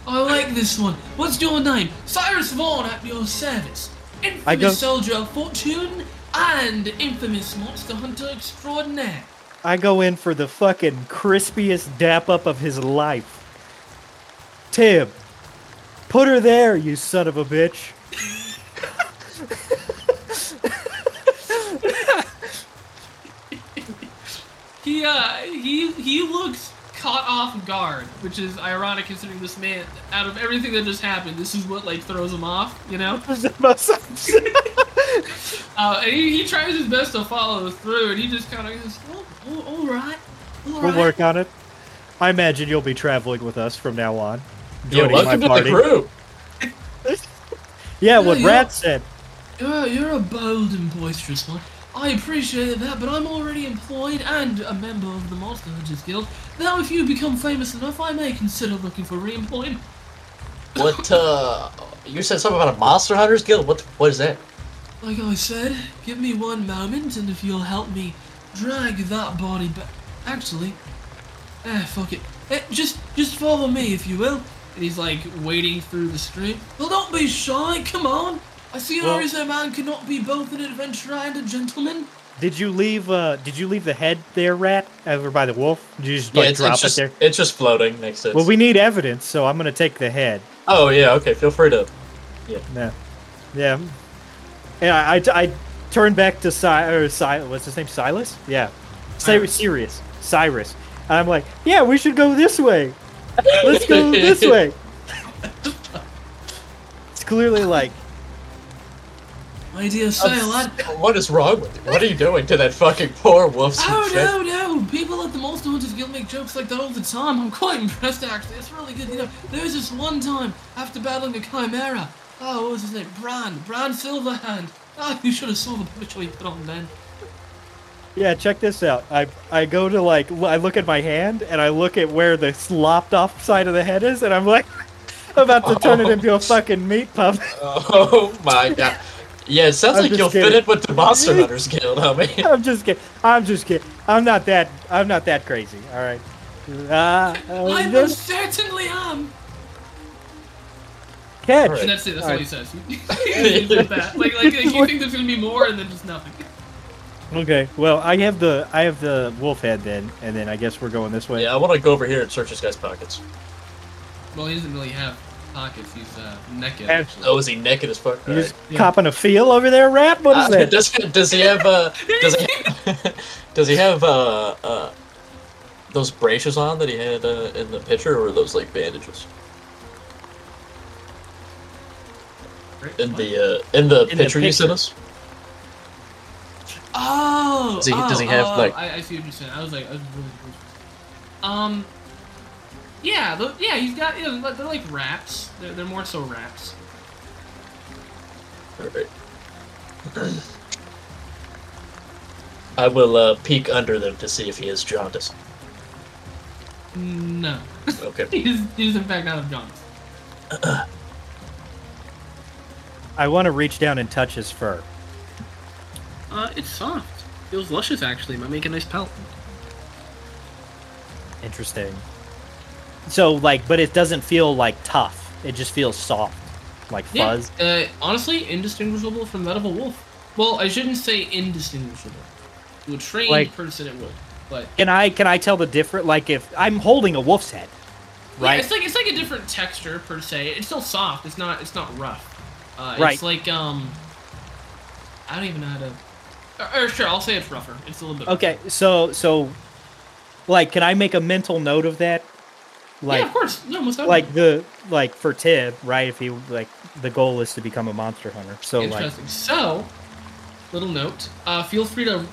I like this one. What's your name? Cyrus Vaughn at your service. Infamous I go- soldier of fortune and infamous monster hunter extraordinaire. I go in for the fucking crispiest dap up of his life. Tim, put her there, you son of a bitch. He uh he he looks caught off guard, which is ironic considering this man out of everything that just happened, this is what like throws him off, you know? Uh, and he, he tries his best to follow through, and he just kind of goes, oh, oh, all right, all we'll right." work on it. I imagine you'll be traveling with us from now on. Yeah, joining welcome my to party. the crew. Yeah, what Yeah, Rat yeah. said. You're, you're a bold and boisterous one. I appreciate that, but I'm already employed and a member of the Monster Hunters Guild. Now, if you become famous enough, I may consider looking for re-employment. What, uh... You said something about a Monster Hunters Guild? What, what is that? Like I said, give me one moment, and if you'll help me drag that body back. Actually, eh, fuck it. Eh, just, just follow me, if you will. And he's like wading through the stream. Well, don't be shy. Come on. I see Well- there is a man cannot be both an adventurer and a gentleman. Did you leave? uh Did you leave the head there, Rat, over by the wolf? Did you just Yeah, like it's, drop it's just, it there? it's just floating. Makes sense. Well, we need evidence, so I'm gonna take the head. Oh, yeah, okay. Feel free to... No. Yeah. Yeah, I, I, I turned back to Si, or si what's his name? Silas? Yeah. Cyrus, Sirius. Cyrus. And I'm like, yeah, we should go this way. Let's go this way. It's clearly like, My dear sir, lad. What is wrong with you? What are you doing to that fucking poor wolf? Oh shit? no, no! People at the Monster Hunters Guild make jokes like that all the time. I'm quite impressed actually. It's really good. You know, there was this one time after battling a chimera. Oh, what was his name? Bran. Bran Silverhand. Oh, you should have saw the picture he put on then. yeah, check this out. I, I go to like, I look at my hand and I look at where the lopped off side of the head is, and I'm like, about to turn it oh. into a fucking meat puppet. Oh my god. Yeah, it sounds I'm like you'll fit kidding. in with the Monster Hunters Guild, homie. I'm just kidding. I'm just kidding. I'm not that. I'm not that crazy. All right. Uh, uh, I this- most certainly am. catch. Alright. And that's it. That's all Alright. he says. He leaves it at that. Like, like, like you think there's gonna be more, and then just nothing. Okay. Well, I have the I have the wolf head then, and then I guess we're going this way. Yeah, I want to go over here and search this guy's pockets. Well, he doesn't really have pockets. He's uh, naked. Actually. Oh, is he naked as fuck? You just Yeah. copping a feel over there, rap? What is Uh, that? does, does he have uh does he does he have uh uh those braces on that he had uh, in the picture or are those like bandages in the uh in the In the picture you sent us? Oh, Does he- oh, does he have, oh, like- I, I see what you're saying. I was like, I was really confused. Um, yeah, the, yeah, he's got. You know, they're like wraps. They're, they're more so wraps. Alright. I will uh, peek under them to see if he has jaundice. No, Okay. he's he's in fact out of John's. I want to reach down and touch his fur. Uh, it's soft. Feels luscious actually. Might make a nice pelt. Interesting. So like, but it doesn't feel like tough. It just feels soft, like Yeah. fuzz. Uh, honestly, indistinguishable from that of a wolf. Well, I shouldn't say indistinguishable. To a trained Like- person, it would. But Can I can I tell the different? Like if I'm holding a wolf's head, Yeah, right? it's like it's like a different texture per se. It's still soft. It's not it's not rough. Uh, Right. It's like um. I don't even know how to. Or, or sure, I'll say it's rougher. It's a little bit. rougher. Okay, so so, like, can I make a mental note of that? Like, yeah, of course. No, most like the like for Tib, right? If he like the goal is to become a monster hunter. So like, Interesting. So, little note. Uh, feel free to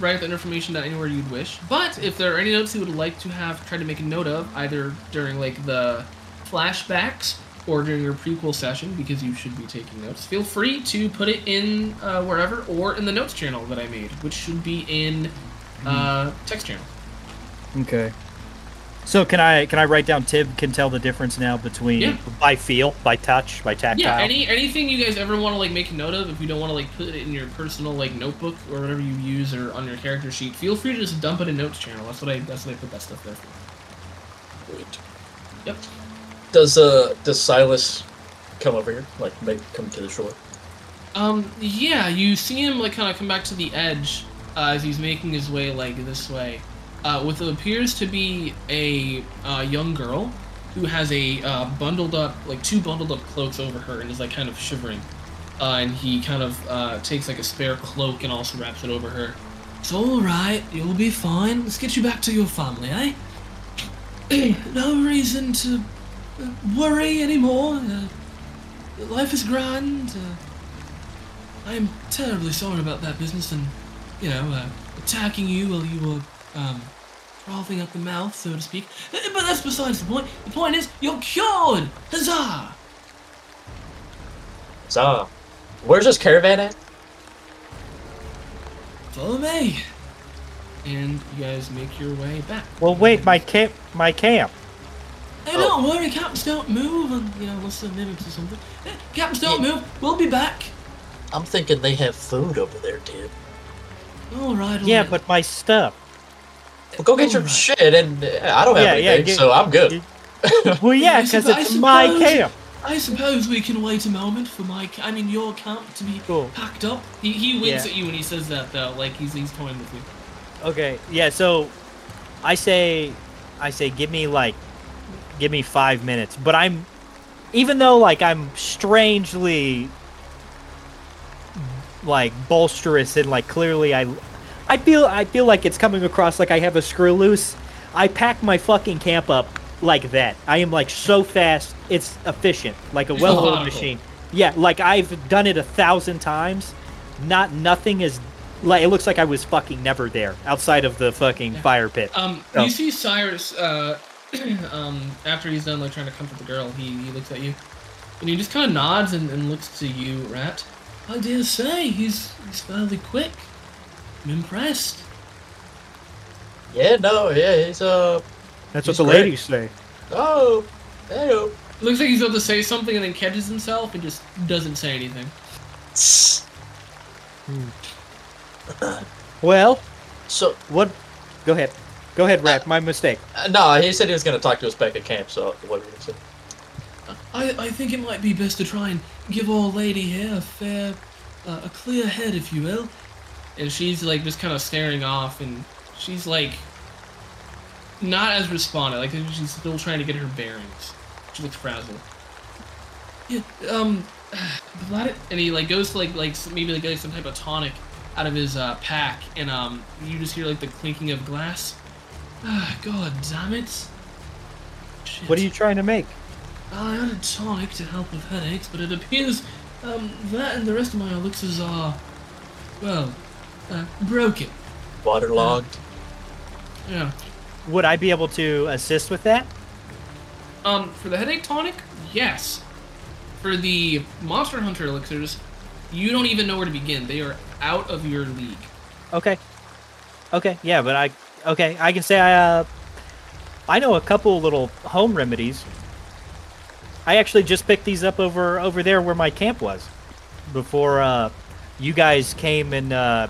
write that information down anywhere you'd wish. But if there are any notes you would like to have tried to make a note of, either during like the flashbacks or during your prequel session, because you should be taking notes, feel free to put it in uh, wherever or in the notes channel that I made, which should be in uh, text channel. okay. So can I can I write down Tib can tell the difference now between Yeah. by feel, by touch, by tactile? Yeah, any anything you guys ever want to like make a note of, if you don't want to like put it in your personal like notebook or whatever you use or on your character sheet, feel free to just dump it in notes channel. That's what I that's what I put that stuff there for. Sweet. Yep. Does uh does Silas come over here? Like make come to the shore? Um, yeah, you see him like kind of come back to the edge uh, as he's making his way like this way, uh, with what appears to be a uh, young girl who has a uh, bundled up like two bundled up cloaks over her and is like kind of shivering. Uh, and he kind of uh, takes like a spare cloak and also wraps it over her. It's all right. You'll be fine. Let's get you back to your family, eh? no reason to uh, worry anymore. Life is grand. Uh, I'm terribly sorry about that business and, you know, attacking you while you were, um, frothing at the mouth, so to speak. Uh, But that's besides the point. The point is, you're cured! Huzzah! So, where's this caravan at? Follow me! And you guys make your way back. Well, wait, my camp, my camp. Hey, don't worry, captains don't move, and, you know, unless they're mimics or something. Eh, Captains don't Yeah. move, we'll be back! I'm thinking they have food over there, dude. Alright, Yeah, alright. but my stuff. Well, go get your Alright. shit, and uh, I don't have Yeah, yeah, anything, get- so I'm good. Well, yeah, I because suppo- I it's my suppose- camp. I suppose we can wait a moment for my, ca- I mean, your camp to be Cool. packed up. He, he winks Yeah. at you when he says that, though, like he's, he's toying with you. Okay, yeah. So, I say, I say, give me like, give me five minutes. But I'm, even though like I'm strangely, like bolsterous and like clearly I, I feel I feel like it's coming across like I have a screw loose. I pack my fucking camp up like that. I am like so fast. It's efficient, like a It's well-oiled machine. Yeah, like I've done it a thousand times. Not nothing is like it looks like I was fucking never there outside of the fucking fire pit. Um, Oh. you see Cyrus, uh, um, after he's done, like, trying to comfort the girl, he, he looks at you. And he just kind of nods and, and looks to you, Rat. I dare say, he's, he's fairly quick. I'm impressed. Yeah, no, yeah, he's uh, That's He's what the great. ladies say. oh, hey, Looks like he's about to say something and then catches himself and just doesn't say anything. Well, So, what? Go ahead. Go ahead, Rat. My mistake. uh, no, he said he was gonna talk to us back at camp. So, what were you gonna say? I, I think it might be best to try and give our lady here a fair, uh, a clear head, if you will. And she's like just kind of staring off, and she's like not as responded. Like she's still trying to get her bearings. She looks frazzled. Yeah, um, and he like goes to like like maybe like get some type of tonic out of his uh, pack, and um, you just hear like the clinking of glass. Ah, God damn it! Shit. What are you trying to make? I had a tonic to help with headaches, but it appears um, that and the rest of my elixirs are, well, uh, broken. Waterlogged. Yeah. Would I be able to assist with that? Um, for the headache tonic, yes. For the Monster Hunter elixirs, you don't even know where to begin. They are out of your league. Okay. Okay. Yeah, but I. Okay, I can say I. Uh, I know a couple little home remedies. I actually just picked these up over over there where my camp was, before uh, you guys came and uh,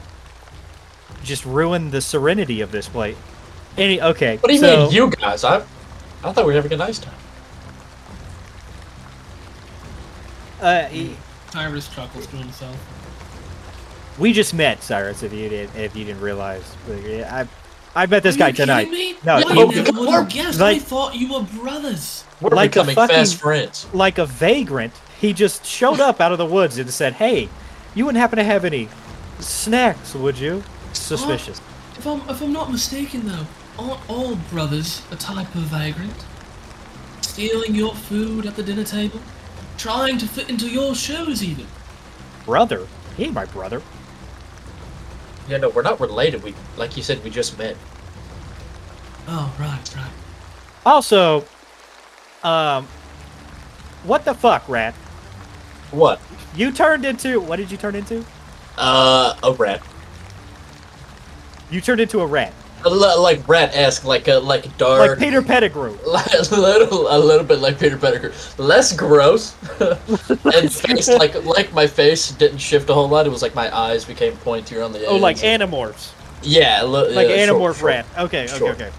just ruined the serenity of this place. Any okay? What do you so, mean, you guys? I, I thought we were having a nice time. Uh, e- Tyrus chuckles to himself. we just met, Cyrus. If you didn't, if you didn't realize, I, I met this Are guy you tonight. Me? No, I oh, never would have guessed. I like- thought you were brothers. We're Like a becoming fucking- fast friends. like a vagrant, he just showed up out of the woods and said, "Hey, you wouldn't happen to have any snacks, would you?" Suspicious. If I'm if I'm not mistaken though, aren't all brothers a type of vagrant? Stealing your food at the dinner table, trying to fit into your shoes even. Brother, he ain't my brother. Yeah, no, we're not related. We, like you said, we just met. Oh right, right. Also, um, what the fuck, rat? What? You turned into what did you turn into? Uh, a rat. You turned into a rat. A li- like rat-esque, like a like dark. like Peter Pettigrew. a little, a little bit like Peter Pettigrew, less gross, and face like like my face didn't shift a whole lot. It was like my eyes became pointier on the Oh, like ends. Animorphs. yeah, li- Like yeah, Animorph rat. Okay, okay, okay.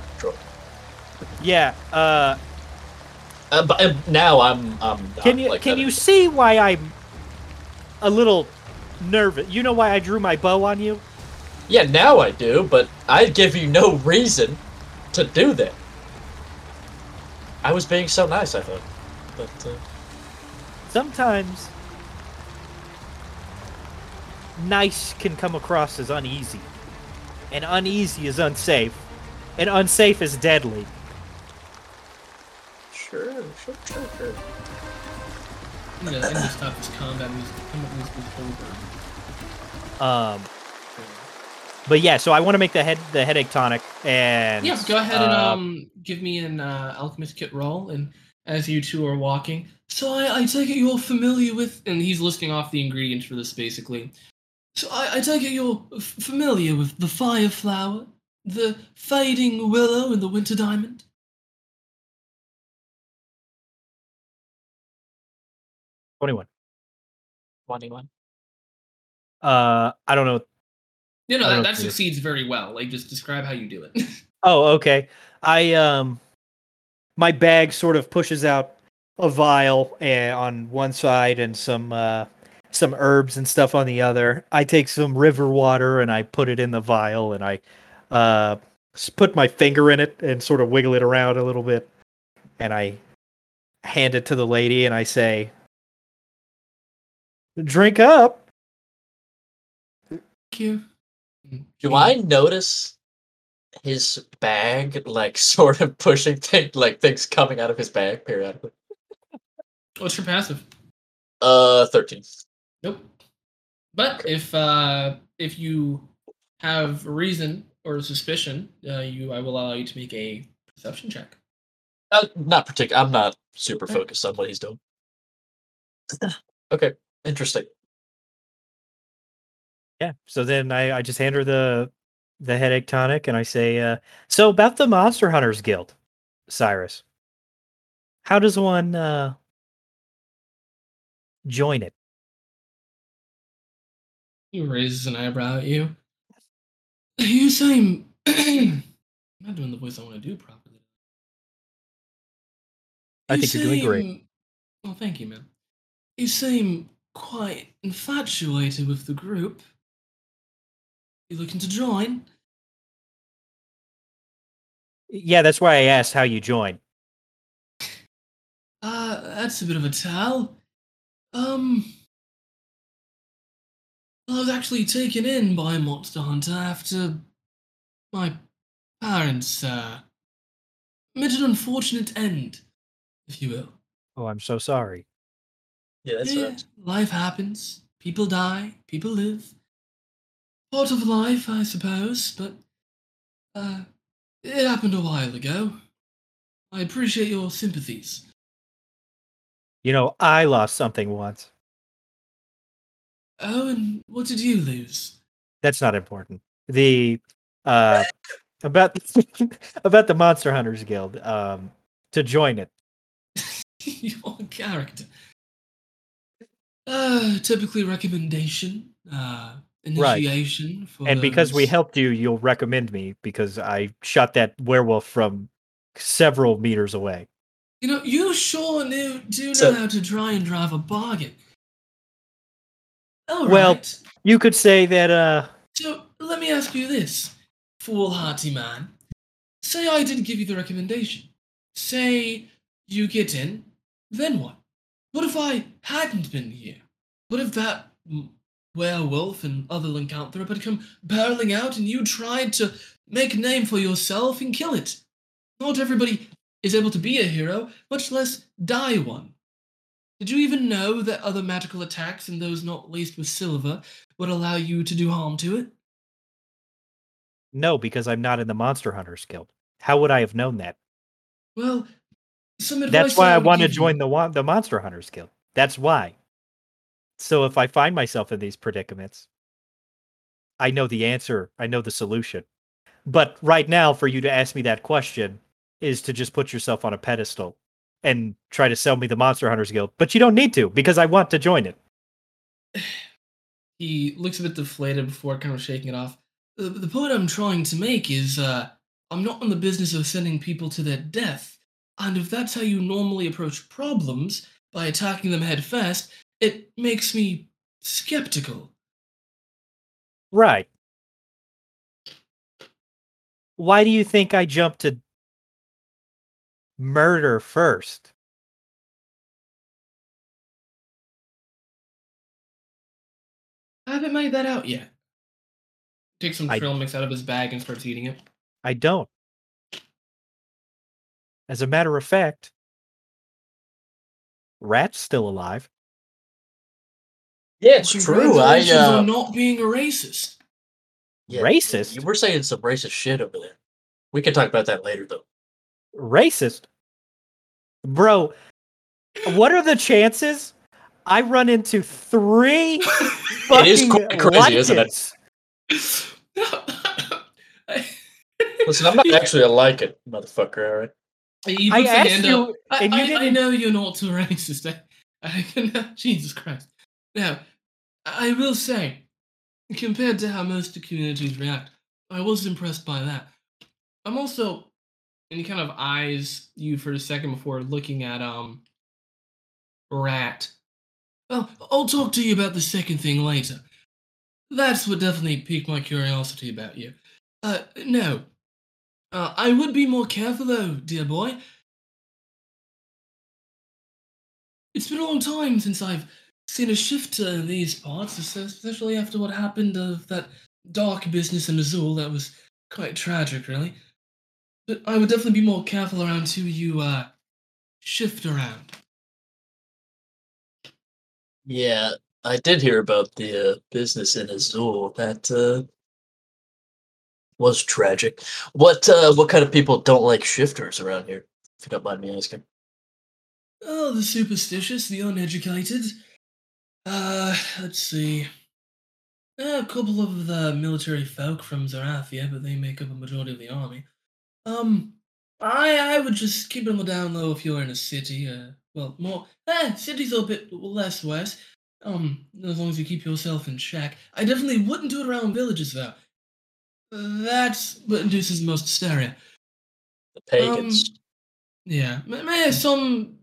Yeah. Uh, Uh, but uh, now I'm I'm can you like can you see why I'm a little nervous? You know why I drew my bow on you? Yeah, now I do, but I'd give you no reason to do that. I was being so nice, I thought. But uh, Sometimes nice can come across as uneasy, and uneasy is unsafe, and unsafe is deadly. sure, sure, sure, sure. You know, I need to stop this combat music. Combat music is over. Um, but yeah, so I want to make the head the headache tonic, and Yeah, go ahead and uh, um give me an uh, alchemist kit roll, and as you two are walking, so I, I take it you're familiar with, and he's listing off the ingredients for this basically. So I, I take it you're f- familiar with the fire flower, the fading willow, and the winter diamond. twenty-one. Twenty-one. Uh, I don't know. You know that, that succeeds very well. Like just describe how you do it. Oh, okay. I um, my bag sort of pushes out a vial uh, on one side and some uh, some herbs and stuff on the other. I take some river water and I put it in the vial and I uh, put my finger in it and sort of wiggle it around a little bit, and I hand it to the lady and I say, "Drink up." Thank you. Do I notice his bag, like sort of pushing things, like things coming out of his bag periodically? What's your passive? Uh, thirteen. Nope. But if uh, if you have reason or suspicion, uh, you I will allow you to make a perception check. Uh, not particular. I'm not super focused on what he's doing. okay, interesting. Yeah. So then I, I just hand her the the headache tonic and I say, uh, so about the Monster Hunters Guild, Cyrus. How does one uh join it? He raises an eyebrow at you. You seem. I'm not doing the voice I want to do properly. I You think you're doing great. Well, thank you, man. You seem quite infatuated with the group. You looking to join? Yeah, that's why I asked how you join. Uh, that's a bit of a tell. Um, I was actually taken in by Monster Hunter after my parents, uh, met an unfortunate end, if you will. Oh, I'm so sorry. Yeah, that's yeah, right. life happens. People die. People live. Part of life, I suppose. But uh, it happened a while ago. I appreciate your sympathies. You know, I lost something once. Oh, and what did you lose? That's not important. The uh about about the Monster Hunters Guild, um, to join it. your character. Uh, typically recommendation. Uh. Initiation. For And because we helped you, you'll recommend me because I shot that werewolf from several meters away. You know, you sure knew, do know So- how to try and drive a bargain. All Well- right. You could say that uh So let me ask you this, foolhardy man. Say I didn't give you the recommendation. Say you get in, then what? What if I hadn't been here? What if that mm, werewolf and other lycanthrope had come barreling out and you tried to make a name for yourself and kill it? Not everybody is able to be a hero, much less die one. Did you even know that other magical attacks and those not laced with silver would allow you to do harm to it? no, because I'm not in the Monster Hunters Guild. How would I have known that? Well, some advice. That's why I would want to you- join the the Monster Hunters Guild. That's why. So if I find myself in these predicaments, I know the answer. I know the solution. But right now, for you to ask me that question is to just put yourself on a pedestal and try to sell me the Monster Hunters Guild. But you don't need to because I want to join it. He looks a bit deflated before kind of shaking it off. The, the point I'm trying to make is uh, I'm not in the business of sending people to their death. And if that's how you normally approach problems, by attacking them head first, it makes me skeptical. Right. Why do you think I jumped to murder first? I haven't made that out yet. Takes some I- trail mix out of his bag and starts eating it. I don't. As a matter of fact, Rat's still alive. Yeah, it's true. I Congratulations uh, on not being a racist. yeah, Racist? You were saying some racist shit over there. We can talk about that later, though. Racist? Bro, what are the chances I run into three It is quite crazy, isn't it? Listen, I'm not actually a like it, motherfucker. All right. He I asked you, up. I, you I- I didn't- know you're not too racist. I, I can, Jesus Christ. Now, I will say, compared to how most communities react, I was impressed by that. I'm also, and he kind of eyes you for a second before looking at um, Rat. Well, I'll talk to you about the second thing later. That's what definitely piqued my curiosity about you. Uh, no. Uh, I would be more careful though, dear boy. It's been a long time since I've seen a shifter in these parts, especially after what happened of that dark business in Azul. That was quite tragic, really. But I would definitely be more careful around who you uh, shift around. Yeah, I did hear about the uh, business in Azul. That uh, was tragic. What uh, what kind of people don't like shifters around here? If you don't mind me asking. Oh, the superstitious, the uneducated. Uh, let's see. Uh, a couple of the military folk from Zarathia, but they make up a majority of the army. Um, I I would just keep it on the down low if you're in a city. Uh, well, more. Eh, cities are a bit less worse. Um, as long as you keep yourself in check. I definitely wouldn't do it around villages, though. That's what induces most hysteria. The pagans. Yeah, m- m- some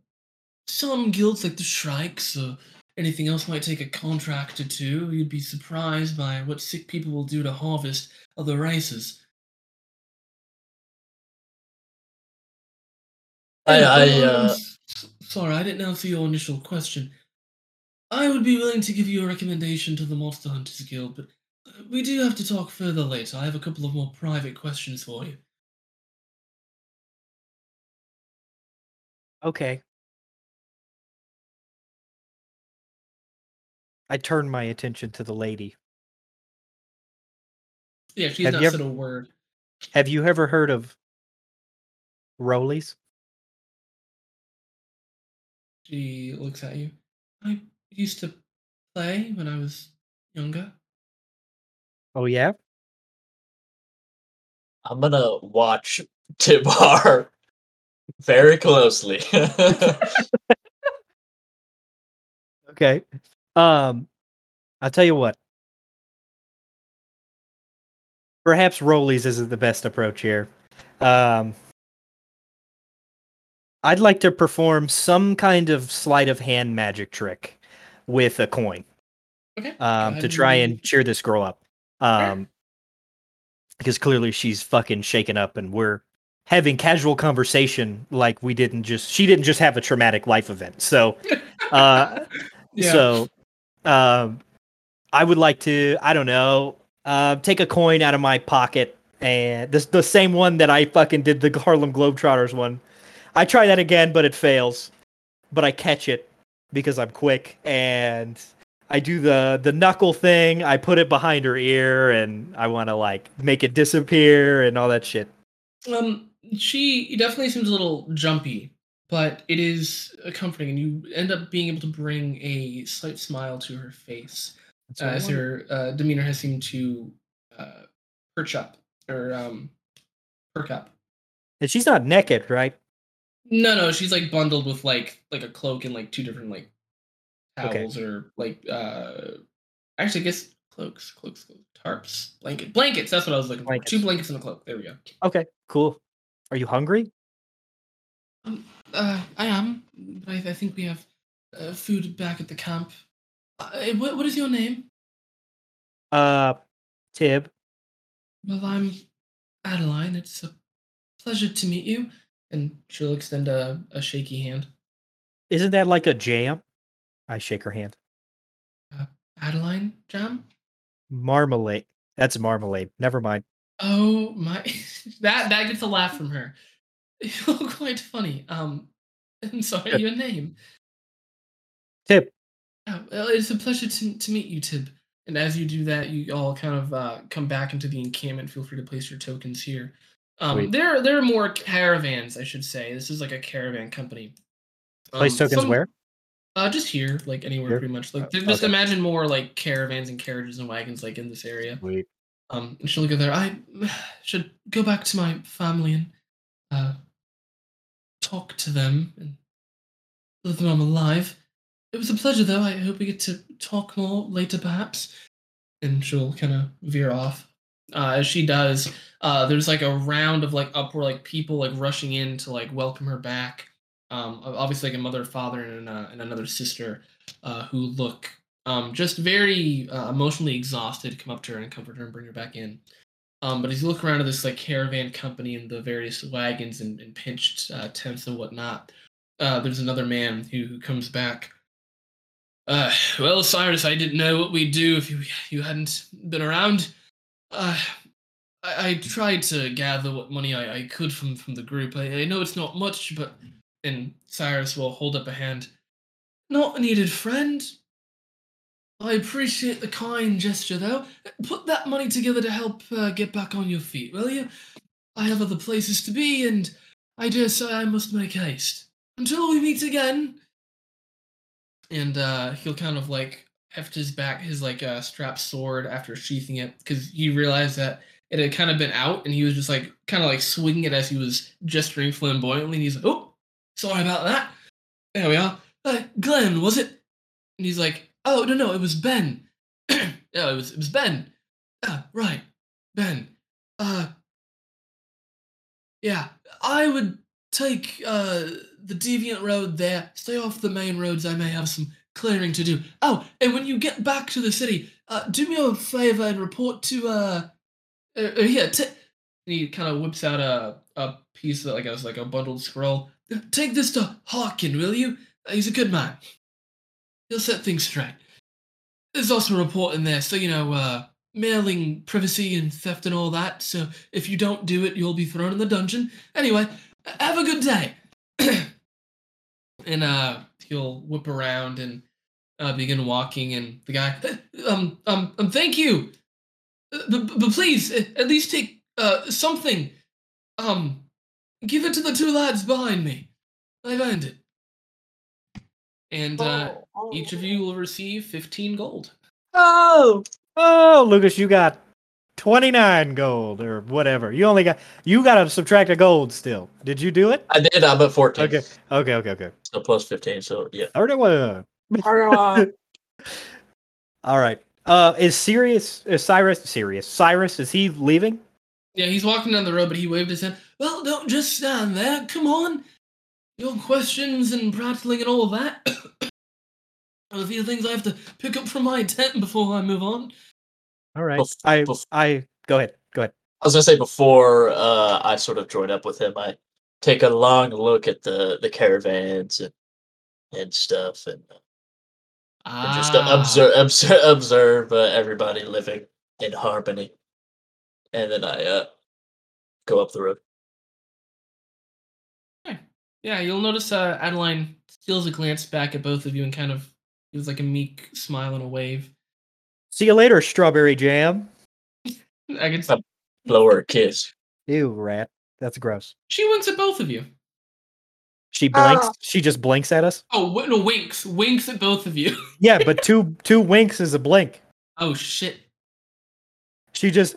some guilds like the Shrikes or anything else might take a contract or two. You'd be surprised by what sick people will do to harvest other races. I, Yeah, I uh, s- s- sorry, I didn't answer your initial question. I would be willing to give you a recommendation to the Monster Hunters Guild, but uh, we do have to talk further later. I have a couple of more private questions for you. Okay. I turned my attention to the lady. Yeah, she's Have not you said a word. Have you ever heard of Rollies? She looks at you. I used to play when I was younger. Oh yeah? I'm gonna watch Tibar very closely. Okay. Um I'll tell you what. Perhaps Rollies isn't the best approach here. Um I'd like to perform some kind of sleight of hand magic trick with a coin. Okay. um, to try and cheer this girl up. Um, because clearly she's fucking shaken up, and we're having casual conversation like we didn't just she didn't just have a traumatic life event. So, uh, Yeah. so, um, I would like to I don't know, uh, take a coin out of my pocket and this the same one that I fucking did the Harlem Globetrotters one. I try that again, but it fails. But I catch it because I'm quick and I do the the knuckle thing. I put it behind her ear, and I want to like make it disappear and all that shit. Um, she definitely seems a little jumpy, but it is comforting, and you end up being able to bring a slight smile to her face uh, as her uh, demeanor has seemed to uh, perch up or um, per cup. And she's not naked, right? No, no, she's like bundled with like like a cloak and like two different like Okay. towels or like uh actually I guess cloaks, cloaks, cloaks, tarps, blanket, blankets. That's what I was looking Blankets. for. Two blankets and a cloak. There we go. Okay, cool. Are you hungry? Um, uh, I am. But I, I think we have uh, food back at the camp. Uh, what, what is your name? Uh, Tib. Well, I'm Adeline. It's a pleasure to meet you. And she'll extend a, a shaky hand. Isn't that like a jam? I shake her hand. Adeline, Jam? Marmalade. That's marmalade. Never mind. Oh my! that that gets a laugh from her. You look quite funny. Um, I'm sorry, Tib. your name. Tib. Oh, well, it's a pleasure to, to meet you, Tib. And as you do that, you all kind of uh, come back into the encampment. Feel free to place your tokens here. Um, there, there are more caravans, I should say. This is like a caravan company. Place Um, tokens some- where? Uh, just here, like anywhere, Here? pretty much. Like, Uh, just okay. imagine more like caravans and carriages and wagons, like in this area. Sweet. Um, and she'll go there. I should go back to my family and uh, talk to them and let them know I'm alive. It was a pleasure, though. I hope we get to talk more later, perhaps. And she'll kind of veer off. Uh, as she does, uh, there's like a round of like upward like people like rushing in to like welcome her back. Um, obviously like a mother, father, and, uh, and another sister uh, who look um, just very uh, emotionally exhausted, come up to her and comfort her and bring her back in. Um, but as you look around at this like caravan company and the various wagons and, and pinched uh, tents and whatnot, uh, there's another man who, who comes back. Uh, well, Cyrus, I didn't know what we'd do if you you hadn't been around. Uh, I, I tried to gather what money I, I could from from the group. I, I know it's not much, but and Cyrus will hold up a hand. Not needed friend. I appreciate the kind gesture, though. Put that money together to help uh, get back on your feet, will you? I have other places to be, and I dare say I must make haste. Until we meet again. And uh, he'll kind of like heft his back, his like uh, strap sword after sheathing it, because he realized that it had kind of been out, and he was just like kind of like swinging it as he was gesturing flamboyantly. And he's like, "Oh, sorry about that." There we are. Uh, Glenn, was it? And he's like, "Oh no, no, it was Ben. yeah, it was it was Ben. Ah, right, Ben. Uh, yeah, I would take uh the deviant road there. Stay off the main roads. I may have some clearing to do. Oh, and when you get back to the city, uh, do me a favor and report to uh, uh, uh here. T- he kind of whips out a a piece of like a like a bundled scroll. Take this to Harkin, will you? He's a good man. He'll set things straight. There's also a report in there, so you know, uh, mailing privacy and theft and all that. So if you don't do it, you'll be thrown in the dungeon. Anyway, have a good day. and uh, he'll whip around and uh, begin walking, and the guy, um, um, um thank you, Uh, but, but please, uh, at least take uh something. Um, give it to the two lads behind me. I've earned it. And uh, each of you will receive 15 gold. Oh, Oh, Lucas, you got 29 gold or whatever. You only got, you got to subtract a gold still. Did you do it? I did. I'm at 14. Okay. Okay, okay, okay. So plus 15. So yeah. 31. All right. Uh, is Sirius, is Cyrus, Sirius, Cyrus, is he leaving? Yeah, he's walking down the road, but he waved his hand. Well, don't just stand there. Come on. Your questions and prattling and all that. I have a few things I have to pick up from my tent before I move on. All right. Bef- I, bef- I, go ahead. Go ahead. I was gonna say before uh, I sort of join up with him, I take a long look at the the caravans and and stuff, and, uh, and just uh, Ah, observe observe, observe uh, everybody living in harmony, and then I uh, go up the road. Yeah, you'll notice uh, Adeline steals a glance back at both of you and kind of gives like a meek smile and a wave. See you later, strawberry jam. I can. Um, Blow her a kiss. Ew, rat. That's gross. She winks at both of you. She blinks. She just blinks at us. Oh, wi- no, winks, winks at both of you. Yeah, but two two winks is a blink. oh shit! She just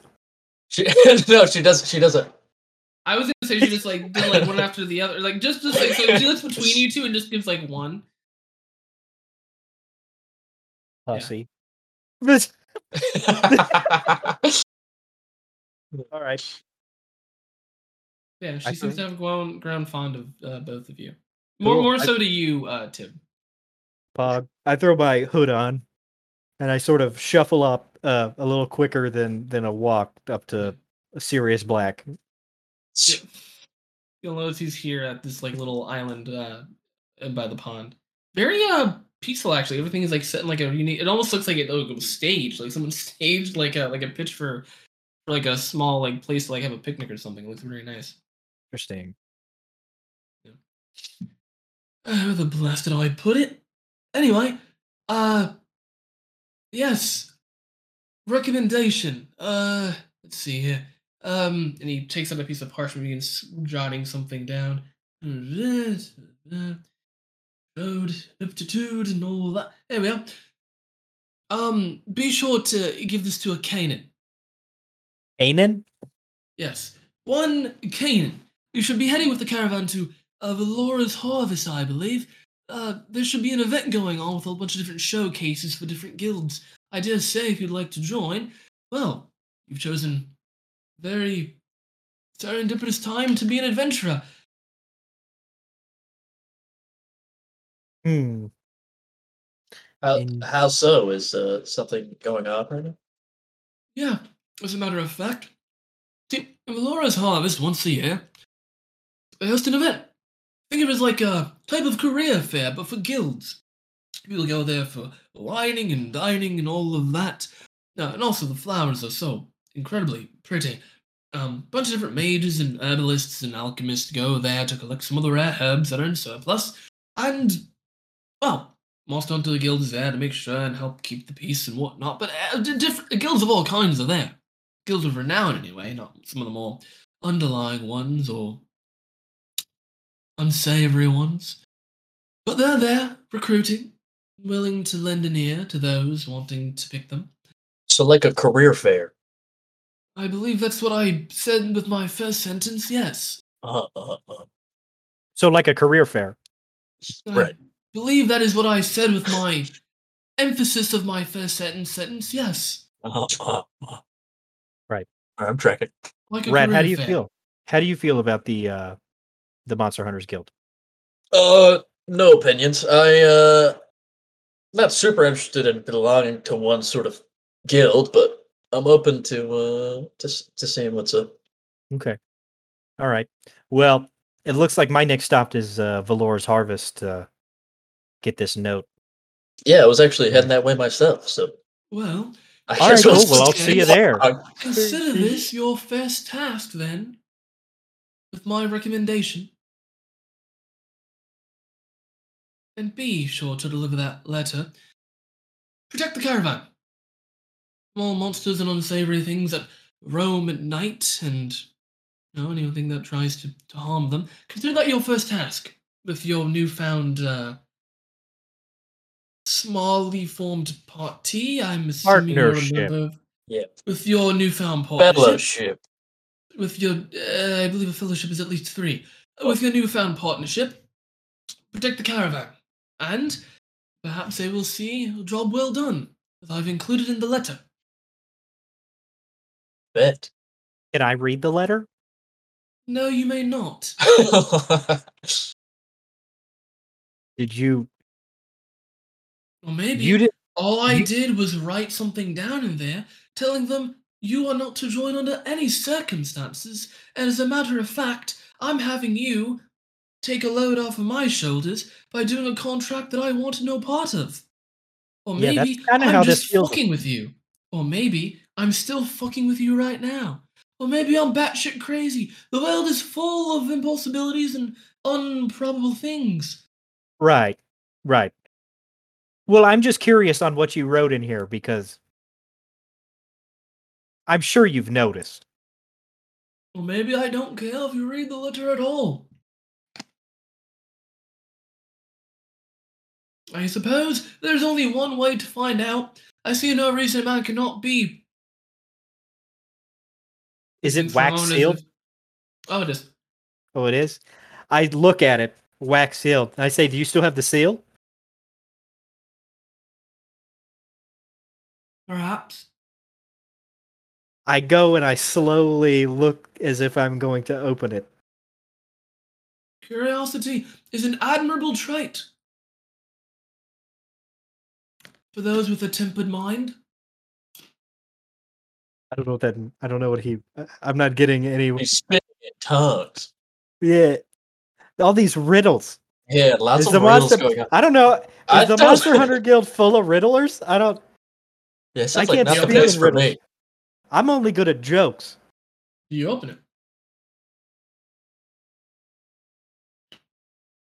She no, she does. She doesn't. I was gonna say she just like did like one after the other, like just just like so she looks between you two and just gives like one. Pussy. This. All right. Yeah, she I seems to have grown grown fond of uh, both of you. More Cool. more I- so to you, uh, Tim. Pog. I throw my hood on, and I sort of shuffle up uh, a little quicker than than a walk up to a Sirius Black. Yeah. You'll notice he's here at this like little island uh by the pond. Very uh peaceful actually. Everything is like set in like a unique. It almost looks like it, like, it was staged. Like someone staged like a like a pitch for, for like a small like place to like have a picnic or something. It looks very nice. Interesting. Yeah. Oh, the blast did I put it? Anyway, uh, yes. Recommendation. Uh, let's see here. Um, and he takes out a piece of parchment and begins jotting something down. Road, aptitude, and all that. There we are. Um, be sure to give this to a Canaan. Anan? Yes, one Canaan. You should be heading with the caravan to uh, Valora's Harvest, I believe. Uh, there should be an event going on with a bunch of different showcases for different guilds. I dare say, if you'd like to join, well, you've chosen very serendipitous time to be an adventurer. Hmm. How, In- how so? Is uh, something going on right now? Yeah, as a matter of fact. See, Valora's Harvest once a year, they host an event. Think of it as like a type of career fair, but for guilds. People go there for wining and dining and all of that. Uh, and also the flowers are so incredibly pretty. Um, bunch of different mages and herbalists and alchemists go there to collect some of the rare herbs that are in surplus. And, well, most Hunter the Guild is there to make sure and help keep the peace and whatnot. But uh, different guilds of all kinds are there. Guilds of renown, anyway, not some of the more underlying ones or unsavory ones. But they're there, recruiting, willing to lend an ear to those wanting to pick them. So like a career fair. I believe that's what I said with my first sentence, yes. Uh, uh, uh. So like a career fair. I Right. Believe that is what I said with my emphasis of my first sentence, sentence, yes. Uh, uh, uh. Right. I'm tracking. Like a Rat, how do you fair. feel? How do you feel about the uh the Monster Hunters Guild? Uh, no opinions. I uh, not super interested in belonging to one sort of guild, but I'm open to uh to to seeing what's up. Okay. All right. Well, it looks like my next stop is uh Valora's Harvest. Uh, get this note. Yeah, I was actually heading that way myself, so Well, I All right, guess cool. we'll Well, I'll see you there. Consider this your first task then, with my recommendation. And be sure to deliver that letter. Protect the caravan. Small monsters and unsavory things that roam at night and you know, anything that tries to, to harm them. Consider that your first task with your newfound uh, smallly formed party. I'm assuming you're a Partnership. of- Yeah. With your newfound partnership fellowship. with your, uh, I believe a fellowship is at least three. With your newfound partnership, protect the caravan, and perhaps they will see a job well done, as I've included in the letter. Bet. Can I read the letter? No, you may not. Did you? Or maybe You did. all I you- did was write something down in there, telling them you are not to join under any circumstances, and as a matter of fact, I'm having you take a load off of my shoulders by doing a contract that I want no part of. Or Yeah, that's maybe kinda I'm how just fucking with you. Or maybe I'm still fucking with you right now. Or maybe I'm batshit crazy. The world is full of impossibilities and improbable things. Right. Right. Well, I'm just curious on what you wrote in here because I'm sure you've noticed. Well, maybe I don't care if you read the letter at all. I suppose there's only one way to find out. I see no reason a man cannot be. Is it wax sealed? Oh, it is. Oh, it is. I look at it, wax sealed. I say, "Do you still have the seal?" Perhaps. I go and I slowly look as if I'm going to open it. Curiosity is an admirable trait. For those with a tempered mind. I don't know what that. I don't know what he. I- I'm not getting any. He's spitting in tongues. Yeah, all these riddles. Yeah, lots Is of the riddles monster? going on. I don't know. Is I the don't- Monster Hunter Guild full of riddlers? I don't. Yeah, sounds I can't not the speak place in for riddles. me. I'm only good at jokes. You open it.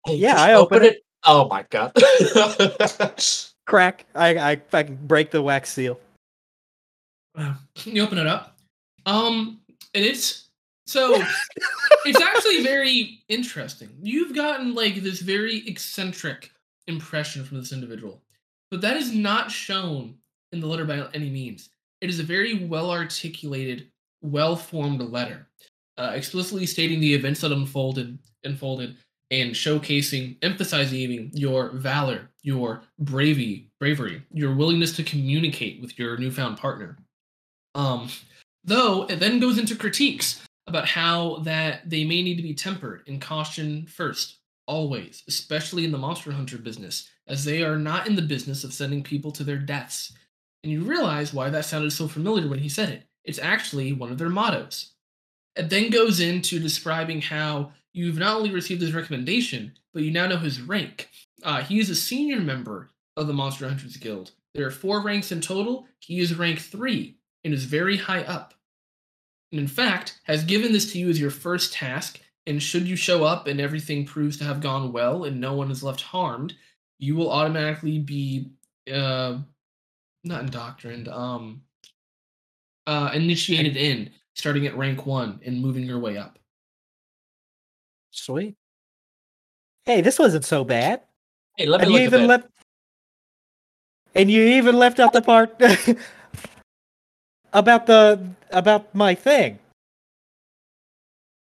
Hey, Yeah, I open it. Oh my god. Crack. I I fucking break the wax seal. Wow. Can you open it up. Um, and it's so it's actually very interesting. You've gotten like this very eccentric impression from this individual, but that is not shown in the letter by any means. It is a very well articulated, well formed letter, uh, explicitly stating the events that unfolded, unfolded, and showcasing, emphasizing even your valor, your bravery, bravery, your willingness to communicate with your newfound partner. Um, though it then goes into critiques about how that they may need to be tempered and caution first, always, especially in the monster hunter business, as they are not in the business of sending people to their deaths. And you realize why that sounded so familiar when he said it. It's actually one of their mottos. It then goes into describing how you've not only received his recommendation, but you now know his rank. Uh, he is a senior member of the Monster Hunters Guild. There are four ranks in total. He is rank three and is very high up. And in fact, has given this to you as your first task. And should you show up and everything proves to have gone well and no one is left harmed, you will automatically be uh, not indoctrined, um, uh, initiated in, starting at rank one and moving your way up. Sweet. Hey, this wasn't so bad. hey, let me and look you even left. And you even left out the part about the about my thing.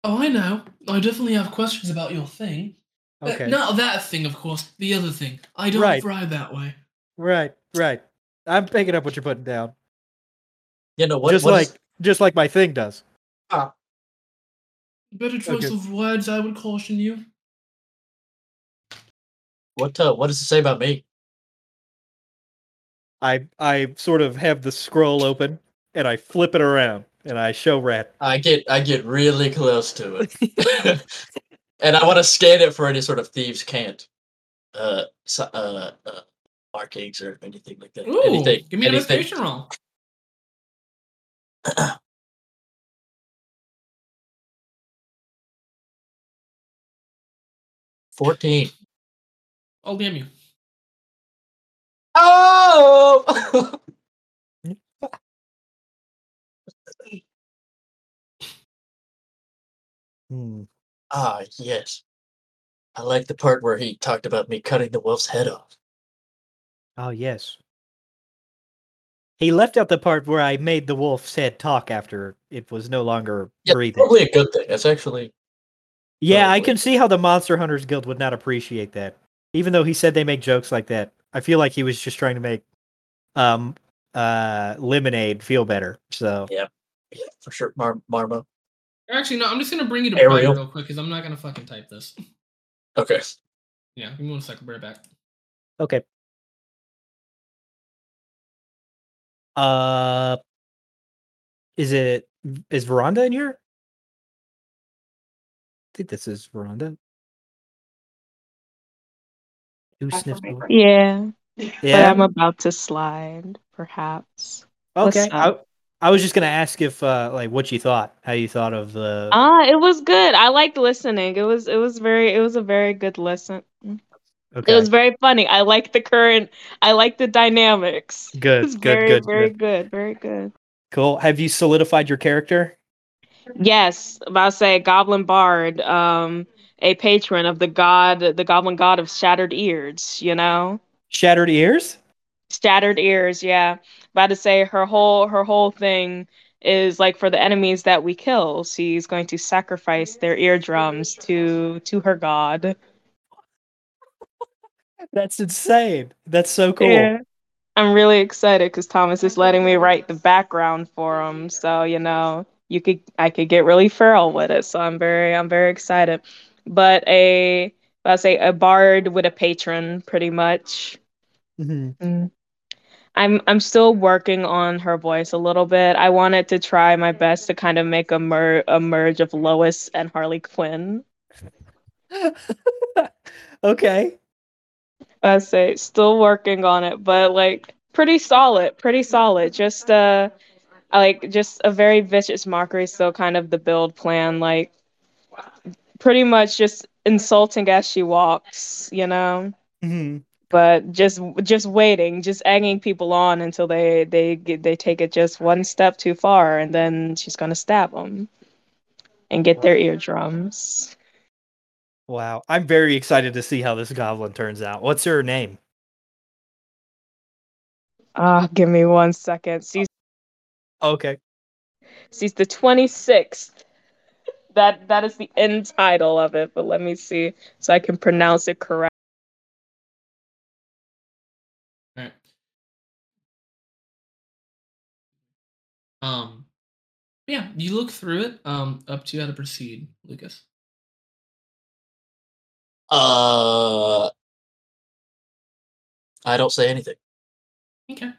Oh, I know. I definitely have questions about your thing. Uh, Okay. not that thing, of course. The other thing. I don't Right. ride that way. Right. Right. I'm picking up what you're putting down. You know what? just what like is- just like my thing does. Ah. Better choice Okay. of words, I would caution you. what? Uh, what does it say about me? I I sort of have the scroll open and I flip it around and I show Rat. I get I get really close to it, and I want to scan it for any sort of thieves' cant uh, so- uh, uh markings or anything like that. Ooh, anything. give me an investigation roll. Fourteen. I'll damn you. Oh! Hmm. ah, yes. I like the part where he talked about me cutting the wolf's head off. Oh yes. He left out the part where I made the wolf's head talk after it was no longer Yeah, breathing. probably a good thing. That's actually Yeah, I can see how the Monster Hunters Guild would not appreciate that. Even though he said they make jokes like that, I feel like he was just trying to make um uh lemonade feel better. So yeah, for sure. Mar- Marmo. Actually, no, I'm just gonna bring you to Ariel. real quick because I'm not gonna fucking type this. Okay. Yeah, give me one second, be right back. okay. Uh is it is Veranda in here? I think this is Veranda. Who sniffs the- Yeah, but Yeah. I'm about to slide, perhaps. Okay. I. I was just gonna ask if uh like what you thought, how you thought of the Ah, it was good. I liked listening. It was it was very it was a very good listen. Okay. It was very funny. I like the current. I like the dynamics. Good, good, very good, very good. good, very good. cool. Have you solidified your character? Yes, about to say Goblin Bard, um, a patron of the god, the Goblin God of Shattered Ears. You know. Shattered ears? Shattered ears, yeah. About to say her whole her whole thing is like for the enemies that we kill, she's going to sacrifice their eardrums to to her god. That's insane. That's so cool. Yeah. I'm really excited because Thomas is letting me write the background for him. So you know, you could I could get really feral with it. So I'm very I'm very excited. But a I say a bard with a patron, pretty much. Mhm. Mm. I'm I'm still working on her voice a little bit. I wanted to try my best to kind of make a mer- a merge of Lois and Harley Quinn. okay. I say still working on it, but like pretty solid, pretty solid. Just uh like just a very vicious mockery still kind of the build plan like pretty much just insulting as she walks, you know? Mhm. But just just waiting, just egging people on until they they they take it just one step too far and then she's going to stab them and get their eardrums. Wow. I'm very excited to see how this goblin turns out. What's her name? Ah, give me one second. She's Okay. she's the 26th. That that is the end title of it, but let me see so I can pronounce it correct. Alright. Um, yeah, you look through it. Um, up to you how to proceed, Lucas. Uh, I don't say anything. Okay.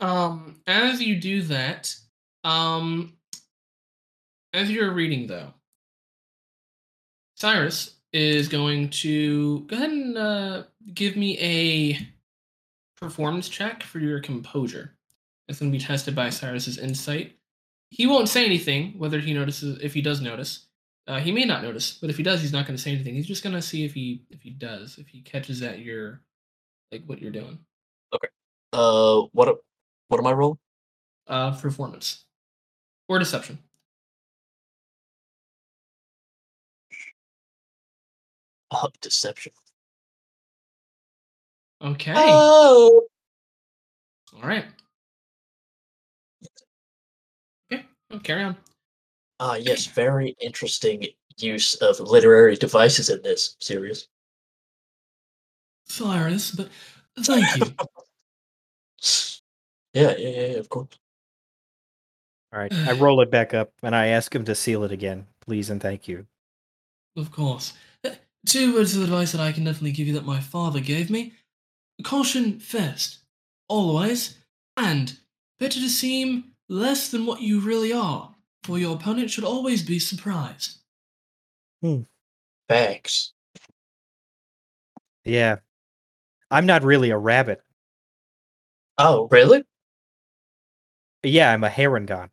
Um, as you do that, um, as you're reading though, Cyrus is going to go ahead and uh, give me a performance check for your composure. It's going to be tested by Cyrus's insight. He won't say anything, whether he notices, if he does notice. Uh, he may not notice, but if he does, he's not going to say anything. He's just going to see if he if he does, if he catches at your like what you're doing. Okay. Uh, what? What am I rolling? Uh, performance or deception. Oh, deception. Okay. Oh. All right. Okay. Well, carry on. Ah, yes, very interesting use of literary devices in this series. Cyrus, but thank you. Yeah, yeah, yeah, yeah, of course. All right. I roll it back up and I ask him to seal it again. Please and thank you. of course. Uh, Two words of advice that I can definitely give you that my father gave me. Caution first, always, and better to seem less than what you really are, for your opponent should always be surprised. Hmm. Thanks. Yeah. I'm not really a rabbit. Oh, really? Yeah, I'm a Harengon.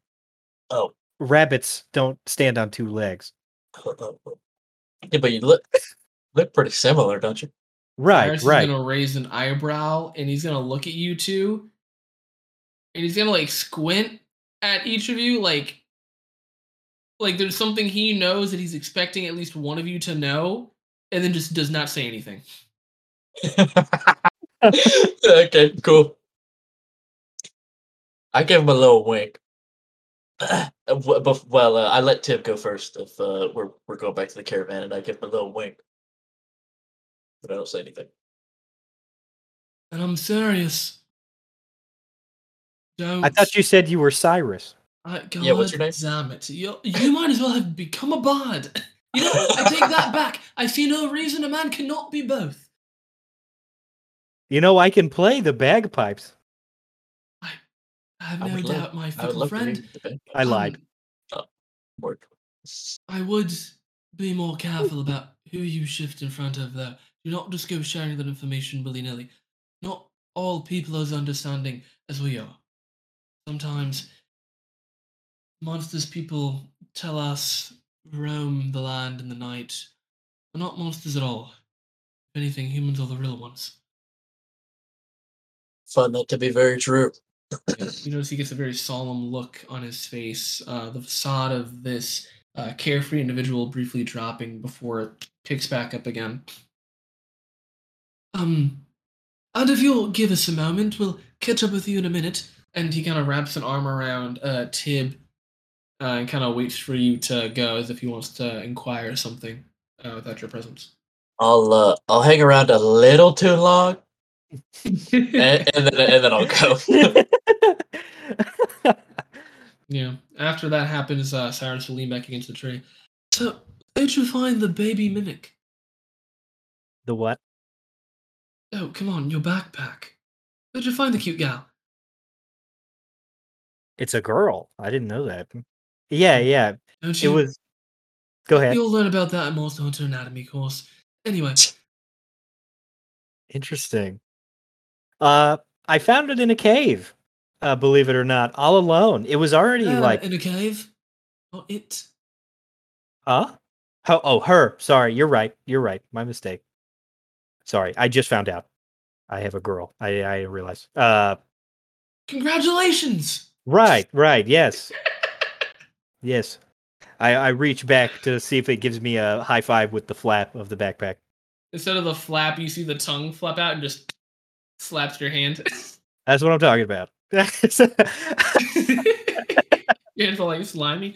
Oh, Rabbits don't stand on two legs. yeah, but you look look pretty similar, don't you? Right, Cyrus right. is gonna raise an eyebrow and he's gonna look at you two, and he's gonna like squint at each of you, like, like there's something he knows that he's expecting at least one of you to know, and then just does not say anything. okay, cool. I give him a little wink. Uh, w- bef- Well, uh, I let Tim go first if uh, we're we're going back to the caravan, and I give him a little wink, but I don't say anything. And I'm serious. Don't. I thought you said you were Cyrus. I, God Yeah, what's your name? Damn it! You, you might as well have become a bard. You know, I take that back. I see no reason a man cannot be both. You know, I can play the bagpipes. I have I no would love- doubt, my I fickle love friend. read the band I um, lied. word. I would be more careful about who you shift in front of, though. Do not just go sharing that information willy nilly. Not all people are as understanding as we are. Sometimes monsters people tell us roam the land in the night are not monsters at all. If anything, humans are the real ones. Find that to be very true. you notice he gets a very solemn look on his face. Uh, the facade of this uh, carefree individual briefly dropping before it picks back up again. Um, and if you'll give us a moment, we'll catch up with you in a minute. And he kind of wraps an arm around uh, Tib uh, and kind of waits for you to go as if he wants to inquire something uh, without your presence. I'll uh, I'll hang around a little too long, and, and then and then I'll go. Yeah. After that happens, uh, Cyrus will lean back against the tree. So, where'd you find the baby mimic? the what? Oh, come on, your backpack. Where'd you find the cute gal? It's a girl. I didn't know that. Yeah, yeah. Don't It you? was. Go ahead. You'll learn about that in Monster Hunter Anatomy course. Anyway, Interesting. Uh, I found it in a cave. Uh, believe it or not, all alone. It was already uh, like, in a cave. Not it. huh? Oh, oh, her. Sorry, you're right. You're right. My mistake. Sorry, I just found out. I have a girl. I I realize. Uh, Congratulations! right, right. Yes, yes. I I reach back to see if it gives me a high five with the flap of the backpack. Instead of the flap, you see the tongue flap out and just slaps your hand. That's what I'm talking about. your hands all like slimy.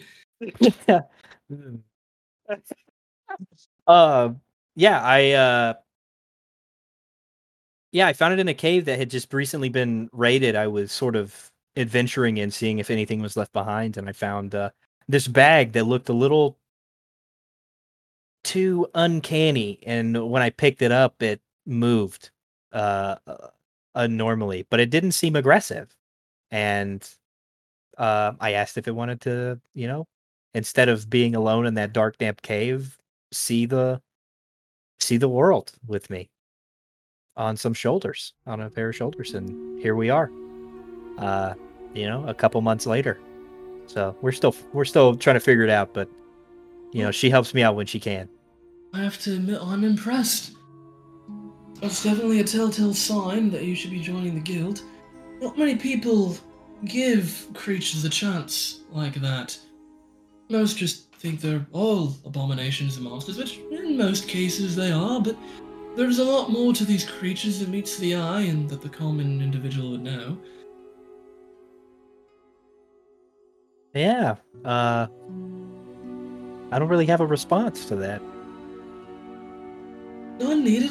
Yeah. uh, yeah, I uh, yeah, I found it in a cave that had just recently been raided. I was sort of adventuring in, seeing if anything was left behind, and I found uh, this bag that looked a little too uncanny. And when I picked it up, it moved uh, uh, unnormally, but it didn't seem aggressive. And uh, I asked if it wanted to, you know, instead of being alone in that dark, damp cave, see the see the world with me on some shoulders, on a pair of shoulders, and here we are. Uh, you know, a couple months later. So we're still we're still trying to figure it out, but you know, she helps me out when she can. I have to admit, I'm impressed. That's definitely a telltale sign that you should be joining the guild. Not many people give creatures a chance like that. Most just think they're all abominations and monsters, which in most cases they are, but there's a lot more to these creatures than meets the eye and that the common individual would know. Yeah. Uh I don't really have a response to that. None needed.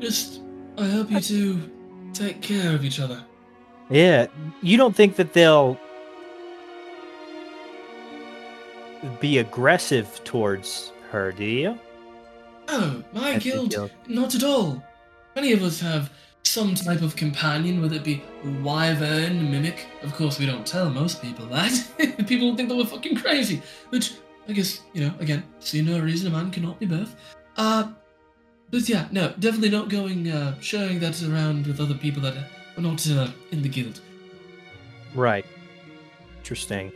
Just, I hope you two take care of each other. Yeah, you don't think that they'll be aggressive towards her, do you? Oh, my guild, guild. not at all. Many of us have some type of companion, whether it be wyvern, mimic. Of course, we don't tell most people that. people think that we're fucking crazy. Which, I guess, you know, again, see no reason a man cannot be both. Uh, but yeah, no, definitely not going, uh, sharing that around with other people that are not uh, in the guild. Right. Interesting.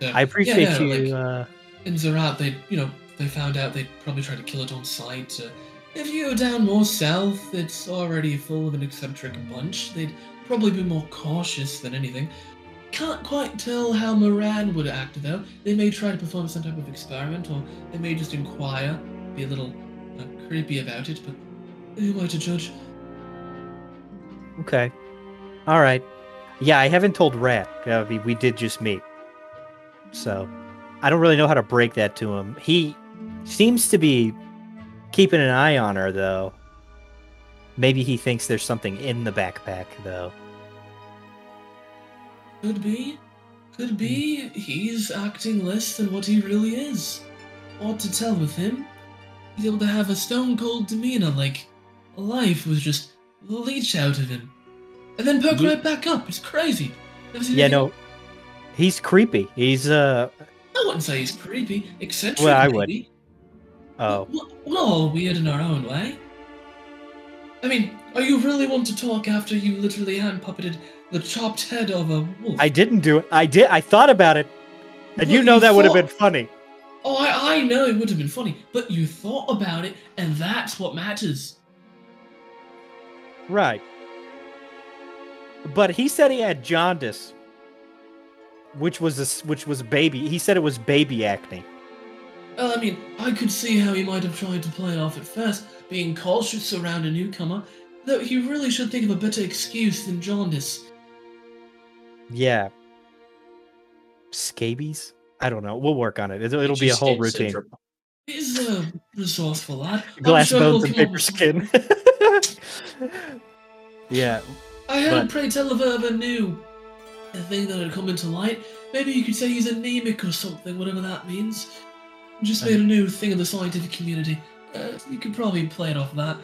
So, I appreciate yeah, no, you like, uh in Zerat, they, you know, they found out they'd probably try to kill it on sight. Uh, if you go down more south, it's already full of an eccentric bunch. They'd probably be more cautious than anything. Can't quite tell how Moran would act though. They may try to perform some type of experiment, or they may just inquire, be a little uh, creepy about it. But who am I to judge? okay. All right. Yeah, I haven't told Rat. Uh, we, we did just meet. So, I don't really know how to break that to him. He seems to be keeping an eye on her though. Maybe he thinks there's something in the backpack though. Could be. Could be. He's acting less than what he really is. Odd to tell with him. He's able to have a stone cold demeanor, like life was just leech out of him. And then perk Ye- right back up. It's crazy. Yeah, anything- no. He's creepy. He's uh I wouldn't say he's creepy. Eccentric, Well, I would. Oh. We're- all weird in our own way. I mean, are you really want to talk after you literally hand puppeted the chopped head of a wolf? I didn't do it. I did. I thought about it. And you know you that would have been funny. Oh, I, I know it would have been funny, but you thought about it, and that's what matters. Right. But he said he had jaundice, which was a, which was baby. He said it was baby acne. Well, I mean, I could see how he might have tried to play it off at first, being cautious around a newcomer, though he really should think of a better excuse than jaundice. Yeah. Scabies. I don't know. We'll work on it. It'll, it'll be a whole routine. syndrome. He's a resourceful lad. Glass sure bones and paper skin. yeah. I heard, But- pray tell, of a, of a new a thing that had come into light. Maybe you could say he's anemic or something, whatever that means. Just made a new thing in the scientific community. Uh, you could probably play it off of that.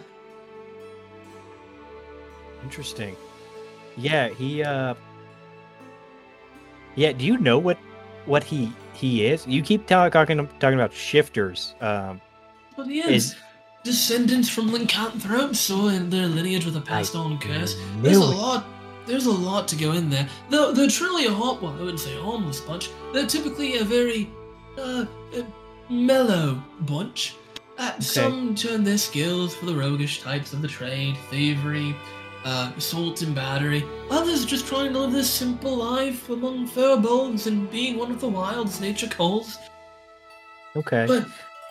Interesting. Yeah, he uh Yeah, do you know what what he he is? You keep talking talking about shifters. Um But he is. Is- Descendants from lycanthropes, so in their lineage with a passed on curse. There's a lot. There's a lot to go in there. Though they're truly a hot. Well, I wouldn't say harmless bunch. They're typically a very uh mellow bunch. Uh, Some turn their skills for the roguish types of the trade, thievery, uh, assault and battery. Others just trying to live this simple life among furbolgs and being one of the wilds nature calls. Okay. But,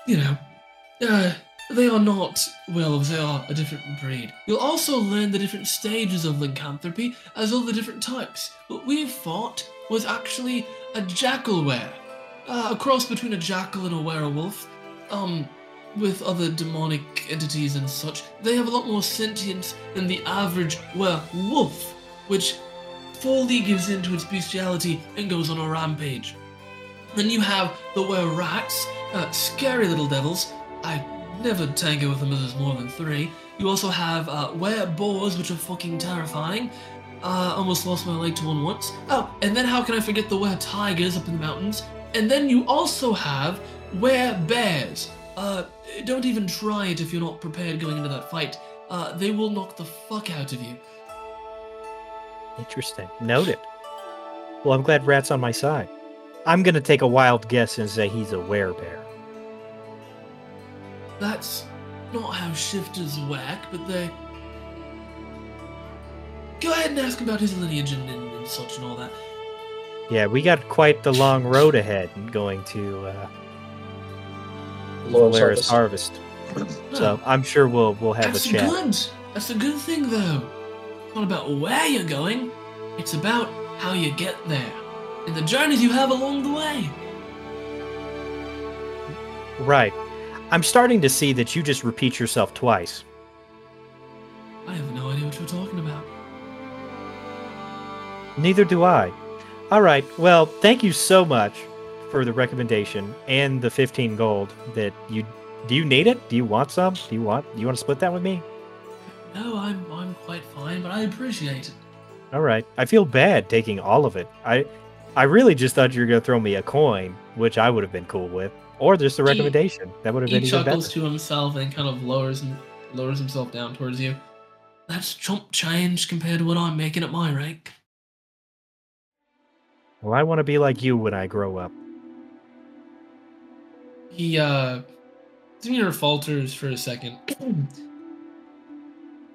you know, uh, they are not wolves, they are a different breed. You'll also learn the different stages of lycanthropy, as all the different types. What we fought was actually a Jackalwere, uh, a cross between a jackal and a werewolf, um, with other demonic entities and such. They have a lot more sentience than the average werewolf, which fully gives in to its bestiality and goes on a rampage. Then you have the wererats, uh, scary little devils. I never tango with them if there's more than three. You also have uh, wereboars, which are fucking terrifying. Uh, almost lost my leg to one once. Oh, and then how can I forget the weretigers up in the mountains? And then you also have were bears. Uh, don't even try it if you're not prepared going into that fight. Uh, they will knock the fuck out of you. Interesting. Noted. Well, I'm glad Rat's on my side. I'm gonna take a wild guess and say he's a werebear. That's not how shifters work, but they. Go ahead and ask about his lineage and, and, and such and all that. Yeah, we got quite the long road ahead going to uh Laurel's Polaris Harvest. Harvest. So I'm sure we'll we'll have That's a chat. good. That's a good thing, though. It's not about where you're going. It's about how you get there, and the journeys you have along the way. Right. I'm starting to see that you just repeat yourself twice. I have no idea what you're talking about. Neither do I. All right. Well, thank you so much for the recommendation and the 15 gold that you do you need it? Do you want some? Do you want do you want to split that with me? No, I'm I'm quite fine, but I appreciate it. All right. I feel bad taking all of it. I I really just thought you were going to throw me a coin, which I would have been cool with, or just a He- recommendation. That would have been even better. He chuckles to himself and kind of lowers him, lowers himself down towards you. That's chump change compared to what I'm making at my rank. Well, I want to be like you when I grow up. He uh Demir falters for a second.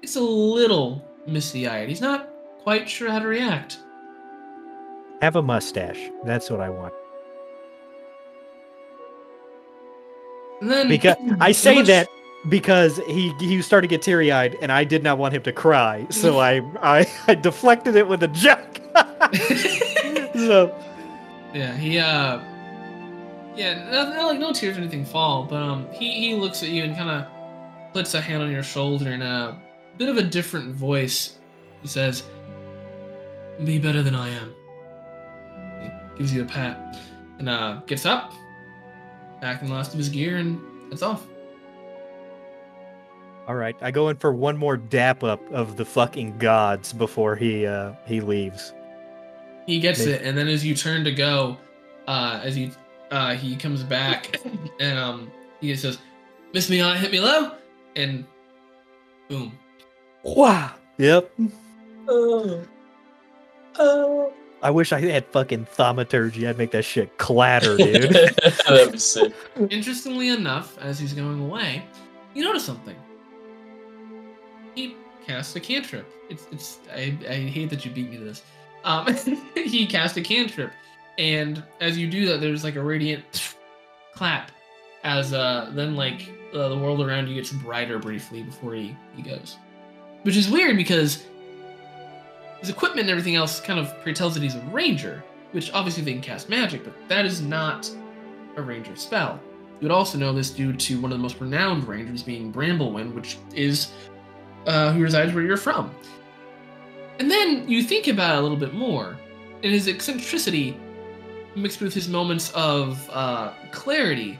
It's a little misty eyed. He's not quite sure how to react. Have a mustache. That's what I want. And then Because I say much- that because he he started to get teary eyed, and I did not want him to cry, so I I, I deflected it with a joke. so Yeah, he uh Yeah, no, no, like no tears or anything fall, but um he, he looks at you and kinda puts a hand on your shoulder in a bit of a different voice. He says, Be better than I am. He gives you a pat. And uh gets up, back in the last of his gear and heads off. all right, I go in for one more dap up of the fucking gods before he uh he leaves. He gets Maybe- it, and then as you turn to go, uh, as you uh, he comes back, and um, he says, "Miss me high, hit me low," and boom. Wow. Yep. Oh. Oh. I wish I had fucking thaumaturgy. I'd make that shit clatter, dude. That'd be sick. Interestingly enough, as he's going away, you notice something. He casts a cantrip. It's it's I, I hate that you beat me to this. Um, he cast a cantrip, and as you do that, there's like a radiant clap. As uh, then like uh, the world around you gets brighter briefly before he he goes, which is weird because his equipment and everything else kind of pretells that he's a ranger, which obviously they can cast magic, but that is not a ranger spell. You would also know this due to one of the most renowned rangers being Bramblewind, which is uh, who resides where you're from. And then you think about it a little bit more, and his eccentricity mixed with his moments of uh, clarity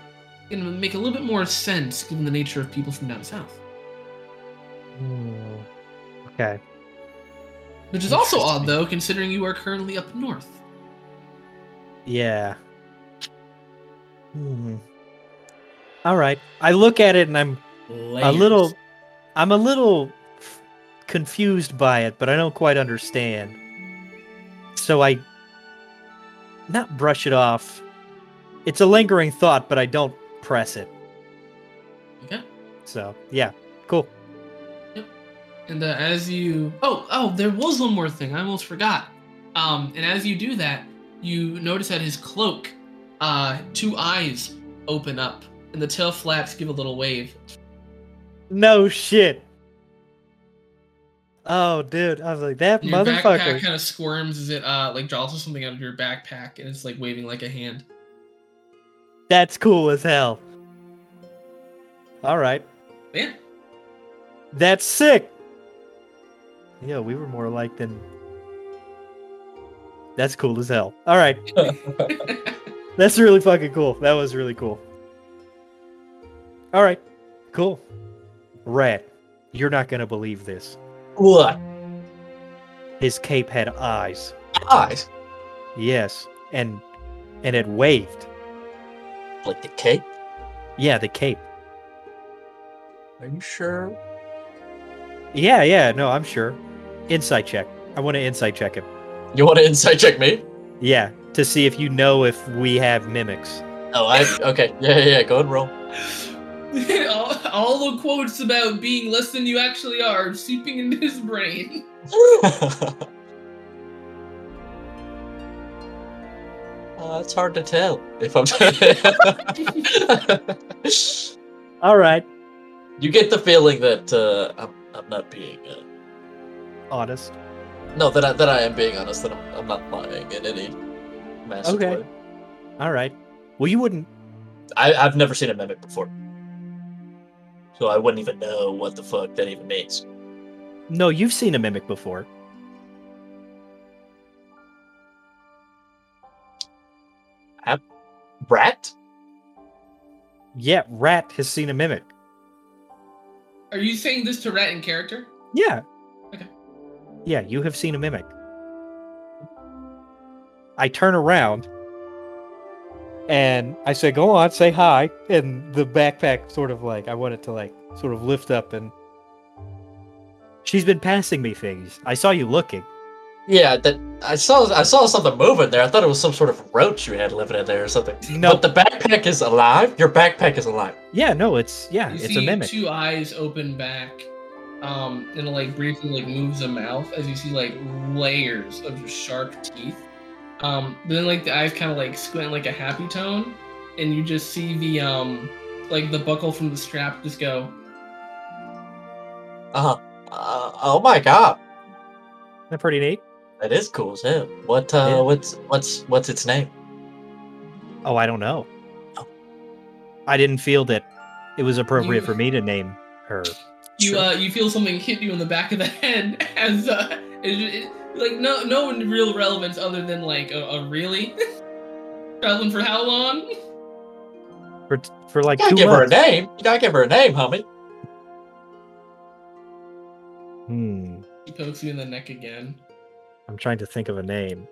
can make a little bit more sense given the nature of people from down south. Hmm. Okay. Which is also odd, though, considering you are currently up north. Yeah. Hmm. All right. I look at it and I'm a little I'm a little f- confused by it, but I don't quite understand. So I not brush it off. It's a lingering thought, but I don't press it. Okay. So, yeah. Cool. And uh, as you, oh, oh, there was one more thing I almost forgot. Um, and as you do that, you notice that his cloak, uh, two eyes open up, and the tail flaps give a little wave. No shit. Oh, dude. I was like, that And your motherfucker. kind of squirms as it uh like draws something out of your backpack, and it's like waving like a hand. That's cool as hell. All right. Yeah. That's sick. Yeah, we were more alike than. That's cool as hell. All right. That's really fucking cool. That was really cool. All right. Cool. Rat, you're not going to believe this. What? His cape had eyes. Eyes? Yes. And and it waved. Like the cape? Yeah, the cape. Are you sure? Yeah, yeah, no, I'm sure. Insight check. I want to insight check him. You want to insight check me? Yeah, to see if you know if we have mimics. Oh, I. Okay. Yeah, yeah, yeah. Go and roll. all, all the quotes about being less than you actually are seeping into his brain. Uh, it's hard to tell if I'm. All right. you get the feeling that uh, I'm, I'm not being. Uh, Honest. no, that I, that I am being honest. That I'm, I'm not lying in any massive Okay. way. All right. Well, you wouldn't. I, I've never seen a mimic before, so I wouldn't even know what the fuck that even means. No, you've seen a mimic before. Rat? Yeah, Rat has seen a mimic. Are you saying this to Rat in character? Yeah. Okay. Yeah, you have seen a mimic. I turn around and I say, Go on, say hi. And the backpack sort of like, I want it to like sort of lift up and. She's been passing me things. I saw you looking. Yeah, that I saw. I saw something moving there. I thought it was some sort of roach you had living in there or something. No. But the backpack is alive. Your backpack is alive. Yeah, no, it's yeah, You it's see a mimic. two eyes open back, um, and it like briefly like moves the mouth as you see like layers of just sharp teeth. Um, then like the eyes kind of like squint like a happy tone, and you just see the um, like the buckle from the strap just go. Uh-huh. Uh Oh my god, Isn't that pretty neat? that is cool as hell. What? Uh, Yeah. what's what's what's its name? Oh, I don't know. Oh. I didn't feel that it was appropriate You- for me to name her. You Sure. uh, you feel something hit you in the back of the head as uh, it, it, like no no real relevance other than like a, a really traveling for how long? For for like You gotta two give her a name. You gotta give her a name, homie. Hmm. He pokes you in the neck again. I'm trying to think of a name.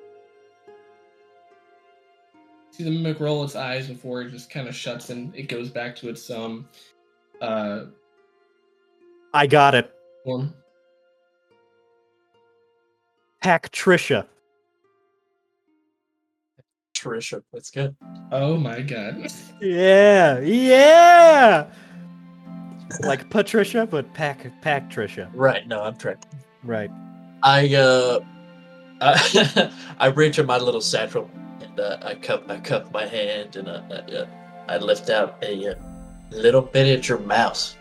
see the mimic roll its eyes before it just kind of shuts and it goes back to its um uh I got it. form. Patricia. Trisha, that's good. Oh my god. Yeah, yeah. Like Patricia, but Pac Patricia. Right. No, I'm correct. Right. I uh, I, I reach in my little satchel and uh, I cup I cup my hand and uh, I, uh, I lift out a uh, little miniature mouse.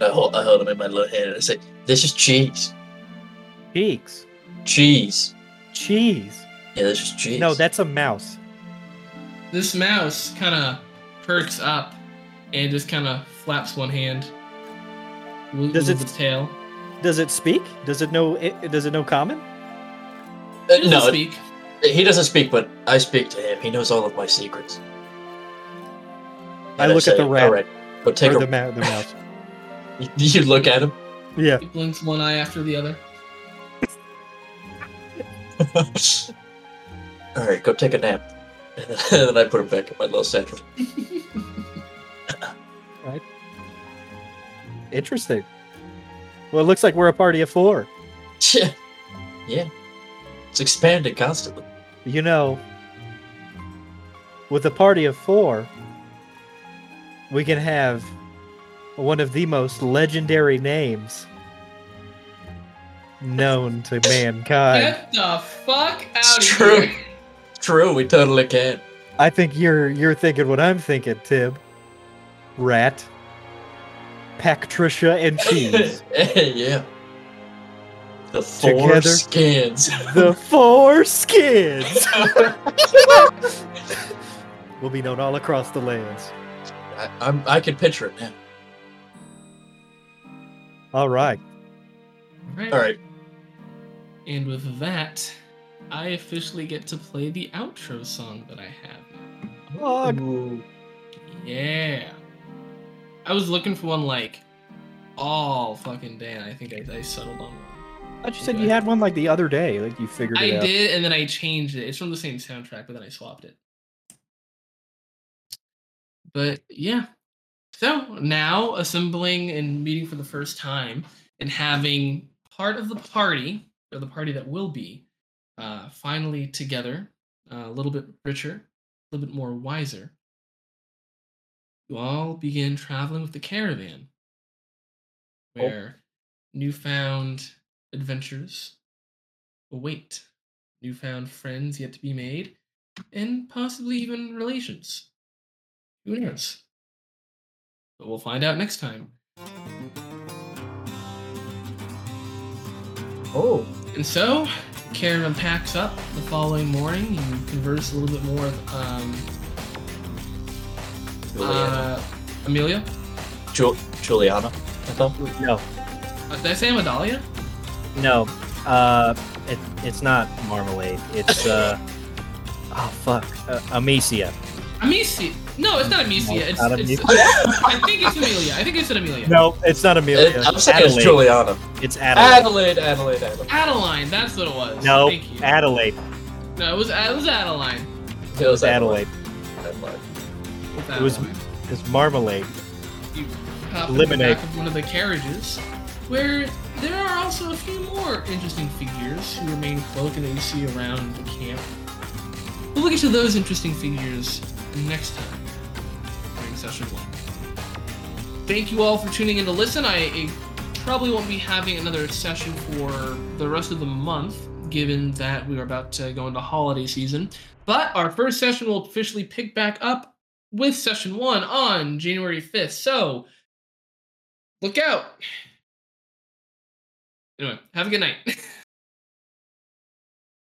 I hold I hold him in my little hand and I say, "This is cheese, Cheeks. cheese, cheese. Yeah, that's just cheese. No, that's a mouse. This mouse kind of perks up and just kind of flaps one hand. Does it- the tail? Does it speak? Does it know? It, does it know common? Uh, It no, speak. he doesn't speak, but I speak to him. He knows all of my secrets. I And look at say, the rat. All right, go take or a. the, ma- the mouse. You look at him. Yeah. He blinks one eye after the other. all right, go take a nap. And then, I put him back in my little satchel. Right. Interesting. Well, it looks like we're a party of four. Yeah, yeah. It's expanding constantly. You know, with a party of four, we can have one of the most legendary names known to mankind. Get the fuck It's out of true. here! True, True, we totally can't. I think you're you're thinking what I'm thinking, Tib. Rat, Patricia, and cheese. yeah. The four Together. skins. the four skins will be known all across the lands. I, I'm, I can picture it now. All right. Alright. All right. And with that, I officially get to play the outro song that I have now. Log. Yeah. I was looking for one like all fucking day, and I think I, I settled on one. I thought you said you had one like the other day, like you figured I it out. I did, and then I changed it. It's from the same soundtrack, but then I swapped it. But yeah. So now assembling and meeting for the first time and having part of the party, or the party that will be, uh, finally together, uh, a little bit richer, a little bit more wiser. You all begin traveling with the caravan, where newfound adventures await, newfound friends yet to be made, and possibly even relations. Who knows? But we'll find out next time. Oh. And so, Caravan packs up the following morning. You converse a little bit more with um, uh, Amelia. Ju- Juliana. I thought. No, Uh, did I say Adalia? no. Uh, it, it's not marmalade. It's uh, oh fuck, uh, Amicia. Amicia. No, it's not Amicia. It's, it's not it's, Amicia. I think it's Amelia. I think it's an Amelia. No, it's not Amelia. It, I'm saying it's Juliana. It's Adelaide. Adelaide, Adelaide, Adelaide. Adeline, that's what it was. No, Thank you. Adelaide. no, it was it was Adeline. It was Adelaide. Adelaide. It It was- Adeline. It's marmalade. you hop in Lemonade. the back of one of the carriages, where there are also a few more interesting figures who remain cloaked and that you see around the camp. We'll look into those interesting figures next time session one. Thank you all for tuning in to listen. I probably won't be having another session for the rest of the month, given that we are about to go into holiday season. But our first session will officially pick back up with session one on January 5th. So look out. Anyway, have a good night.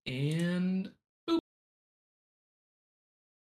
and